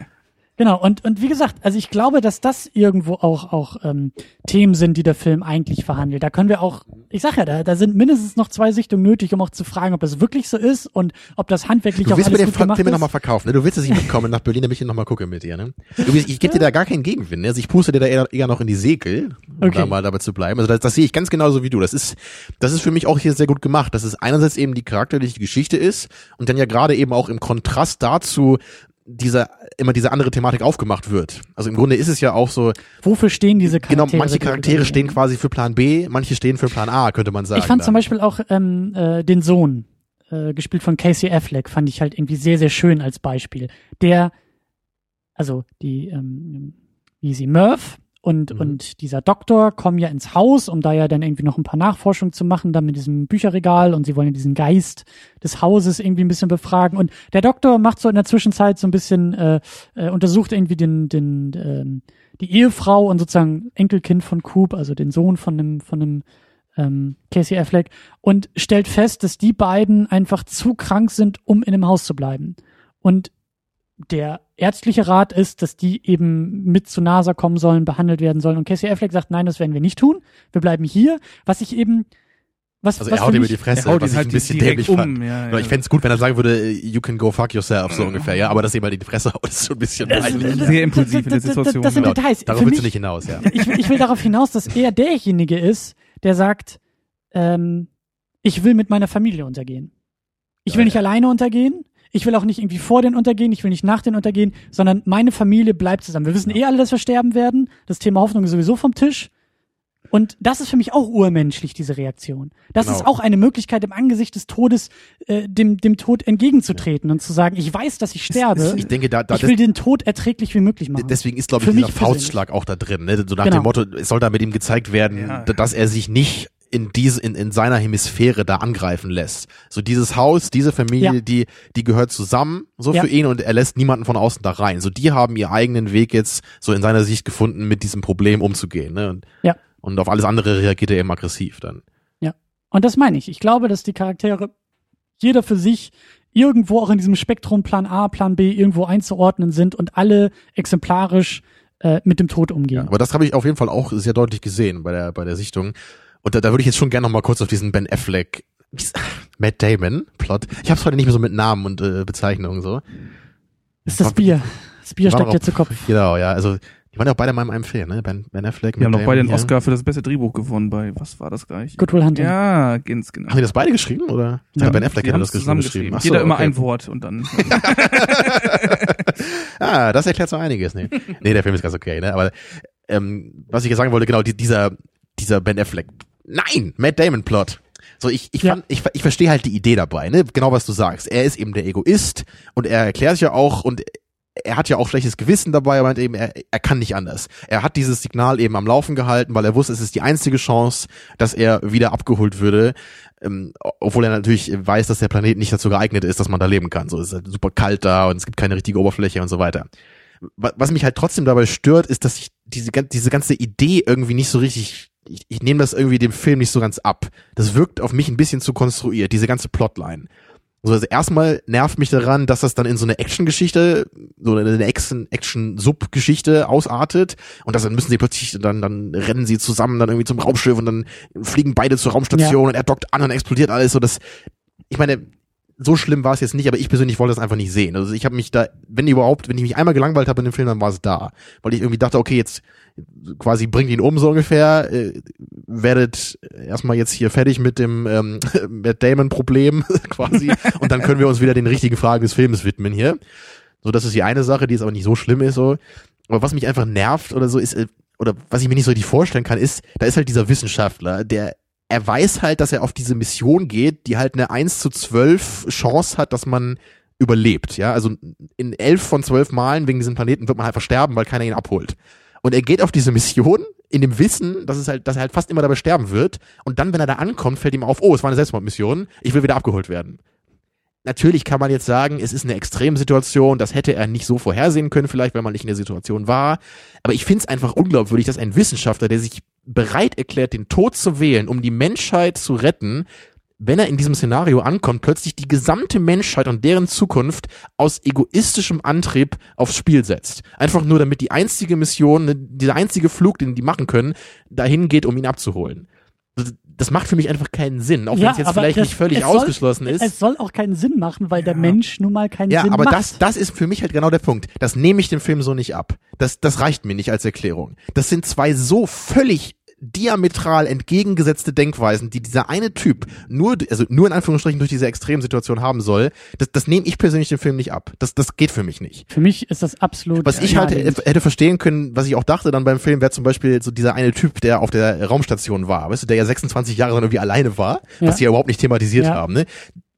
Genau, und, und wie gesagt, also ich glaube, dass das irgendwo auch, auch ähm, Themen sind, die der Film eigentlich verhandelt. Da können wir auch, ich sag ja, da, da sind mindestens noch zwei Sichtungen nötig, um auch zu fragen, ob das wirklich so ist und ob das handwerklich Du auch willst mir alles den gut gemacht Film ist. nochmal verkaufen, ne? Du willst, dass ich mitkomme nach Berlin, damit ich nochmal gucke mit dir, ne? Übrigens, ich gebe dir da gar keinen Gegenwind, ne? Also ich puste dir da eher, eher noch in die Segel, um Okay. da mal dabei zu bleiben. Also das, das sehe ich ganz genauso wie du. Das ist, das ist für mich auch hier sehr gut gemacht, dass es einerseits eben die charakterliche Geschichte ist und dann ja gerade eben auch im Kontrast dazu dieser, immer diese andere Thematik aufgemacht wird. Also im Grunde ist es ja auch so, Wofür stehen diese genau, Charaktere? manche die Charaktere stehen quasi für Plan B, manche stehen für Plan A, könnte man sagen. Ich fand dann. zum Beispiel auch ähm, äh, den Sohn, äh, gespielt von Casey Affleck, fand ich halt irgendwie sehr, sehr schön als Beispiel. Der, also die, ähm, wie sie Murph und, Mhm. und dieser Doktor kommen ja ins Haus, um da ja dann irgendwie noch ein paar Nachforschungen zu machen, dann mit diesem Bücherregal und sie wollen ja diesen Geist des Hauses irgendwie ein bisschen befragen. Und der Doktor macht so in der Zwischenzeit so ein bisschen, äh, äh, untersucht irgendwie den, den, ähm, die Ehefrau und sozusagen Enkelkind von Coop, also den Sohn von einem, von einem ähm, Casey Affleck und stellt fest, dass die beiden einfach zu krank sind, um in dem Haus zu bleiben. Und der ärztliche Rat ist, dass die eben mit zu NASA kommen sollen, behandelt werden sollen. Und Casey Affleck sagt, nein, das werden wir nicht tun. Wir bleiben hier. Was ich eben, was, Also was er haut für ihm die Fresse, Er haut was ihn ich halt ein bisschen dämlich um, fand. ja, Ja, ich fände es gut, wenn er sagen würde, you can go fuck yourself, so ungefähr, ja. Aber dass jemand in die Fresse haut, ist so ein bisschen Das-. Sehr impulsiv in der Situation, Das sind genau. Details. Darauf Für willst du nicht hinaus, ja. ich, will- ich will darauf hinaus, dass er derjenige ist, der sagt, ähm, ich will mit meiner Familie untergehen. Ich will Ja, nicht ja. alleine untergehen. Ich will auch nicht irgendwie vor den untergehen. Ich will nicht nach den untergehen, sondern meine Familie bleibt zusammen. Wir wissen eh alle, dass wir sterben werden. Das Thema Hoffnung ist sowieso vom Tisch. Und das ist für mich auch urmenschlich, diese Reaktion. Das Genau. ist auch eine Möglichkeit, im Angesicht des Todes äh, dem, dem Tod entgegenzutreten und zu sagen, ich weiß, dass ich sterbe. Ich denke, da, da ich will den Tod erträglich wie möglich machen. deswegen ist, glaube ich, Für dieser mich persönlich. Faustschlag auch da drin. Ne? So nach Genau. dem Motto, es soll da mit ihm gezeigt werden, Ja. dass er sich nicht in diese in, in seiner Hemisphäre da angreifen lässt. So dieses Haus, diese Familie, Ja. die die gehört zusammen so Ja. für ihn und er lässt niemanden von außen da rein. So die haben ihren eigenen Weg jetzt so in seiner Sicht gefunden, mit diesem Problem umzugehen. Ne? Und, Ja. und auf alles andere reagiert er eben aggressiv dann. Und das meine ich. Ich glaube, dass die Charaktere jeder für sich irgendwo auch in diesem Spektrum Plan A, Plan B irgendwo einzuordnen sind und alle exemplarisch äh, mit dem Tod umgehen. Ja, aber das habe ich auf jeden Fall auch sehr deutlich gesehen bei der bei der Sichtung. Und da, da würde ich jetzt schon gerne noch mal kurz auf diesen Ben Affleck, Matt Damon Plot. Ich habe es heute nicht mehr so mit Namen und äh, Bezeichnungen so. ist das Bier. Das Bier steckt dir zu Kopf. Genau, ja. Also die waren ja auch beide mal in einem Film, ne? Ben, ben Affleck. Wir haben noch beide den Oscar für das beste Drehbuch gewonnen bei, was war das gleich? Good Will Hunting. Ja, ganz genau. Haben die das beide geschrieben oder? Ja, dachte, Ben Affleck Die hätte haben das es geschrieben. zusammengeschrieben. Ach so, Jeder immer okay. ein Wort und dann. Ah, das erklärt so einiges. Nee, nee der Film ist ganz okay, ne? Aber ähm, was ich jetzt sagen wollte, genau, die, dieser, dieser Ben Affleck. Nein, Matt Damon Plot. So, ich, ich, Ja. fand, ich, ich verstehe halt die Idee dabei, ne? Genau was du sagst. Er ist eben der Egoist und er erklärt sich ja auch und er hat ja auch schlechtes Gewissen dabei, aber eben, er, er kann nicht anders. Er hat dieses Signal eben am Laufen gehalten, weil er wusste, es ist die einzige Chance, dass er wieder abgeholt würde. Ähm, obwohl er natürlich weiß, dass der Planet nicht dazu geeignet ist, dass man da leben kann. So es ist halt super kalt da und es gibt keine richtige Oberfläche und so weiter. Wa- Was mich halt trotzdem dabei stört, ist, dass ich diese, diese ganze Idee irgendwie nicht so richtig, ich, ich nehme das irgendwie dem Film nicht so ganz ab. Das wirkt auf mich ein bisschen zu konstruiert, diese ganze Plotline. So, also erstmal nervt mich daran, dass das dann in so eine Action-Geschichte, so eine Action- Action-Sub-Geschichte ausartet und das dann müssen sie plötzlich, dann, dann rennen sie zusammen dann irgendwie zum Raumschiff und dann fliegen beide zur Raumstation und er dockt an und explodiert alles so das, ich meine, so schlimm war es jetzt nicht, aber ich persönlich wollte das einfach nicht sehen. Also ich habe mich da, wenn überhaupt, wenn ich mich einmal gelangweilt habe in dem Film, dann war es da. Weil ich irgendwie dachte, okay, jetzt quasi bringt ihn um so ungefähr, äh, werdet erstmal jetzt hier fertig mit dem ähm, Matt Damon Problem quasi und dann können wir uns wieder den richtigen Fragen des Filmes widmen hier. So, das ist die eine Sache, die jetzt aber nicht so schlimm ist so. Aber was mich einfach nervt oder so ist, äh, oder was ich mir nicht so richtig vorstellen kann, ist, da ist halt dieser Wissenschaftler, der er weiß halt, dass er auf diese Mission geht, die halt eine 1 zu 12 Chance hat, dass man überlebt, ja. Also in elf von zwölf Malen wegen diesem Planeten wird man halt versterben, weil keiner ihn abholt. Und er geht auf diese Mission in dem Wissen, dass es halt, dass er halt fast immer dabei sterben wird. Und dann, wenn er da ankommt, fällt ihm auf, oh, es war eine Selbstmordmission, ich will wieder abgeholt werden. Natürlich kann man jetzt sagen, es ist eine Extremsituation, das hätte er nicht so vorhersehen können, vielleicht, weil man nicht in der Situation war. Aber ich finde es einfach unglaubwürdig, dass ein Wissenschaftler, der sich bereit erklärt, den Tod zu wählen, um die Menschheit zu retten, wenn er in diesem Szenario ankommt, plötzlich die gesamte Menschheit und deren Zukunft aus egoistischem Antrieb aufs Spiel setzt. Einfach nur, damit die einzige Mission, ne, dieser einzige Flug, den die machen können, dahin geht, um ihn abzuholen. Das- macht für mich einfach keinen Sinn, auch wenn es jetzt aber vielleicht das- nicht völlig soll- ausgeschlossen ist. Es soll auch keinen Sinn machen, weil der Ja. Mensch nun mal keinen Ja, Sinn aber macht. das, das ist für mich halt genau der Punkt. Das nehme ich dem Film so nicht ab. Das, das reicht mir nicht als Erklärung. Das sind zwei so völlig diametral entgegengesetzte Denkweisen, die dieser eine Typ nur, also nur in Anführungsstrichen durch diese Extremsituation haben soll. Das, das nehme ich persönlich dem Film nicht ab. Das, das geht für mich nicht. Für mich ist das absolut. Was ich halt hätte verstehen können, was ich auch dachte dann beim Film, wäre zum Beispiel so dieser eine Typ, der auf der Raumstation war, weißt du, der ja 26 Jahre dann irgendwie alleine war, Ja. was sie ja überhaupt nicht thematisiert Ja. haben, ne?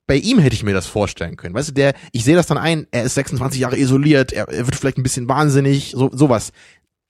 Bei ihm hätte ich mir das vorstellen können. Weißt du, der, ich sehe das dann ein, er ist 26 Jahre isoliert, er, er wird vielleicht ein bisschen wahnsinnig, so, sowas.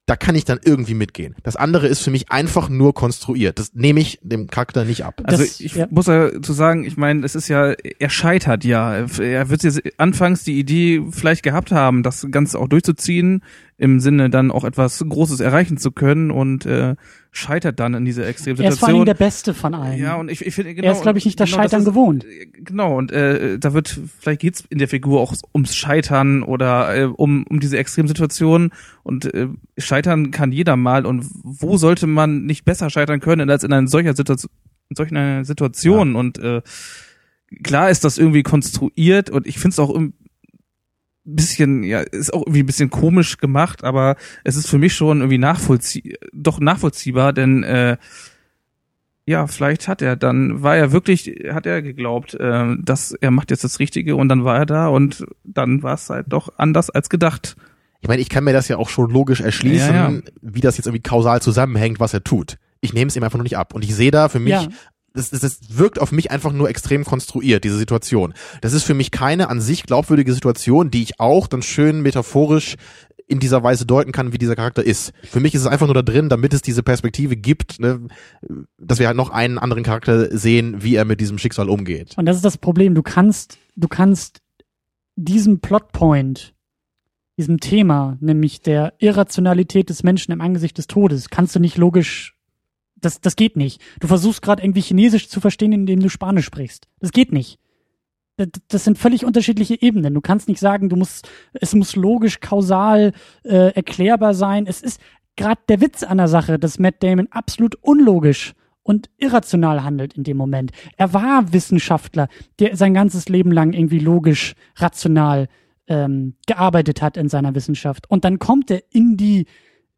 Da kann ich dann irgendwie mitgehen. Das andere ist für mich einfach nur konstruiert. Das nehme ich dem Charakter nicht ab. Also Das- ich ja. muss ja zu sagen, ich meine, es ist ja, er scheitert ja. Er wird jetzt anfangs die Idee vielleicht gehabt haben, das Ganze auch durchzuziehen, im Sinne dann auch etwas Großes erreichen zu können und äh, scheitert dann in dieser er ist vor allem Extremsituation. der Beste von allen. Ja, und ich, ich finde, genau, er ist, glaube ich, nicht das genau, Scheitern ist- gewohnt. Genau, und äh, da wird, vielleicht geht's in der Figur auch ums Scheitern oder äh, um, um diese Extremsituation. Und äh, scheitern kann jeder mal. Und wo sollte man nicht besser scheitern können, als in einer solcher Situation, in solch einer Situation? Und äh, klar ist das irgendwie konstruiert und ich finde es auch bisschen, ja, ist auch irgendwie ein bisschen komisch gemacht, aber es ist für mich schon irgendwie nachvollzieh doch nachvollziehbar, denn äh, ja, vielleicht hat er dann, war er wirklich, hat er geglaubt, äh, dass er macht jetzt das Richtige und dann war er da und dann war es halt doch anders als gedacht. Ich meine, ich kann mir das ja auch schon logisch erschließen, Ja, ja. wie das jetzt irgendwie kausal zusammenhängt, was er tut. Ich nehme es ihm einfach nur nicht ab. Und ich sehe da für mich, Ja. Das, das, das wirkt auf mich einfach nur extrem konstruiert, diese Situation. Das ist für mich keine an sich glaubwürdige Situation, die ich auch dann schön metaphorisch in dieser Weise deuten kann, wie dieser Charakter ist. Für mich ist es einfach nur da drin, damit es diese Perspektive gibt, ne, dass wir halt noch einen anderen Charakter sehen, wie er mit diesem Schicksal umgeht. Und das ist das Problem. Du kannst, du kannst diesem Plotpoint, diesem Thema, nämlich der Irrationalität des Menschen im Angesicht des Todes, kannst du nicht logisch das, das geht nicht. Du versuchst gerade irgendwie Chinesisch zu verstehen, indem du Spanisch sprichst. Das geht nicht. Das, das sind völlig unterschiedliche Ebenen. Du kannst nicht sagen, du musst, es muss logisch, kausal äh, erklärbar sein. Es ist gerade der Witz an der Sache, dass Matt Damon absolut unlogisch und irrational handelt in dem Moment. Er war Wissenschaftler, der sein ganzes Leben lang irgendwie logisch, rational ähm, gearbeitet hat in seiner Wissenschaft. Und dann kommt er in die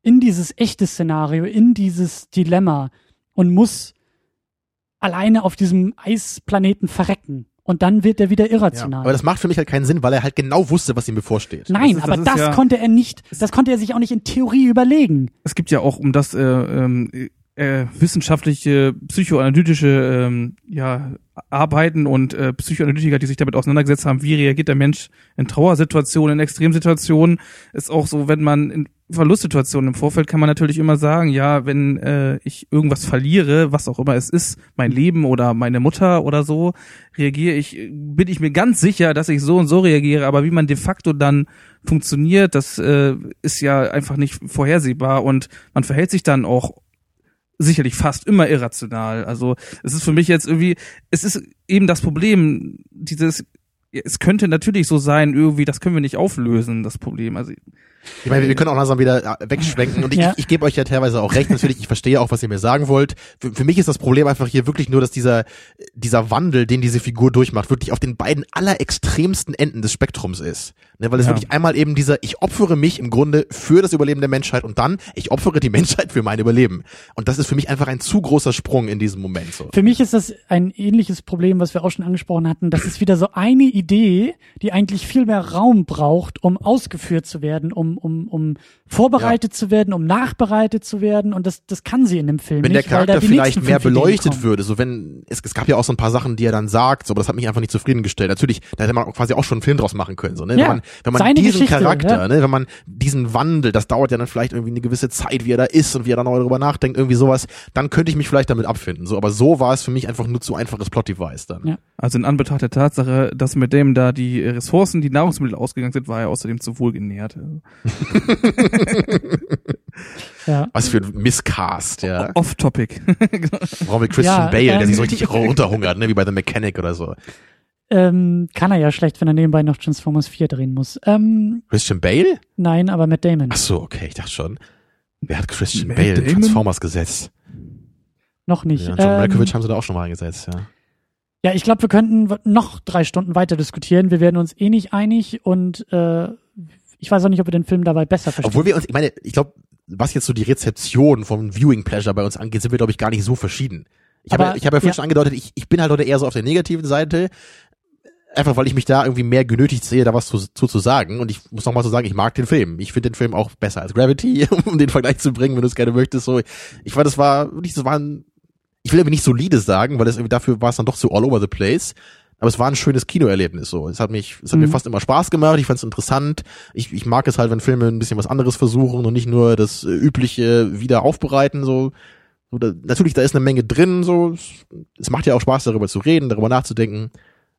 in dieses echte Szenario, in dieses Dilemma und muss alleine auf diesem Eisplaneten verrecken. Und dann wird er wieder irrational. Ja, aber das macht für mich halt keinen Sinn, weil er halt genau wusste, was ihm bevorsteht. Nein, Das ist- aber das das, ja- konnte er nicht, das konnte er sich auch nicht in Theorie überlegen. Es gibt ja auch um das äh, ähm, äh, wissenschaftliche, psychoanalytische ähm, ja, Arbeiten und äh, Psychoanalytiker, die sich damit auseinandergesetzt haben, wie reagiert der Mensch in Trauersituationen, in Extremsituationen, ist auch so, wenn man in Verlustsituationen im Vorfeld kann man natürlich immer sagen, ja, wenn äh, ich irgendwas verliere, was auch immer es ist, mein Leben oder meine Mutter oder so, reagiere ich, bin ich mir ganz sicher, dass ich so und so reagiere, aber wie man de facto dann funktioniert, das äh, ist ja einfach nicht vorhersehbar und man verhält sich dann auch sicherlich fast immer irrational. Also es ist für mich jetzt irgendwie, es ist eben das Problem, dieses, es könnte natürlich so sein, irgendwie, das können wir nicht auflösen, das Problem. Also Ich meine, wir können auch langsam wieder äh, wegschwenken und ich, Ja. ich, ich gebe euch ja teilweise auch recht, natürlich, ich verstehe auch, was ihr mir sagen wollt. Für, für mich ist das Problem einfach hier wirklich nur, dass dieser, dieser Wandel, den diese Figur durchmacht, wirklich auf den beiden allerextremsten Enden des Spektrums ist. Ne, weil es Ja. wirklich einmal eben dieser, ich opfere mich im Grunde für das Überleben der Menschheit und dann, ich opfere die Menschheit für mein Überleben. Und das ist für mich einfach ein zu großer Sprung in diesem Moment so. Für mich ist das ein ähnliches Problem, was wir auch schon angesprochen hatten. Das ist wieder so eine Idee, die eigentlich viel mehr Raum braucht, um ausgeführt zu werden, um, um, um vorbereitet zu werden, um nachbereitet zu werden. Und das, das kann sie in dem Film wenn der nicht, weil da Charakter vielleicht mehr beleuchtet würde, so wenn es, es gab ja auch so ein paar Sachen, die er dann sagt, so, aber das hat mich einfach nicht zufriedengestellt. Natürlich, da hätte man quasi auch schon einen Film draus machen können, so, ne? Ja, wenn man, wenn man seine diesen Geschichte, Charakter, ja. ne, wenn man diesen Wandel, das dauert ja dann vielleicht irgendwie eine gewisse Zeit, wie er da ist und wie er dann auch darüber nachdenkt, irgendwie sowas, dann könnte ich mich vielleicht damit abfinden, so, aber so war es für mich einfach nur zu einfaches Plot-Device dann. Ja. Also in Anbetracht der Tatsache, dass mit dem da die Ressourcen, die Nahrungsmittel ausgegangen sind, war er außerdem zu wohl genährt. Ja. Was für ein Misscast, ja. Off-Topic. Brauchen wir Christian Ja, Bale, der sich so richtig runterhungert, ne, wie bei The Mechanic oder so. Ähm, kann er ja schlecht, wenn er nebenbei noch Transformers 4 drehen muss. Ähm, Christian Bale? nein, aber Matt Damon. Ach so, okay, ich dachte schon. Wer hat Christian Matt Bale in Damon? Transformers gesetzt? Noch nicht. Ja, John ähm, Malkovich haben sie da auch schon mal eingesetzt, ja. Ja, ich glaube, wir könnten noch drei Stunden weiter diskutieren. Wir werden uns eh nicht einig und äh, ich weiß auch nicht, ob wir den Film dabei besser verstehen. Obwohl wir uns, ich meine, ich glaube, was jetzt so die Rezeption vom Viewing Pleasure bei uns angeht, sind wir, glaube ich, gar nicht so verschieden. Ich habe, ich habe ja vorhin ja. schon angedeutet, ich, ich bin halt heute eher so auf der negativen Seite. Einfach weil ich mich da irgendwie mehr genötigt sehe, da was zu, zu, zu sagen. Und ich muss noch mal so sagen, ich mag den Film. Ich finde den Film auch besser als Gravity, um den Vergleich zu bringen, wenn du es gerne möchtest. So, ich fand, das war wirklich, das war ein, ich will irgendwie nicht solide sagen, weil das irgendwie dafür war es dann doch so all over the place. Aber es war ein schönes Kinoerlebnis so. Es hat mich, es hat mir Mhm. fast immer Spaß gemacht. Ich fand es interessant. Ich, ich mag es halt, wenn Filme ein bisschen was anderes versuchen und nicht nur das äh, übliche wieder aufbereiten. So, so da, natürlich, da ist eine Menge drin. So, es macht ja auch Spaß, darüber zu reden, darüber nachzudenken.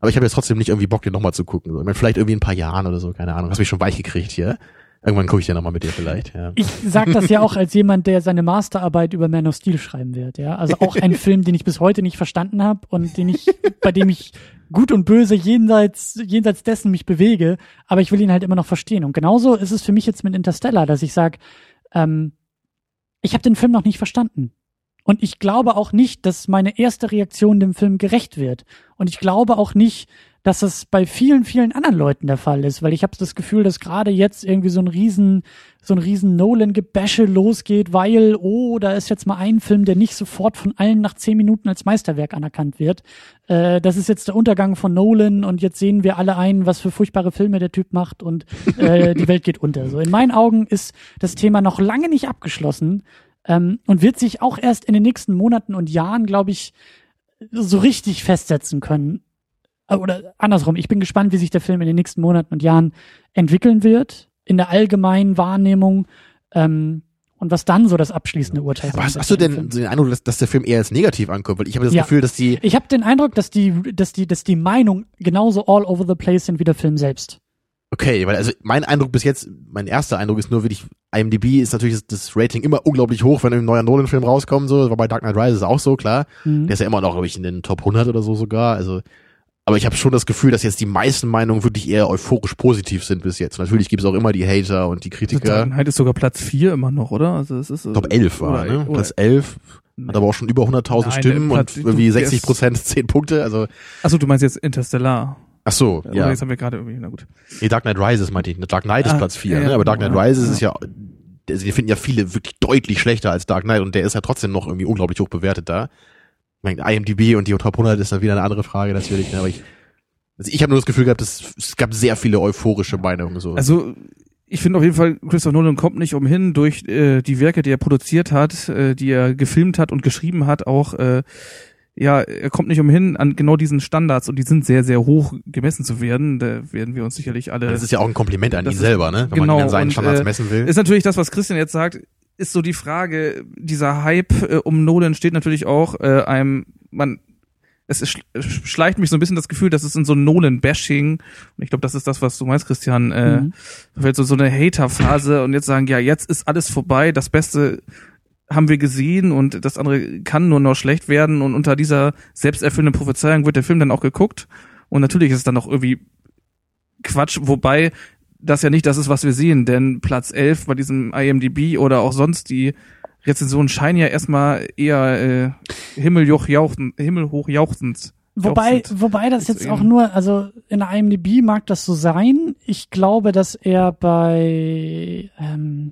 Aber ich habe jetzt trotzdem nicht irgendwie Bock, den nochmal zu gucken. So. Ich meine, vielleicht irgendwie in ein paar Jahren oder so, keine Ahnung. Hast mich schon weich gekriegt hier. Irgendwann gucke ich den nochmal mit dir vielleicht. Ja. Ich sag das ja auch als jemand, der seine Masterarbeit über Man of Steel schreiben wird, ja. Also auch ein Film, den ich bis heute nicht verstanden habe und den ich, bei dem ich gut und böse jenseits, jenseits dessen mich bewege, aber ich will ihn halt immer noch verstehen. Und genauso ist es für mich jetzt mit Interstellar, dass ich sag, ähm, ich habe den Film noch nicht verstanden. Und ich glaube auch nicht, dass meine erste Reaktion dem Film gerecht wird. Und ich glaube auch nicht, dass es bei vielen, vielen anderen Leuten der Fall ist, weil ich habe das Gefühl, dass gerade jetzt irgendwie so ein riesen, so ein riesen Nolan-Gebäsche losgeht, weil, oh, da ist jetzt mal ein Film, der nicht sofort von allen nach zehn Minuten als Meisterwerk anerkannt wird. Äh, das ist jetzt der Untergang von Nolan und jetzt sehen wir alle ein, was für furchtbare Filme der Typ macht und äh, die Welt geht unter. So in meinen Augen ist das Thema noch lange nicht abgeschlossen ähm, und wird sich auch erst in den nächsten Monaten und Jahren, glaube ich, so richtig festsetzen können. Äh, Oder andersrum, ich bin gespannt, wie sich der Film in den nächsten Monaten und Jahren entwickeln wird. in der allgemeinen Wahrnehmung ähm, und was dann so das abschließende Urteil Aber hast, hast du denn so den Eindruck, dass, dass der Film eher als negativ ankommt? Weil ich habe das Ja. Gefühl, dass die, Ich habe den Eindruck, dass die, dass die, dass die Meinung genauso all over the place sind wie der Film selbst. Okay, weil also mein Eindruck bis jetzt, mein erster Eindruck ist nur wirklich, IMDb ist natürlich das, Rating immer unglaublich hoch, wenn ein neuer Nolan-Film rauskommt, so, das war bei Dark Knight Rises auch so, klar. Mhm. Der ist ja immer noch, glaube ich, in den Top 100 oder so sogar, also, aber ich habe schon das Gefühl, dass jetzt die meisten Meinungen wirklich eher euphorisch positiv sind bis jetzt. Natürlich gibt es auch immer die Hater und die Kritiker. Dark Knight ist sogar Platz 4 immer noch, oder? Also es ist äh, Top 11 war, ne? oder- Platz 11, hat aber auch schon über 100.000 Nein, Stimmen Platz- und irgendwie du- der 60 ist- Prozent 10 Punkte, also, Achso, du meinst jetzt Interstellar. Ach so, ja. jetzt haben wir gerade irgendwie, na gut. Nee, Dark Knight Rises meinte ich. Dark Knight ist Ah, Platz 4, ja, ne? aber Dark Knight ja, Rises ja. ist ja, also wir finden ja viele wirklich deutlich schlechter als Dark Knight und der ist ja trotzdem noch irgendwie unglaublich hoch bewertet da. Ich meine, IMDb und die Top 100 ist dann wieder eine andere Frage natürlich, ne? aber ich, also ich habe nur das Gefühl gehabt, dass, es gab sehr viele euphorische Meinungen so. Also ich finde auf jeden Fall, Christopher Nolan kommt nicht umhin, durch äh, die Werke, die er produziert hat, äh, die er gefilmt hat und geschrieben hat, auch äh, ja, er kommt nicht umhin, an genau diesen Standards und die sind sehr, sehr hoch gemessen zu werden. Da werden wir uns sicherlich alle. das ist ja auch ein Kompliment an ihn ist- selber, ne? Wenn genau, man ihn an seinen und, Standards äh, messen will. ist natürlich das, was Christian jetzt sagt, ist so die Frage, dieser Hype äh, um Nolan steht natürlich auch äh, einem, man, es ist, schleicht mich so ein bisschen das Gefühl, dass es in so Nolan-Bashing, und ich glaube, das ist das, was du meinst, Christian, äh, Mhm. fällt so, so eine Hater-Phase und jetzt sagen, ja, jetzt ist alles vorbei, das Beste haben wir gesehen und das andere kann nur noch schlecht werden und unter dieser selbsterfüllenden Prophezeiung wird der Film dann auch geguckt und natürlich ist es dann auch irgendwie Quatsch, wobei das ja nicht das ist, was wir sehen, denn Platz 11 bei diesem IMDb oder auch sonst die Rezensionen scheinen ja erstmal eher äh, himmelhoch jauchzend, himmelhoch jauchzend. Wobei, wobei das jetzt auch nur, also in der IMDb mag das so sein. Ich glaube, dass er bei ähm,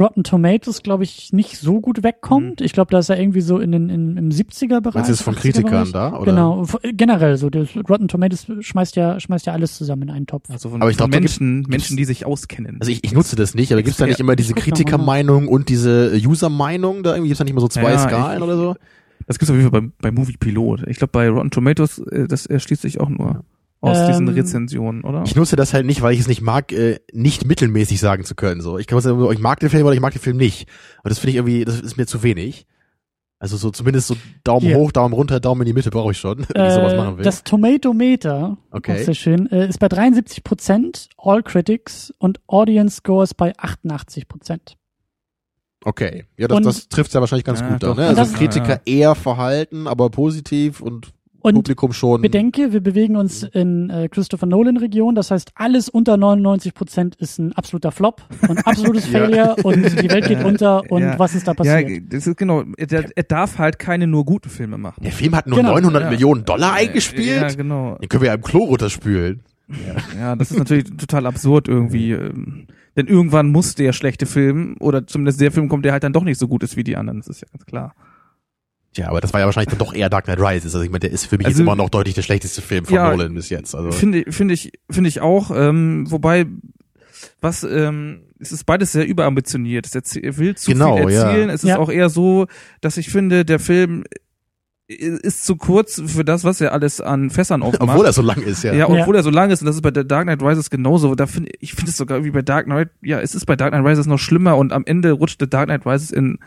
Rotten Tomatoes, glaube ich, nicht so gut wegkommt. Ich glaube, da ist er irgendwie so in den in, im 70er-Bereich. Meinst du jetzt von 80er Kritikern Bereich. da? Oder? Genau, generell so. Das Rotten Tomatoes schmeißt ja, schmeißt ja alles zusammen in einen Topf. Also von, Aber ich von glaub, da gibt's- Menschen, gibt's- Menschen, die sich auskennen. Also ich, ich nutze das nicht, aber gibt's da nicht immer diese. Kritikermeinung und diese User-Meinung da irgendwie? Gibt's da nicht immer so zwei Ja, Skalen ich- oder so? Das gibt's auf jeden Fall bei, bei Movie Pilot. Ich glaube, bei Rotten Tomatoes, äh, das erschließt sich auch nur aus Ähm, diesen Rezensionen, oder? Ich nutze das halt nicht, weil ich es nicht mag, äh, nicht mittelmäßig sagen zu können. So, ich kann sagen, so, ich mag den Film oder ich mag den Film nicht. Und das finde ich irgendwie, das ist mir zu wenig. Also so zumindest so Daumen Hier. hoch, Daumen runter, Daumen in die Mitte brauche ich schon, wenn ich sowas machen will. das Tomatometer, Okay. sehr schön, äh, ist bei 73 Prozent, All Critics und Audience Scores bei 88 Prozent. okay, ja, das, Und- das trifft ja wahrscheinlich ganz Ja, gut da. doch, Ne? das- Also ja, Kritiker eher verhalten, aber positiv und, Und Publikum schon. bedenke, wir bewegen uns in äh, Christopher Nolan Region, das heißt, alles unter 99 Prozent ist ein absoluter Flop und absolutes Ja. Failure und die Welt geht Ja, unter und ja. was ist da ja, passiert? das ist genau. Er, er darf halt keine nur guten Filme machen. Der Film hat nur Genau, 900 Ja. Millionen Dollar Ja, eingespielt. genau. Den können wir ja im Klo runterspülen. Ja, das ist natürlich total absurd irgendwie. ähm, Denn irgendwann muss der schlechte Film, oder zumindest der Film kommt, der halt dann doch nicht so gut ist wie die anderen. Das ist ja ganz klar. Tja, aber das war ja wahrscheinlich dann doch eher Dark Knight Rises. Also ich meine, der ist für mich Also- jetzt immer noch deutlich der schlechteste Film von Ja, Nolan bis jetzt. Also Finde finde ich, finde ich auch. Ähm, wobei, was, ähm, es ist beides sehr überambitioniert. Er will zu Genau, viel ja. erzählen. Es ist Ja. auch eher so, dass ich finde, der Film ist zu kurz für das, was er alles an Fässern aufmacht. obwohl er so lang ist, ja. Ja, Ja. obwohl er so lang ist und das ist bei der Dark Knight Rises genauso. Da finde ich finde es sogar wie bei Dark Knight, ja, es ist bei Dark Knight Rises noch schlimmer und am Ende rutscht der Dark Knight Rises in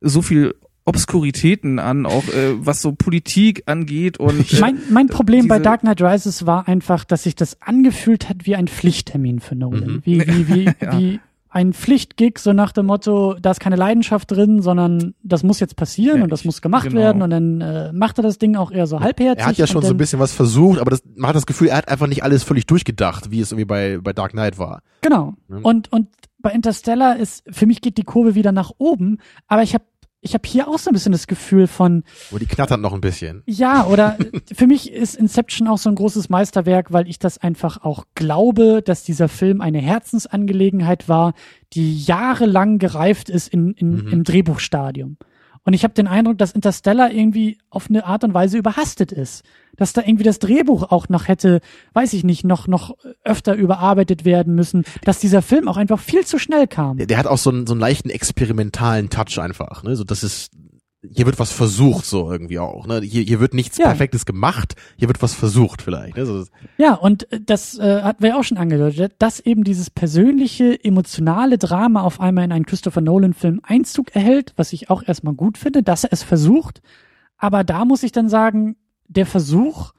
so viel Obskuritäten an, auch äh, was so Politik angeht und äh, Mein, mein Problem bei Dark Knight Rises war einfach, dass sich das angefühlt hat wie ein Pflichttermin für Nolan. Mhm. Wie, wie, wie, Ja. wie ein Pflichtgig, so nach dem Motto, da ist keine Leidenschaft drin, sondern das muss jetzt passieren Ja, und das ich- muss gemacht genau. werden und dann äh, macht er das Ding auch eher so halbherzig. Er hat ja schon so ein bisschen was versucht, aber das, man hat das Gefühl, er hat einfach nicht alles völlig durchgedacht, wie es irgendwie bei, bei Dark Knight war. Genau. Ne? Und, und bei Interstellar ist, für mich geht die Kurve wieder nach oben, aber ich habe ich hab hier auch so ein bisschen das Gefühl von, Wo die knattert noch ein bisschen. Ja, oder für mich ist Inception auch so ein großes Meisterwerk, weil ich das einfach auch glaube, dass dieser Film eine Herzensangelegenheit war, die jahrelang gereift ist in, in, Mhm. im Drehbuchstadium. Und ich habe den Eindruck, dass Interstellar irgendwie auf eine Art und Weise überhastet ist. Dass da irgendwie das Drehbuch auch noch hätte, weiß ich nicht, noch, noch öfter überarbeitet werden müssen. Dass dieser Film auch einfach viel zu schnell kam. Der, der hat auch so einen, so einen leichten experimentalen Touch einfach, ne? So, das ist, hier wird was versucht so irgendwie auch. Ne? Hier, hier wird nichts Ja. Perfektes gemacht, hier wird was versucht vielleicht. Ne? So, Ja, und äh, das äh, hatten wir ja auch schon angedeutet, dass eben dieses persönliche, emotionale Drama auf einmal in einen Christopher Nolan-Film Einzug erhält, was ich auch erstmal gut finde, dass er es versucht. Aber da muss ich dann sagen, der Versuch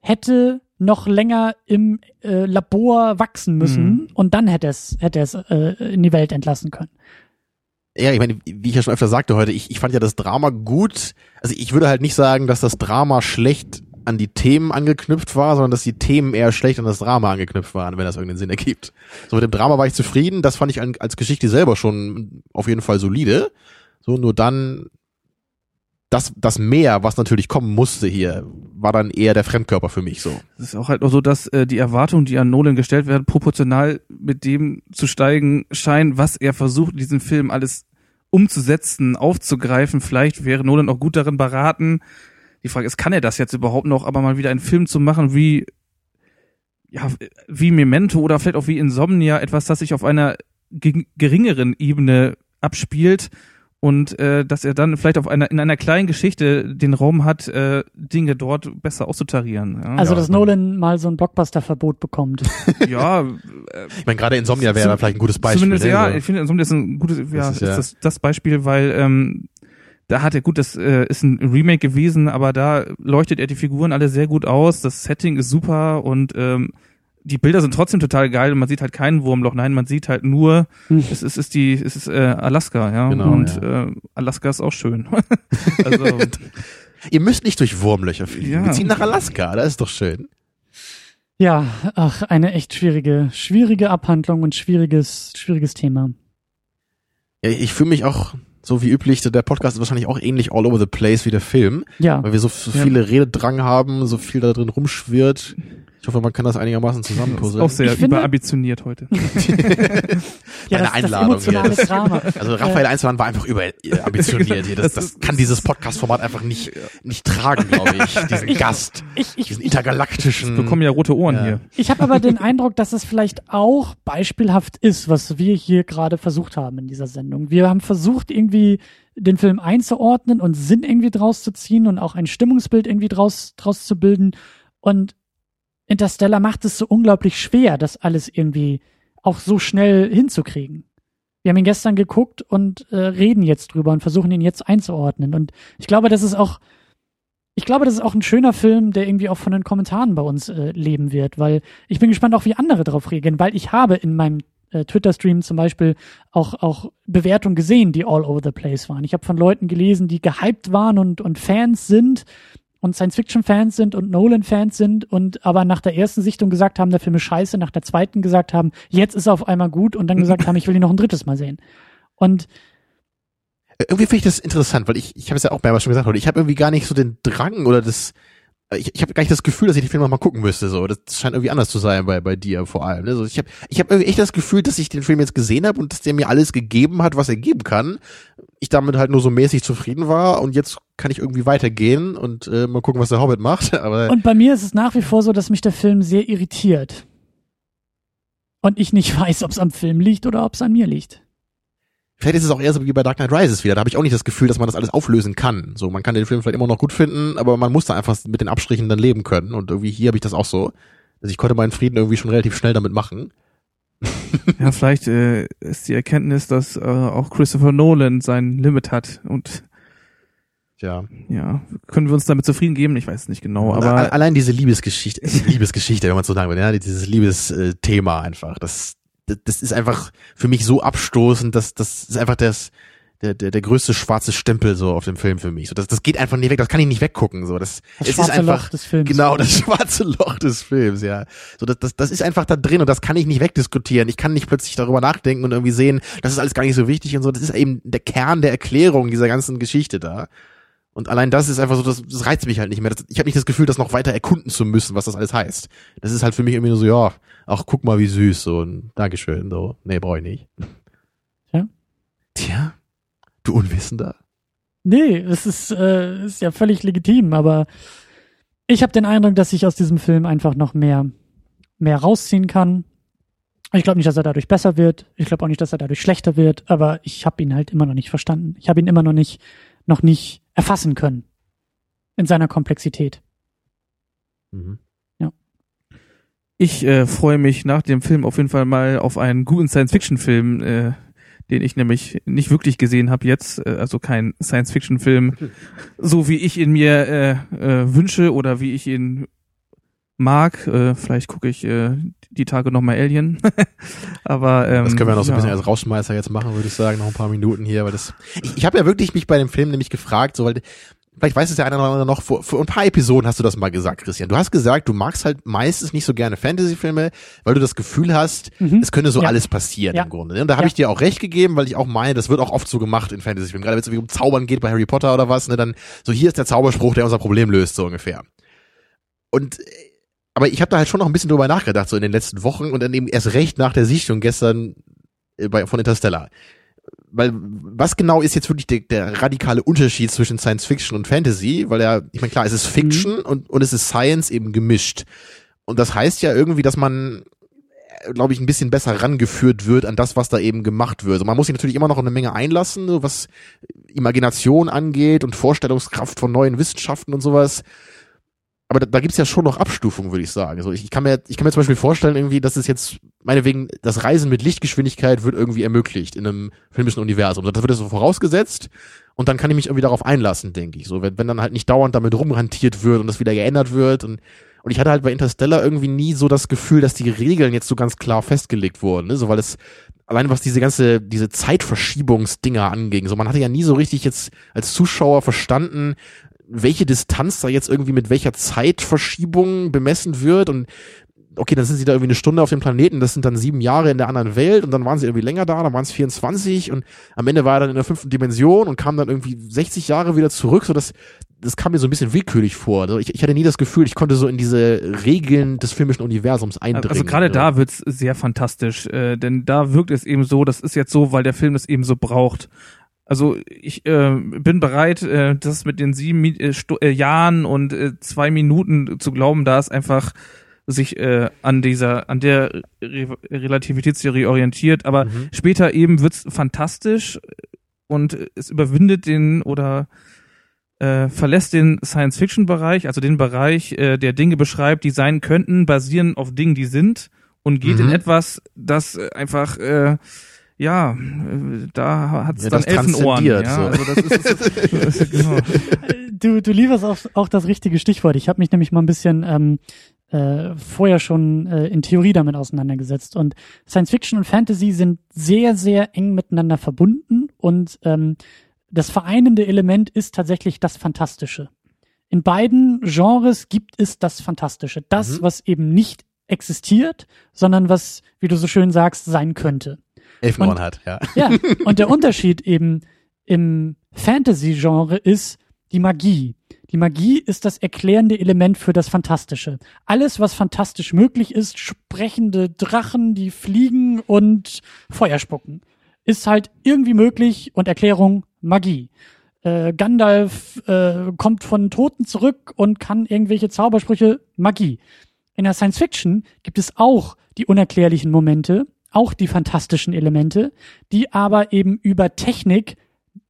hätte noch länger im äh, Labor wachsen müssen Mhm. und dann hätte es hätte es äh, in die Welt entlassen können. Ja, ich meine, wie ich ja schon öfter sagte heute, ich, ich fand ja das Drama gut. Also ich würde halt nicht sagen, dass das Drama schlecht an die Themen angeknüpft war, sondern dass die Themen eher schlecht an das Drama angeknüpft waren, wenn das irgendeinen Sinn ergibt. So mit dem Drama war ich zufrieden, das fand ich als Geschichte selber schon auf jeden Fall solide. So, nur dann das, das Mehr, was natürlich kommen musste hier, war dann eher der Fremdkörper für mich so. Es ist auch halt auch so, dass äh, die Erwartungen, die an Nolan gestellt werden, proportional mit dem zu steigen scheinen, was er versucht, in diesem Film alles umzusetzen, aufzugreifen. Vielleicht wäre Nolan auch gut darin beraten. Die Frage ist, kann er das jetzt überhaupt noch, aber mal wieder einen Film zu machen wie ja, wie Memento oder vielleicht auch wie Insomnia, etwas, das sich auf einer ge- geringeren Ebene abspielt und äh, dass er dann vielleicht auf einer in einer kleinen Geschichte den Raum hat, äh, Dinge dort besser auszutarieren. Ja, Also Ja, dass Nolan mal so ein Blockbuster-Verbot bekommt. ja äh, Ich meine, gerade Insomnia wäre da vielleicht ein gutes Beispiel. zumindest ne? ja, So. ich finde Insomnia ist ein gutes, ja, Das ist ist ja- das, das Beispiel, weil ähm, da hat er gut, das äh, ist ein Remake gewesen, aber da leuchtet er die Figuren alle sehr gut aus, das Setting ist super und ähm, die Bilder sind trotzdem total geil und man sieht halt keinen Wurmloch, nein, man sieht halt nur, Hm. es ist, es ist die, es ist äh, Alaska, ja, Genau, und ja. Äh, Alaska ist auch schön. also Ihr müsst nicht durch Wurmlöcher fliegen. Ja. Wir ziehen nach Alaska, das ist doch schön. Ja, ach, eine echt schwierige, schwierige Abhandlung und schwieriges, schwieriges Thema. Ja, ich fühle mich auch so wie üblich, der Podcast ist wahrscheinlich auch ähnlich all over the place wie der Film, Ja, weil wir so, so Ja. viele Rededrang haben, so viel da drin rumschwirrt. Ich hoffe, man kann das einigermaßen zusammenpuzzeln. auch sehr Ich überambitioniert heute. ja Deine das, Einladung das emotionale hier. Drama. Also Raphael Einzelmann war einfach überambitioniert hier. Das, das kann dieses Podcast-Format einfach nicht, nicht tragen, glaube ich. Diesen Gast, Ich, ich, diesen intergalaktischen. Wir bekommen ja rote Ohren Ja. hier. ich habe aber den Eindruck, dass es vielleicht auch beispielhaft ist, was wir hier gerade versucht haben in dieser Sendung. Wir haben versucht, irgendwie den Film einzuordnen und Sinn irgendwie draus zu ziehen und auch ein Stimmungsbild irgendwie draus, draus zu bilden. Und Interstellar macht es so unglaublich schwer, das alles irgendwie auch so schnell hinzukriegen. Wir haben ihn gestern geguckt und äh, reden jetzt drüber und versuchen ihn jetzt einzuordnen. Und ich glaube, das ist auch, ich glaube, das ist auch ein schöner Film, der irgendwie auch von den Kommentaren bei uns äh, leben wird, weil ich bin gespannt auch, wie andere darauf reagieren, weil ich habe in meinem äh, Twitter-Stream zum Beispiel auch, auch Bewertungen gesehen, die all over the place waren. Ich habe von Leuten gelesen, die gehypt waren und, und Fans sind und Science-Fiction-Fans sind und Nolan-Fans sind und aber nach der ersten Sichtung gesagt haben, der Film ist scheiße, nach der zweiten gesagt haben, jetzt ist er auf einmal gut und dann gesagt haben, ich will ihn noch ein drittes Mal sehen. Und Irgendwie finde ich das interessant, weil ich, ich habe es ja auch mehrmals schon gesagt, ich habe irgendwie gar nicht so den Drang oder das, ich, ich habe gar nicht das Gefühl, dass ich den Film noch mal gucken müsste. So, das scheint irgendwie anders zu sein bei bei dir vor allem. Ne? Also ich habe ich habe irgendwie echt das Gefühl, dass ich den Film jetzt gesehen habe und dass der mir alles gegeben hat, was er geben kann. Ich damit halt nur so mäßig zufrieden war und jetzt kann ich irgendwie weitergehen und äh, mal gucken, was der Hobbit macht. Aber Und bei mir ist es nach wie vor so, dass mich der Film sehr irritiert. Und ich nicht weiß, ob es am Film liegt oder ob es an mir liegt. Vielleicht ist es auch eher so wie bei Dark Knight Rises wieder. Da habe ich auch nicht das Gefühl, dass man das alles auflösen kann. So, man kann den Film vielleicht immer noch gut finden, aber man muss da einfach mit den Abstrichen dann leben können. Und irgendwie hier habe ich das auch so. Also ich konnte meinen Frieden irgendwie schon relativ schnell damit machen. Ja, vielleicht äh, ist die Erkenntnis, dass äh, auch Christopher Nolan sein Limit hat und Ja. ja, können wir uns damit zufrieden geben? Ich weiß es nicht genau, aber allein diese Liebesgeschichte, Liebesgeschichte, wenn man so sagen will, ja, dieses Liebesthema einfach, das, das, ist einfach für mich so abstoßend, dass das ist einfach das, der, der, der größte schwarze Stempel so auf dem Film für mich. So, das, das geht einfach nicht weg, das kann ich nicht weggucken. So, das, Das es ist einfach, Loch des Films. Genau, das schwarze Loch des Films, ja. So, das, das, das ist einfach da drin und das kann ich nicht wegdiskutieren. Ich kann nicht plötzlich darüber nachdenken und irgendwie sehen, das ist alles gar nicht so wichtig und so. Das ist eben der Kern der Erklärung dieser ganzen Geschichte da. Und allein das ist einfach so, das, das reizt mich halt nicht mehr. Das, ich habe nicht das Gefühl, das noch weiter erkunden zu müssen, was das alles heißt. Das ist halt für mich irgendwie nur so, ja, ach, guck mal, wie süß, so ein Dankeschön, so. Nee, brauche ich nicht. Ja. Tja, du Unwissender. Nee, es ist, äh, ist ja völlig legitim, aber ich habe den Eindruck, dass ich aus diesem Film einfach noch mehr, mehr rausziehen kann. Ich glaube nicht, dass er dadurch besser wird. Ich glaube auch nicht, dass er dadurch schlechter wird, aber ich habe ihn halt immer noch nicht verstanden. Ich habe ihn immer noch nicht, noch nicht erfassen können. In seiner Komplexität. Mhm. Ich äh, freue mich nach dem Film auf jeden Fall mal auf einen guten Science-Fiction-Film, äh, den ich nämlich nicht wirklich gesehen habe jetzt, äh, also kein Science-Fiction-Film, so wie ich ihn mir äh, äh, wünsche oder wie ich ihn mag. Äh, vielleicht gucke ich äh, die Tage noch mal Alien. Aber ähm, Das können wir noch so ein ja. bisschen als Rauschmeister jetzt machen, würde ich sagen, noch ein paar Minuten hier, weil das ich, ich habe ja wirklich mich bei dem Film nämlich gefragt, so weil vielleicht weiß es der eine oder andere noch, vor, vor ein paar Episoden hast du das mal gesagt, Christian. Du hast gesagt, du magst halt meistens nicht so gerne Fantasy-Filme, weil du das Gefühl hast, Mhm. es könnte so Ja. alles passieren Ja. im Grunde. ne? Und da habe Ja. ich dir auch recht gegeben, weil ich auch meine, das wird auch oft so gemacht in Fantasy-Filmen. Gerade wenn es irgendwie um Zaubern geht bei Harry Potter oder was, ne, dann so hier ist der Zauberspruch, der unser Problem löst, so ungefähr. Und aber ich habe da halt schon noch ein bisschen drüber nachgedacht, so in den letzten Wochen und dann eben erst recht nach der Sichtung gestern äh, bei, von Interstellar. Weil was genau ist jetzt wirklich der, der radikale Unterschied zwischen Science Fiction und Fantasy? Weil ja, ich meine, klar, es ist Fiction und, und es ist Science eben gemischt. Und das heißt ja irgendwie, dass man, glaube ich, ein bisschen besser rangeführt wird an das, was da eben gemacht wird. Also man muss sich natürlich immer noch eine Menge einlassen, so was Imagination angeht und Vorstellungskraft von neuen Wissenschaften und sowas. Aber da, da gibt's ja schon noch Abstufungen, würde ich sagen. Also ich, ich kann mir, ich kann mir zum Beispiel vorstellen, irgendwie, dass es jetzt, meinetwegen, das Reisen mit Lichtgeschwindigkeit wird irgendwie ermöglicht in einem filmischen Universum. Das wird so vorausgesetzt und dann kann ich mich irgendwie darauf einlassen, denke ich. So, wenn, wenn dann halt nicht dauernd damit rumhantiert wird und das wieder geändert wird und und ich hatte halt bei Interstellar irgendwie nie so das Gefühl, dass die Regeln jetzt so ganz klar festgelegt wurden, ne? so weil es allein was diese ganze diese Zeitverschiebungsdinger anging, so man hatte ja nie so richtig jetzt als Zuschauer verstanden, welche Distanz da jetzt irgendwie mit welcher Zeitverschiebung bemessen wird und okay, dann sind sie da irgendwie eine Stunde auf dem Planeten, das sind dann sieben Jahre in der anderen Welt und dann waren sie irgendwie länger da, dann waren es 24 und am Ende war er dann in der fünften Dimension und kam dann irgendwie 60 Jahre wieder zurück, so das, das kam mir so ein bisschen willkürlich vor. Also ich, ich hatte nie das Gefühl, ich konnte so in diese Regeln des filmischen Universums eindringen. Also gerade so. da wird's sehr fantastisch, äh, denn da wirkt es eben so, das ist jetzt so, weil der Film es eben so braucht. Also ich äh, bin bereit, äh, das mit den sieben äh, äh, Jahren und äh, zwei Minuten zu glauben, da ist einfach sich äh, an dieser, an der Re Relativitätstheorie orientiert, aber Mhm. später eben wird's fantastisch und es überwindet den oder äh, verlässt den Science-Fiction-Bereich, also den Bereich, äh, der Dinge beschreibt, die sein könnten, basieren auf Dingen, die sind und geht Mhm. in etwas, das einfach äh, ja, äh, da hat's Ja, dann das Elfenohren. Ja, so. also das ist, das ist genau. Du, du lieferst auch, auch das richtige Stichwort. Ich habe mich nämlich mal ein bisschen ähm, äh, vorher schon äh, in Theorie damit auseinandergesetzt. Und Science Fiction und Fantasy sind sehr, sehr eng miteinander verbunden und ähm, das vereinende Element ist tatsächlich das Fantastische. In beiden Genres gibt es das Fantastische. Das, Mhm. was eben nicht existiert, sondern was, wie du so schön sagst, sein könnte. Elfenohren Und- hat, ja. Ja, und der Unterschied eben im Fantasy-Genre ist die Magie. Die Magie ist das erklärende Element für das Fantastische. Alles, was fantastisch möglich ist, sprechende Drachen, die fliegen und Feuer spucken, ist halt irgendwie möglich und Erklärung Magie. Äh, Gandalf äh, kommt von Toten zurück und kann irgendwelche Zaubersprüche Magie. In der Science Fiction gibt es auch die unerklärlichen Momente, auch die fantastischen Elemente, die aber eben über Technik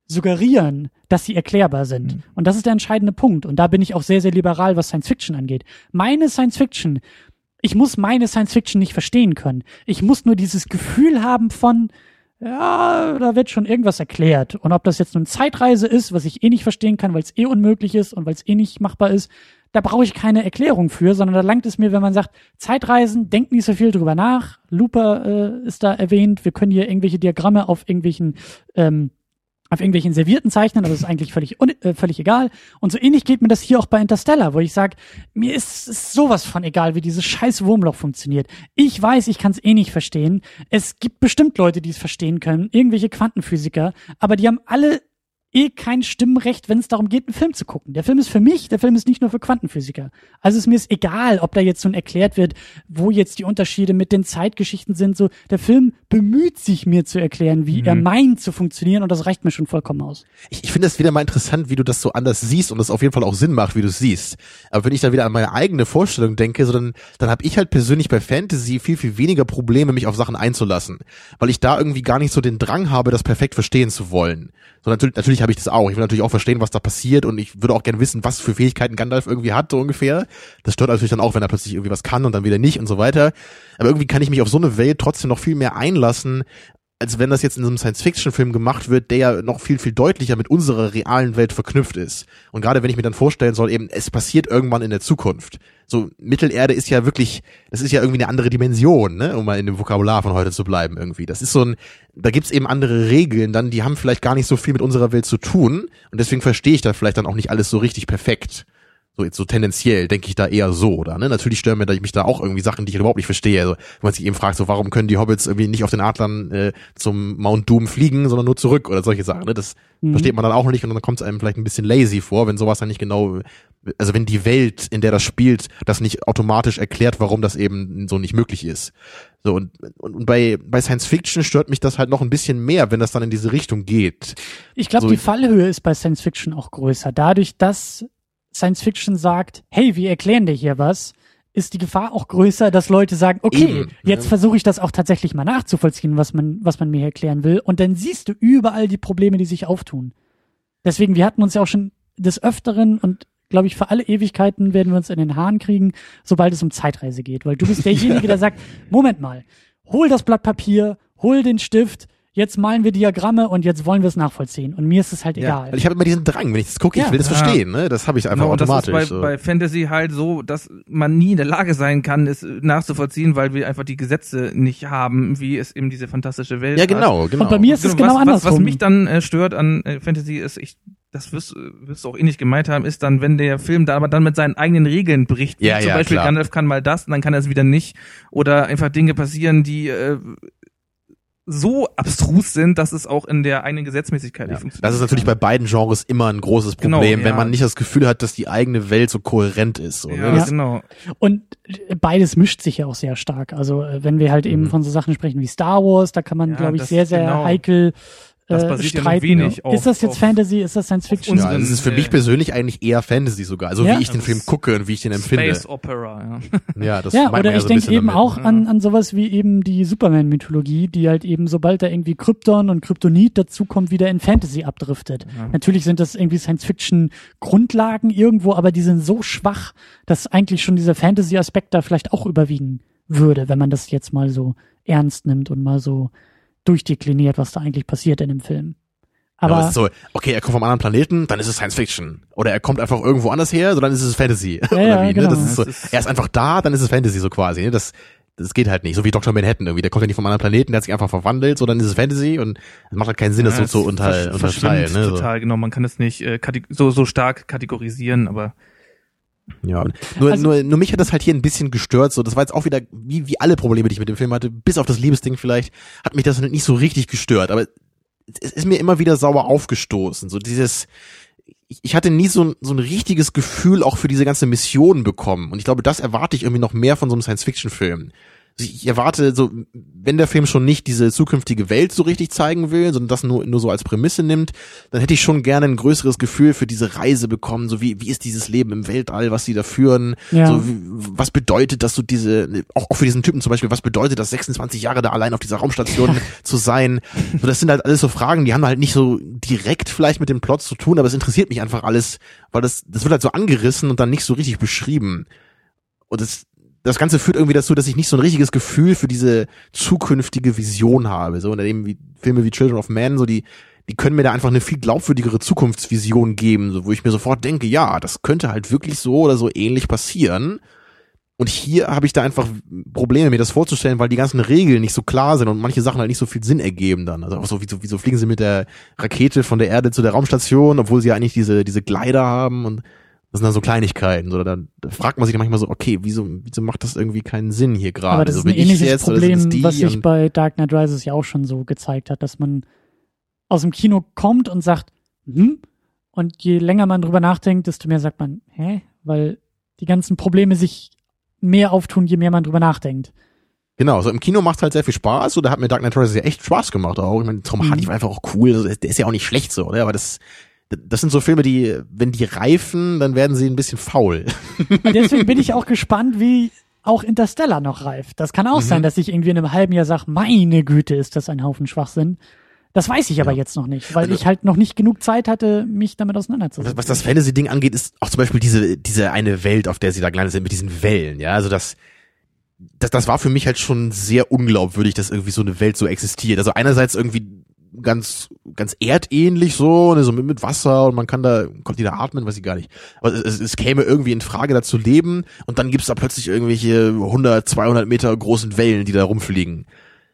suggerieren, dass sie erklärbar sind. Und das ist der entscheidende Punkt. Und da bin ich auch sehr, sehr liberal, was Science Fiction angeht. Meine Science Fiction, ich muss meine Science Fiction nicht verstehen können. Ich muss nur dieses Gefühl haben von, ja, da wird schon irgendwas erklärt. Und ob das jetzt nun Zeitreise ist, was ich eh nicht verstehen kann, weil es eh unmöglich ist und weil es eh nicht machbar ist, da brauche ich keine Erklärung für, sondern da langt es mir, wenn man sagt, Zeitreisen, denkt nicht so viel drüber nach. Looper äh, ist da erwähnt. Wir können hier irgendwelche Diagramme auf irgendwelchen ähm, auf irgendwelchen Servierten zeichnen, aber das ist eigentlich völlig, äh, völlig egal. Und so ähnlich geht mir das hier auch bei Interstellar, wo ich sage, mir ist es sowas von egal, wie dieses scheiß Wurmloch funktioniert. Ich weiß, ich kann es eh nicht verstehen. Es gibt bestimmt Leute, die es verstehen können, irgendwelche Quantenphysiker, aber die haben alle eh kein Stimmrecht, wenn es darum geht, einen Film zu gucken. Der Film ist für mich, der Film ist nicht nur für Quantenphysiker. Also ist mir ist egal, ob da jetzt nun erklärt wird, wo jetzt die Unterschiede mit den Zeitgeschichten sind. So, der Film bemüht sich mir zu erklären, wie er meint zu funktionieren und das reicht mir schon vollkommen aus. Ich, ich finde es wieder mal interessant, wie du das so anders siehst und es auf jeden Fall auch Sinn macht, wie du es siehst. Aber wenn ich da wieder an meine eigene Vorstellung denke, so dann, dann habe ich halt persönlich bei Fantasy viel, viel weniger Probleme, mich auf Sachen einzulassen. Weil ich da irgendwie gar nicht so den Drang habe, das perfekt verstehen zu wollen. So natürlich, natürlich habe ich das auch. Ich will natürlich auch verstehen, was da passiert und ich würde auch gerne wissen, was für Fähigkeiten Gandalf irgendwie hat, so ungefähr. Das stört natürlich dann auch, wenn er plötzlich irgendwie was kann und dann wieder nicht und so weiter. Aber irgendwie kann ich mich auf so eine Welt trotzdem noch viel mehr einlassen, als wenn das jetzt in so einem Science-Fiction-Film gemacht wird, der ja noch viel, viel deutlicher mit unserer realen Welt verknüpft ist. Und gerade wenn ich mir dann vorstellen soll, eben, es passiert irgendwann in der Zukunft. So, Mittelerde ist ja wirklich, das ist ja irgendwie eine andere Dimension, ne, um mal in dem Vokabular von heute zu bleiben irgendwie. Das ist so ein, da gibt's eben andere Regeln, dann, die haben vielleicht gar nicht so viel mit unserer Welt zu tun. Und deswegen verstehe ich da vielleicht dann auch nicht alles so richtig perfekt. So, jetzt so tendenziell denke ich da eher so, oder? Ne? Natürlich stören mir da, mich da auch irgendwie Sachen, die ich überhaupt nicht verstehe. Also, wenn man sich eben fragt, so, warum können die Hobbits irgendwie nicht auf den Adlern äh, zum Mount Doom fliegen, sondern nur zurück oder solche Sachen. Ne? Das mhm. versteht man dann auch nicht und dann kommt es einem vielleicht ein bisschen lazy vor, wenn sowas dann nicht genau, also wenn die Welt, in der das spielt, das nicht automatisch erklärt, warum das eben so nicht möglich ist. So, und, und, und bei, bei Science Fiction stört mich das halt noch ein bisschen mehr, wenn das dann in diese Richtung geht. Ich glaube, So- die Fallhöhe ist bei Science Fiction auch größer. Dadurch, dass Science Fiction sagt, hey, wir erklären dir hier was, ist die Gefahr auch größer, dass Leute sagen, okay, Eben, jetzt ja. versuche ich das auch tatsächlich mal nachzuvollziehen, was man, was man mir erklären will. Und dann siehst du überall die Probleme, die sich auftun. Deswegen, wir hatten uns ja auch schon des Öfteren und glaube ich, für alle Ewigkeiten werden wir uns in den Haaren kriegen, sobald es um Zeitreise geht. Weil du bist derjenige, der sagt, Moment mal, hol das Blatt Papier, hol den Stift, jetzt malen wir Diagramme und jetzt wollen wir es nachvollziehen. Und mir ist es halt Ja, egal. ich habe immer diesen Drang, wenn ich das gucke, Ja. ich will das Ja. verstehen, ne? Das habe ich einfach Genau, und das ist automatisch. bei, so. bei Fantasy halt so, dass man nie in der Lage sein kann, es nachzuvollziehen, weil wir einfach die Gesetze nicht haben, wie es eben diese fantastische Welt ja, hat. genau, genau. Und bei mir ist es genau was, was, andersrum. was mich dann äh, stört an äh, Fantasy ist, ich, das wirst, wirst du auch ähnlich gemeint haben, ist dann, wenn der Film da aber dann mit seinen eigenen Regeln bricht. Wie Ja, zum ja, Beispiel klar. Gandalf kann mal das und dann kann er es wieder nicht. Oder einfach Dinge passieren, die äh, so abstrus sind, dass es auch in der eigenen Gesetzmäßigkeit Ja. nicht funktioniert. Das ist natürlich bei beiden Genres immer ein großes Genau, Problem, wenn ja. man nicht das Gefühl hat, dass die eigene Welt so kohärent ist. So, ne? ja, das, genau. Und beides mischt sich ja auch sehr stark. Also äh, wenn wir halt eben Mhm. von so Sachen sprechen wie Star Wars, da kann man, Ja, glaube ich, sehr, sehr genau. heikel Das äh, basiert ja nur streiten. wenig auf- ist das jetzt auf- Fantasy, ist das Science Fiction? ja, das ist für äh, mich persönlich eigentlich eher Fantasy sogar. Also Ja. wie ich den Film gucke und wie ich den empfinde. Space Opera, ja. Ja, das ja, oder ja ich so denke eben damit. auch ja. an, an sowas wie eben die Superman-Mythologie, die halt eben, sobald da irgendwie Krypton und Kryptonit dazukommt, wieder in Fantasy abdriftet. Ja. Natürlich sind das irgendwie Science-Fiction-Grundlagen irgendwo, aber die sind so schwach, dass eigentlich schon dieser Fantasy-Aspekt da vielleicht auch überwiegen würde, wenn man das jetzt mal so ernst nimmt und mal so durchdekliniert, was da eigentlich passiert in dem Film. Ja, Aber es ist so, okay, er kommt vom anderen Planeten, dann ist es Science Fiction. Oder er kommt einfach irgendwo anders her, so dann ist es Fantasy. Ja, Oder ja, genau. ne? Das ist so, Das ist- er ist einfach da, dann ist es Fantasy so quasi. Ne? Das, das geht halt nicht. So wie Dr. Manhattan irgendwie. Der kommt ja nicht vom anderen Planeten, der hat sich einfach verwandelt, so dann ist es Fantasy und es macht halt keinen Sinn, das so Ja, zu es unter, unterteilen. Ne? So. Total, genau. Man kann es nicht äh, so, so stark kategorisieren, aber Ja, nur, Also- nur, nur mich hat das halt hier ein bisschen gestört. So, das war jetzt auch wieder wie, wie alle Probleme, die ich mit dem Film hatte, bis auf das Liebesding vielleicht, hat mich das nicht so richtig gestört. Aber es ist mir immer wieder sauer aufgestoßen. So dieses, ich- ich hatte nie so ein, so ein richtiges Gefühl auch für diese ganze Mission bekommen. Und ich glaube, das erwarte ich irgendwie noch mehr von so einem Science-Fiction-Film. Also Ich erwarte so, wenn der Film schon nicht diese zukünftige Welt so richtig zeigen will, sondern das nur, nur so als Prämisse nimmt, dann hätte ich schon gerne ein größeres Gefühl für diese Reise bekommen, so wie, wie ist dieses Leben im Weltall, was sie da führen, Ja. so wie, was bedeutet, dass du diese, auch, auch für diesen Typen zum Beispiel, was bedeutet das 26 Jahre da allein auf dieser Raumstation zu sein? So, das sind halt alles so Fragen, die haben halt nicht so direkt vielleicht mit dem Plot zu tun, aber es interessiert mich einfach alles, weil das, das wird halt so angerissen und dann nicht so richtig beschrieben. Und das, das Ganze führt irgendwie dazu, dass ich nicht so ein richtiges Gefühl für diese zukünftige Vision habe. So, und eben wie Filme wie Children of Man, so die, die können mir da einfach eine viel glaubwürdigere Zukunftsvision geben, so, wo ich mir sofort denke, ja, das könnte halt wirklich so oder so ähnlich passieren. Und hier habe ich da einfach Probleme, mir das vorzustellen, weil die ganzen Regeln nicht so klar sind und manche Sachen halt nicht so viel Sinn ergeben dann. Also auch so, wieso, wieso fliegen sie mit der Rakete von der Erde zu der Raumstation, obwohl sie ja eigentlich diese, diese Glider haben und das sind dann so Kleinigkeiten. So, da, da fragt man sich dann manchmal so, okay, wieso, wieso macht das irgendwie keinen Sinn hier gerade? Aber das so, ist ein bin ich ähnliches jetzt oder sind Problem, was sich bei Dark Knight Rises ja auch schon so gezeigt hat, dass man aus dem Kino kommt und sagt, hm? Und je länger man drüber nachdenkt, desto mehr sagt man, hä? Weil die ganzen Probleme sich mehr auftun, je mehr man drüber nachdenkt. Genau, so im Kino macht halt sehr viel Spaß. Oder hat mir Dark Knight Rises ja echt Spaß gemacht auch. Ich meine, Tom Mhm. Hardy war einfach auch cool. Also, der ist ja auch nicht schlecht so, oder? Aber das, das sind so Filme, die, wenn die reifen, dann werden sie ein bisschen faul. Und deswegen bin ich auch gespannt, wie auch Interstellar noch reift. Das kann auch Mhm. sein, dass ich irgendwie in einem halben Jahr sage, meine Güte, ist das ein Haufen Schwachsinn. Das weiß ich aber Ja. jetzt noch nicht, weil Also- ich halt noch nicht genug Zeit hatte, mich damit auseinanderzusetzen. Was, was das Fantasy-Ding angeht, ist auch zum Beispiel diese, diese eine Welt, auf der sie da gelandet sind, mit diesen Wellen, ja. Also das, das, das war für mich halt schon sehr unglaubwürdig, dass irgendwie so eine Welt so existiert. Also einerseits irgendwie ganz, ganz erdähnlich so, ne, so mit, mit Wasser und man kann da, konnte die da atmen, weiß ich gar nicht. Aber es, es, es käme irgendwie in Frage, da zu leben und dann gibt's da plötzlich irgendwelche 100, 200 Meter großen Wellen, die da rumfliegen.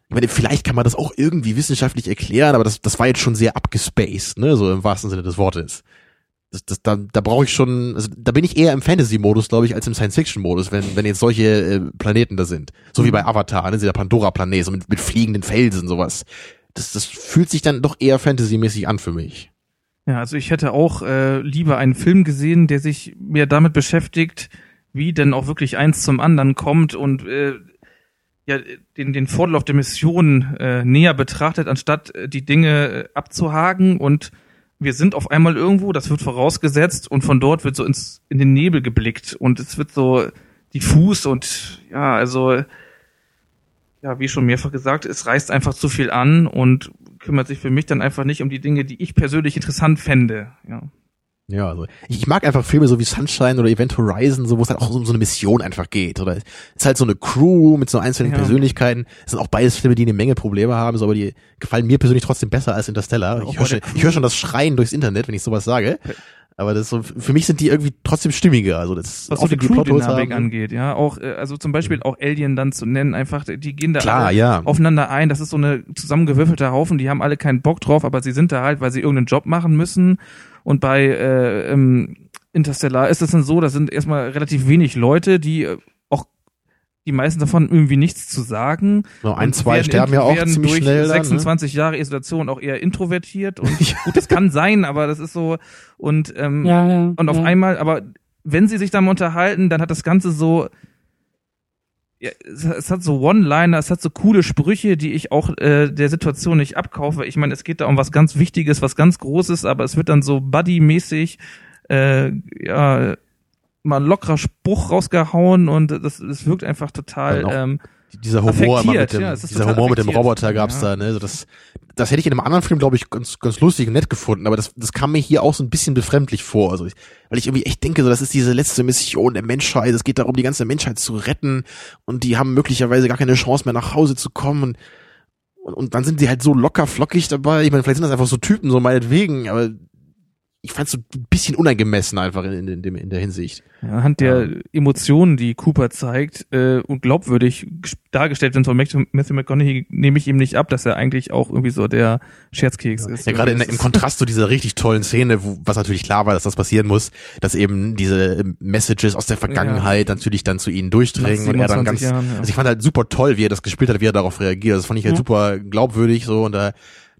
Ich meine, vielleicht kann man das auch irgendwie wissenschaftlich erklären, aber das, das war jetzt schon sehr abgespaced, ne, so im wahrsten Sinne des Wortes. Das, das, da, da brauche ich schon, also da bin ich eher im Fantasy-Modus, glaube ich, als im Science-Fiction-Modus, wenn, wenn jetzt solche äh, Planeten da sind. So wie bei Avatar, ne, dieser Pandora-Planet, so mit, mit fliegenden Felsen, sowas. Das, das fühlt sich dann doch eher Fantasy-mäßig an für mich. Ja, also ich hätte auch äh, lieber einen Film gesehen, der sich mehr damit beschäftigt, wie denn auch wirklich eins zum anderen kommt und äh, ja, den, den Fortlauf der Mission äh, näher betrachtet, anstatt äh, die Dinge äh, abzuhaken und wir sind auf einmal irgendwo, das wird vorausgesetzt und von dort wird so ins, in den Nebel geblickt und es wird so diffus und ja, also ja, wie schon mehrfach gesagt, es reißt einfach zu viel an und kümmert sich für mich dann einfach nicht um die Dinge, die ich persönlich interessant fände. Ja. Ja, also ich mag einfach Filme so wie Sunshine oder Event Horizon, so wo es halt auch um so eine Mission einfach geht. Oder es ist halt so eine Crew mit so einzelnen Ja. Persönlichkeiten. Es sind auch beides Filme, die eine Menge Probleme haben, so, aber die gefallen mir persönlich trotzdem besser als Interstellar. Ich höre schon, ich hör schon das Schreien durchs Internet, wenn ich sowas sage. Aber das so, für mich sind die irgendwie trotzdem stimmiger. Also das Was so die Plotholes Crew-Dynamik angeht, ja. Auch, äh, also zum Beispiel auch Alien dann zu nennen, einfach, die gehen da Klar, ja. aufeinander ein. Das ist so eine zusammengewürfelte Haufen, die haben alle keinen Bock drauf, aber sie sind da halt, weil sie irgendeinen Job machen müssen. Und bei äh, ähm, Interstellar ist es dann so, da sind erstmal relativ wenig Leute, die äh, die meisten davon irgendwie nichts zu sagen. Nur ein, zwei werden sterben ja auch werden ziemlich durch schnell. Dann, ne? 26 Jahre Isolation auch eher introvertiert und gut, das kann sein, aber das ist so und ähm, ja, ja. und auf ja. einmal, aber wenn sie sich dann mal unterhalten, dann hat das Ganze so, ja, es, es hat so One-Liner, es hat so coole Sprüche, die ich auch äh, der Situation nicht abkaufe. Ich meine, es geht da um was ganz Wichtiges, was ganz Großes, aber es wird dann so Buddy-mäßig, äh, ja, mal ein lockerer Spruch rausgehauen und das, das wirkt einfach total. Ähm, dieser Humor immer mit dem, ja, dieser Humor mit dem. Roboter gab's Ja. da, ne? Also das, das hätte ich in einem anderen Film, glaube ich, ganz, ganz lustig und nett gefunden, aber das, das kam mir hier auch so ein bisschen befremdlich vor. Also ich, weil ich irgendwie echt denke, so, das ist diese letzte Mission der Menschheit. Es geht darum, die ganze Menschheit zu retten und die haben möglicherweise gar keine Chance mehr nach Hause zu kommen. Und, und, und dann sind sie halt so locker flockig dabei. Ich meine, vielleicht sind das einfach so Typen, so meinetwegen, aber ich fand so ein bisschen unangemessen einfach in, in, in, in der Hinsicht. Ja, anhand der Emotionen, die Cooper zeigt äh, und glaubwürdig ges- dargestellt sind von Matthew McConaughey, nehme ich ihm nicht ab, dass er eigentlich auch irgendwie so der Scherzkeks ist. Ja, gerade im Kontrast zu dieser richtig tollen Szene, wo, was natürlich klar war, dass das passieren muss, dass eben diese ähm, Messages aus der Vergangenheit natürlich dann zu ihnen durchdringen und er dann ganz, 27 Jahren, ja. also ich fand halt super toll, wie er das gespielt hat, wie er darauf reagiert. Das fand ich halt Ja. super glaubwürdig so und da,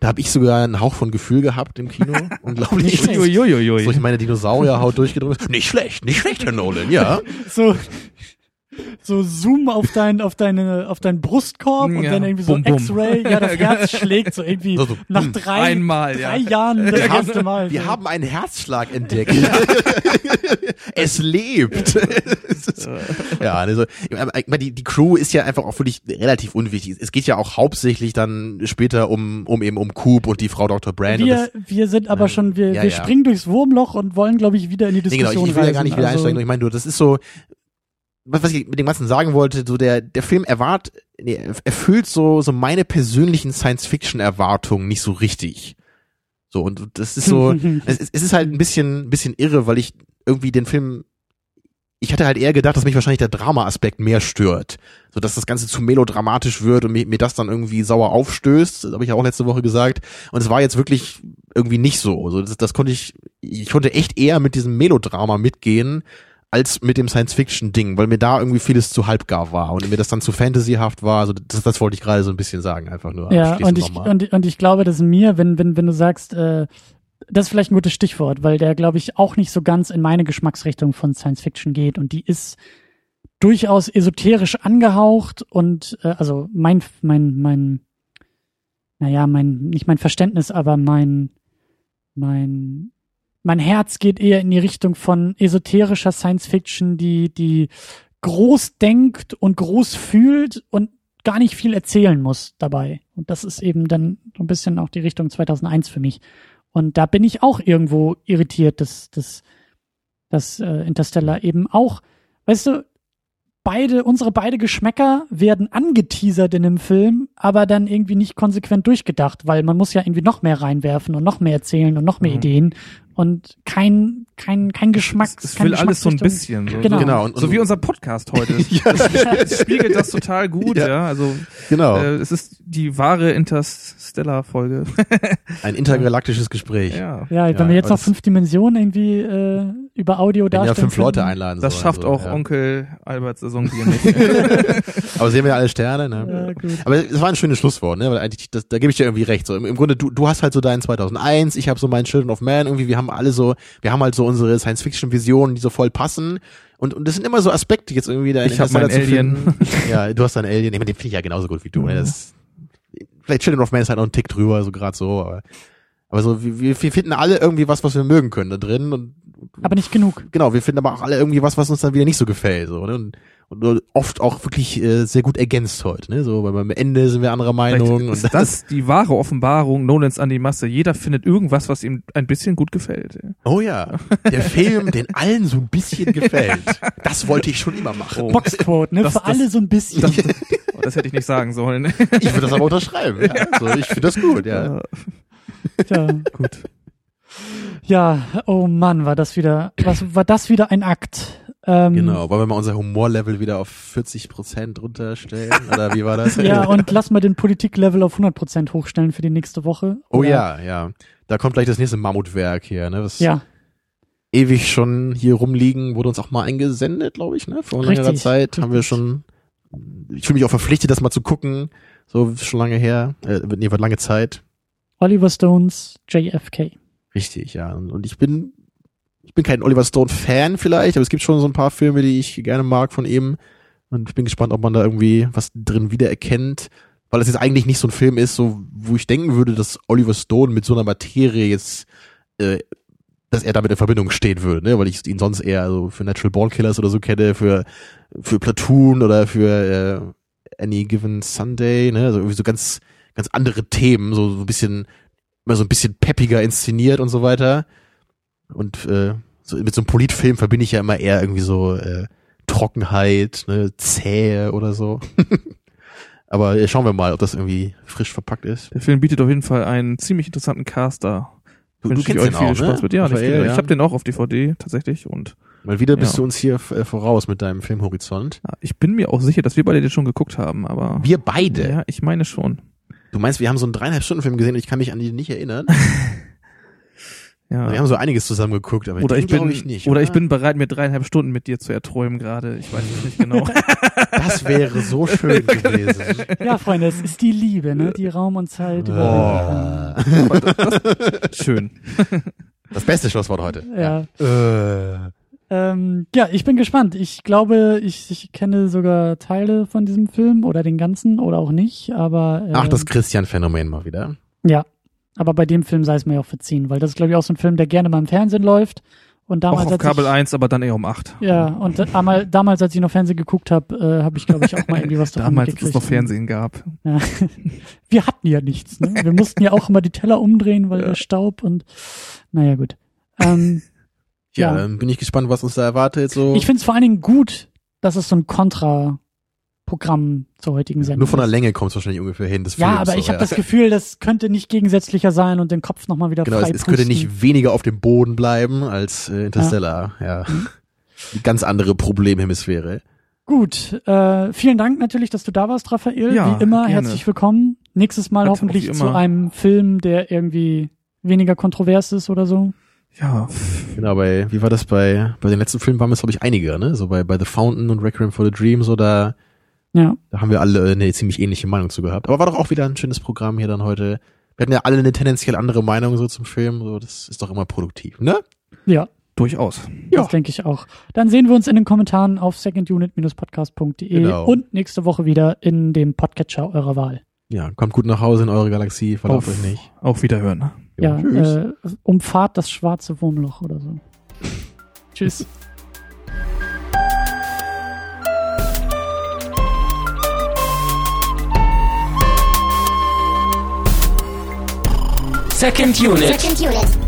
da habe ich sogar einen Hauch von Gefühl gehabt im Kino. Unglaublich. Uiuiuiui. So ich meine Dinosaurierhaut durchgedrückt. Nicht schlecht, nicht schlecht, Herr Nolan, ja. so so Zoom auf dein auf deine auf deinen Brustkorb und Ja, dann irgendwie so. X-Ray, ja das Herz schlägt so irgendwie So, so, nach drei einmal, drei ja. Jahren das Wir haben- erste Mal. Wir haben einen Herzschlag entdeckt. es lebt. Ja, also aber ich meine, die, die Crew ist ja einfach auch wirklich relativ unwichtig. Es geht ja auch hauptsächlich dann später um, um eben um Coop und die Frau Dr. Brand. wir, das, wir sind aber schon, wir, Ja, wir ja. springen durchs Wurmloch und wollen, glaube ich, wieder in die nee, genau, Diskussion ich, ich will ja gar nicht wieder Also, einsteigen. Ich meine, du, das ist so, was, ich mit dem Ganzen sagen wollte, so der, der Film erwart, nee, erfüllt so, so meine persönlichen Science-Fiction-Erwartungen nicht so richtig. So, und das ist so, es, ist- es ist halt ein bisschen, ein bisschen irre, weil ich irgendwie den Film, ich hatte halt eher gedacht, dass mich wahrscheinlich der Drama-Aspekt mehr stört. So, dass das Ganze zu melodramatisch wird und mir, mir das dann irgendwie sauer aufstößt. Das habe ich ja auch letzte Woche gesagt. Und es war jetzt wirklich irgendwie nicht so. So, das, das konnte ich, ich konnte echt eher mit diesem Melodrama mitgehen, als mit dem Science-Fiction-Ding, weil mir da irgendwie vieles zu halbgar war und mir das dann zu fantasyhaft war. Also das, das wollte ich gerade so ein bisschen sagen, einfach nur. Ja, und ich, und, und ich glaube, dass mir, wenn, wenn, wenn du sagst, äh, das ist vielleicht ein gutes Stichwort, weil der, glaube ich, auch nicht so ganz in meine Geschmacksrichtung von Science Fiction geht. Und die ist durchaus esoterisch angehaucht und äh, also mein, mein, mein, naja, mein, nicht mein Verständnis, aber mein, mein, mein Herz geht eher in die Richtung von esoterischer Science Fiction, die, die groß denkt und groß fühlt und gar nicht viel erzählen muss dabei. Und das ist eben dann so ein bisschen auch die Richtung 2001 für mich. Und da bin ich auch irgendwo irritiert, dass, dass, dass äh, Interstellar eben auch, weißt du, beide, unsere beide Geschmäcker werden angeteasert in dem Film, aber dann irgendwie nicht konsequent durchgedacht, weil man muss ja irgendwie noch mehr reinwerfen und noch mehr erzählen und noch mehr Mhm. Ideen und kein, kein, kein Geschmack. Es, es will alles so ein bisschen. So, Genau. so, Genau, und- so und- wie unser Podcast heute. Es spiegelt das total gut, Ja. ja. Also Genau. äh, es ist die wahre Interstellar-Folge. Ein intergalaktisches Gespräch. ja. Ja, wenn Ja, wir jetzt noch fünf Dimensionen irgendwie äh, über Audio Wenn ja darstellen fünf Leute könnten. einladen. Das sollen, schafft so, auch ja. Onkel Albert Saisonbier nicht. Aber sehen wir ja alle Sterne, ne? Ja, gut. Aber es war ein schönes Schlusswort, ne? Weil eigentlich, das, da gebe ich dir irgendwie recht. So im, im Grunde, du, du hast halt so deinen 2001, ich habe so meinen Children of Man. Irgendwie, wir haben alle so, wir haben halt so unsere Science-Fiction-Visionen, die so voll passen. Und, und das sind immer so Aspekte jetzt irgendwie da in Ich hab Interstellar mein zu Alien. finden. Ja, du hast deinen Alien. Ich meine, den finde ich ja genauso gut wie du. Ne? Das, vielleicht Children of Man ist halt noch ein Tick drüber, so gerade so. Aber, aber so, wir, wir wir finden alle irgendwie was, was wir mögen können da drin. Und Aber nicht genug. genau, wir finden aber auch alle irgendwie was, was uns dann wieder nicht so gefällt. So, ne? und oft auch wirklich äh, sehr gut ergänzt heute. Ne? So, weil beim Ende sind wir anderer Meinung. Vielleicht Und ist das die wahre Offenbarung Nolans an die Masse. Jeder findet irgendwas, was ihm ein bisschen gut gefällt. oh ja, der Film, den allen so ein bisschen gefällt. Das wollte ich schon immer machen. Oh. Boxquote, ne? Das- Für das- alle so ein bisschen. Das, oh, das hätte ich nicht sagen sollen. Ich würde das aber unterschreiben. Ja. So, ich finde das gut. Ja. Tja. gut. Ja, oh Mann, war das wieder, was war das wieder ein Akt? Ähm, Genau, wollen wir mal unser Humorlevel wieder auf 40 Prozent runterstellen? Oder wie war das? Ja, und lass mal den Politiklevel auf 100 Prozent hochstellen für die nächste Woche. Oh Oder- ja, ja. Da kommt gleich das nächste Mammutwerk hier, ne? Was Ja, ewig schon hier rumliegen, wurde uns auch mal eingesendet, glaube ich, ne? Vor längerer Richtig, Zeit haben wir richtig. schon. Ich fühle mich auch verpflichtet, das mal zu gucken. So schon lange her, äh, nee, war lange Zeit. Oliver Stones JFK. Richtig, ja. Und, ich bin, ich bin kein Oliver Stone Fan vielleicht, aber es gibt schon so ein paar Filme, die ich gerne mag von ihm. Und ich bin gespannt, ob man da irgendwie was drin wiedererkennt. Weil es jetzt eigentlich nicht so ein Film ist, so, wo ich denken würde, dass Oliver Stone mit so einer Materie jetzt, äh, dass er damit in Verbindung stehen würde, ne? Weil ich ihn sonst eher so für Natural Born Killers oder so kenne, für, für Platoon oder für äh, Any Given Sunday, ne? Also irgendwie so ganz, ganz andere Themen, so, so ein bisschen, immer so ein bisschen peppiger inszeniert und so weiter. Und äh, so mit so einem Politfilm verbinde ich ja immer eher irgendwie so äh, Trockenheit, ne, Zähe oder so. Aber äh, schauen wir mal, ob das irgendwie frisch verpackt ist. Der Film bietet auf jeden Fall einen ziemlich interessanten Cast da. Du, du ich kennst euch den viel auch, Spaß ne? mit. Ja, Raphael, viel. ja. ich habe den auch auf DVD tatsächlich und Mal wieder bist Ja. du uns hier äh, voraus mit deinem Filmhorizont. ich bin mir auch sicher, dass wir beide den schon geguckt haben, aber Wir beide. ja, ich meine schon. Du meinst, wir haben so einen dreieinhalb Stunden Film gesehen und ich kann mich an die nicht erinnern. Ja. Wir haben so einiges zusammen geguckt, aber oder ich bin, ich nicht. oder ich bin bereit, mir dreieinhalb Stunden mit dir zu erträumen gerade. Ich weiß es nicht genau. Das wäre so schön gewesen. Ja, Freunde, es ist die Liebe, ne? Die Raum und Zeit Oh. überwinden Schön. Das beste Schlusswort heute. Ja. Ja. Äh. Ähm, ja, ich bin gespannt. Ich glaube, ich, ich kenne sogar Teile von diesem Film oder den ganzen oder auch nicht, aber äh, Ach, das Christian-Phänomen mal wieder. ja. Aber bei dem Film sei es mir auch verziehen, weil das ist, glaube ich, auch so ein Film, der gerne mal im Fernsehen läuft. Und Auch damals, auf als Kabel ich, 1, aber dann eher um 8. ja, und da- einmal, damals, als ich noch Fernsehen geguckt habe, äh, habe ich, glaube ich, auch mal irgendwie was davon Damals, als es noch Fernsehen gab. Ja. Wir hatten ja nichts, ne? Wir mussten ja auch immer die Teller umdrehen, weil Ja. der Staub und naja, gut. Ähm, Ja, Ja. dann bin ich gespannt, was uns da erwartet. So. ich finde es vor allen Dingen gut, dass es so ein Kontra-Programm zur heutigen Sendung Nur von der ist. Länge kommt es wahrscheinlich ungefähr hin. Ja, aber ich so, habe das Gefühl, das könnte nicht gegensätzlicher sein und den Kopf nochmal wieder Genau, frei es, es könnte nicht weniger auf dem Boden bleiben als äh, Interstellar. Ja. Die ganz andere Problemhemisphäre. Gut, äh, vielen Dank natürlich, dass du da warst, Raphael. Ja, Wie immer, gerne. herzlich willkommen. Nächstes Mal Hat hoffentlich zu einem Film, der irgendwie weniger kontrovers ist oder so. Ja, Genau, bei, wie war das bei, bei den letzten Filmen waren es, glaube ich, einige, ne? So bei, bei The Fountain und Requiem for the Dream, so da, Ja, da haben wir alle eine ziemlich ähnliche Meinung zu gehabt. Aber war doch auch wieder ein schönes Programm hier dann heute. Wir hatten ja alle eine tendenziell andere Meinung so zum Film, so, das ist doch immer produktiv, ne? ja, durchaus. das denke ich auch. Dann sehen wir uns in den Kommentaren auf secondunit-podcast.de Genau. und nächste Woche wieder in dem Podcatcher eurer Wahl. Ja, kommt gut nach Hause in eure Galaxie, verlauft Auf, euch nicht. auf Wiederhören. Ja, äh, umfahrt das schwarze Wurmloch oder so. Tschüss. Second Unit. Second Unit.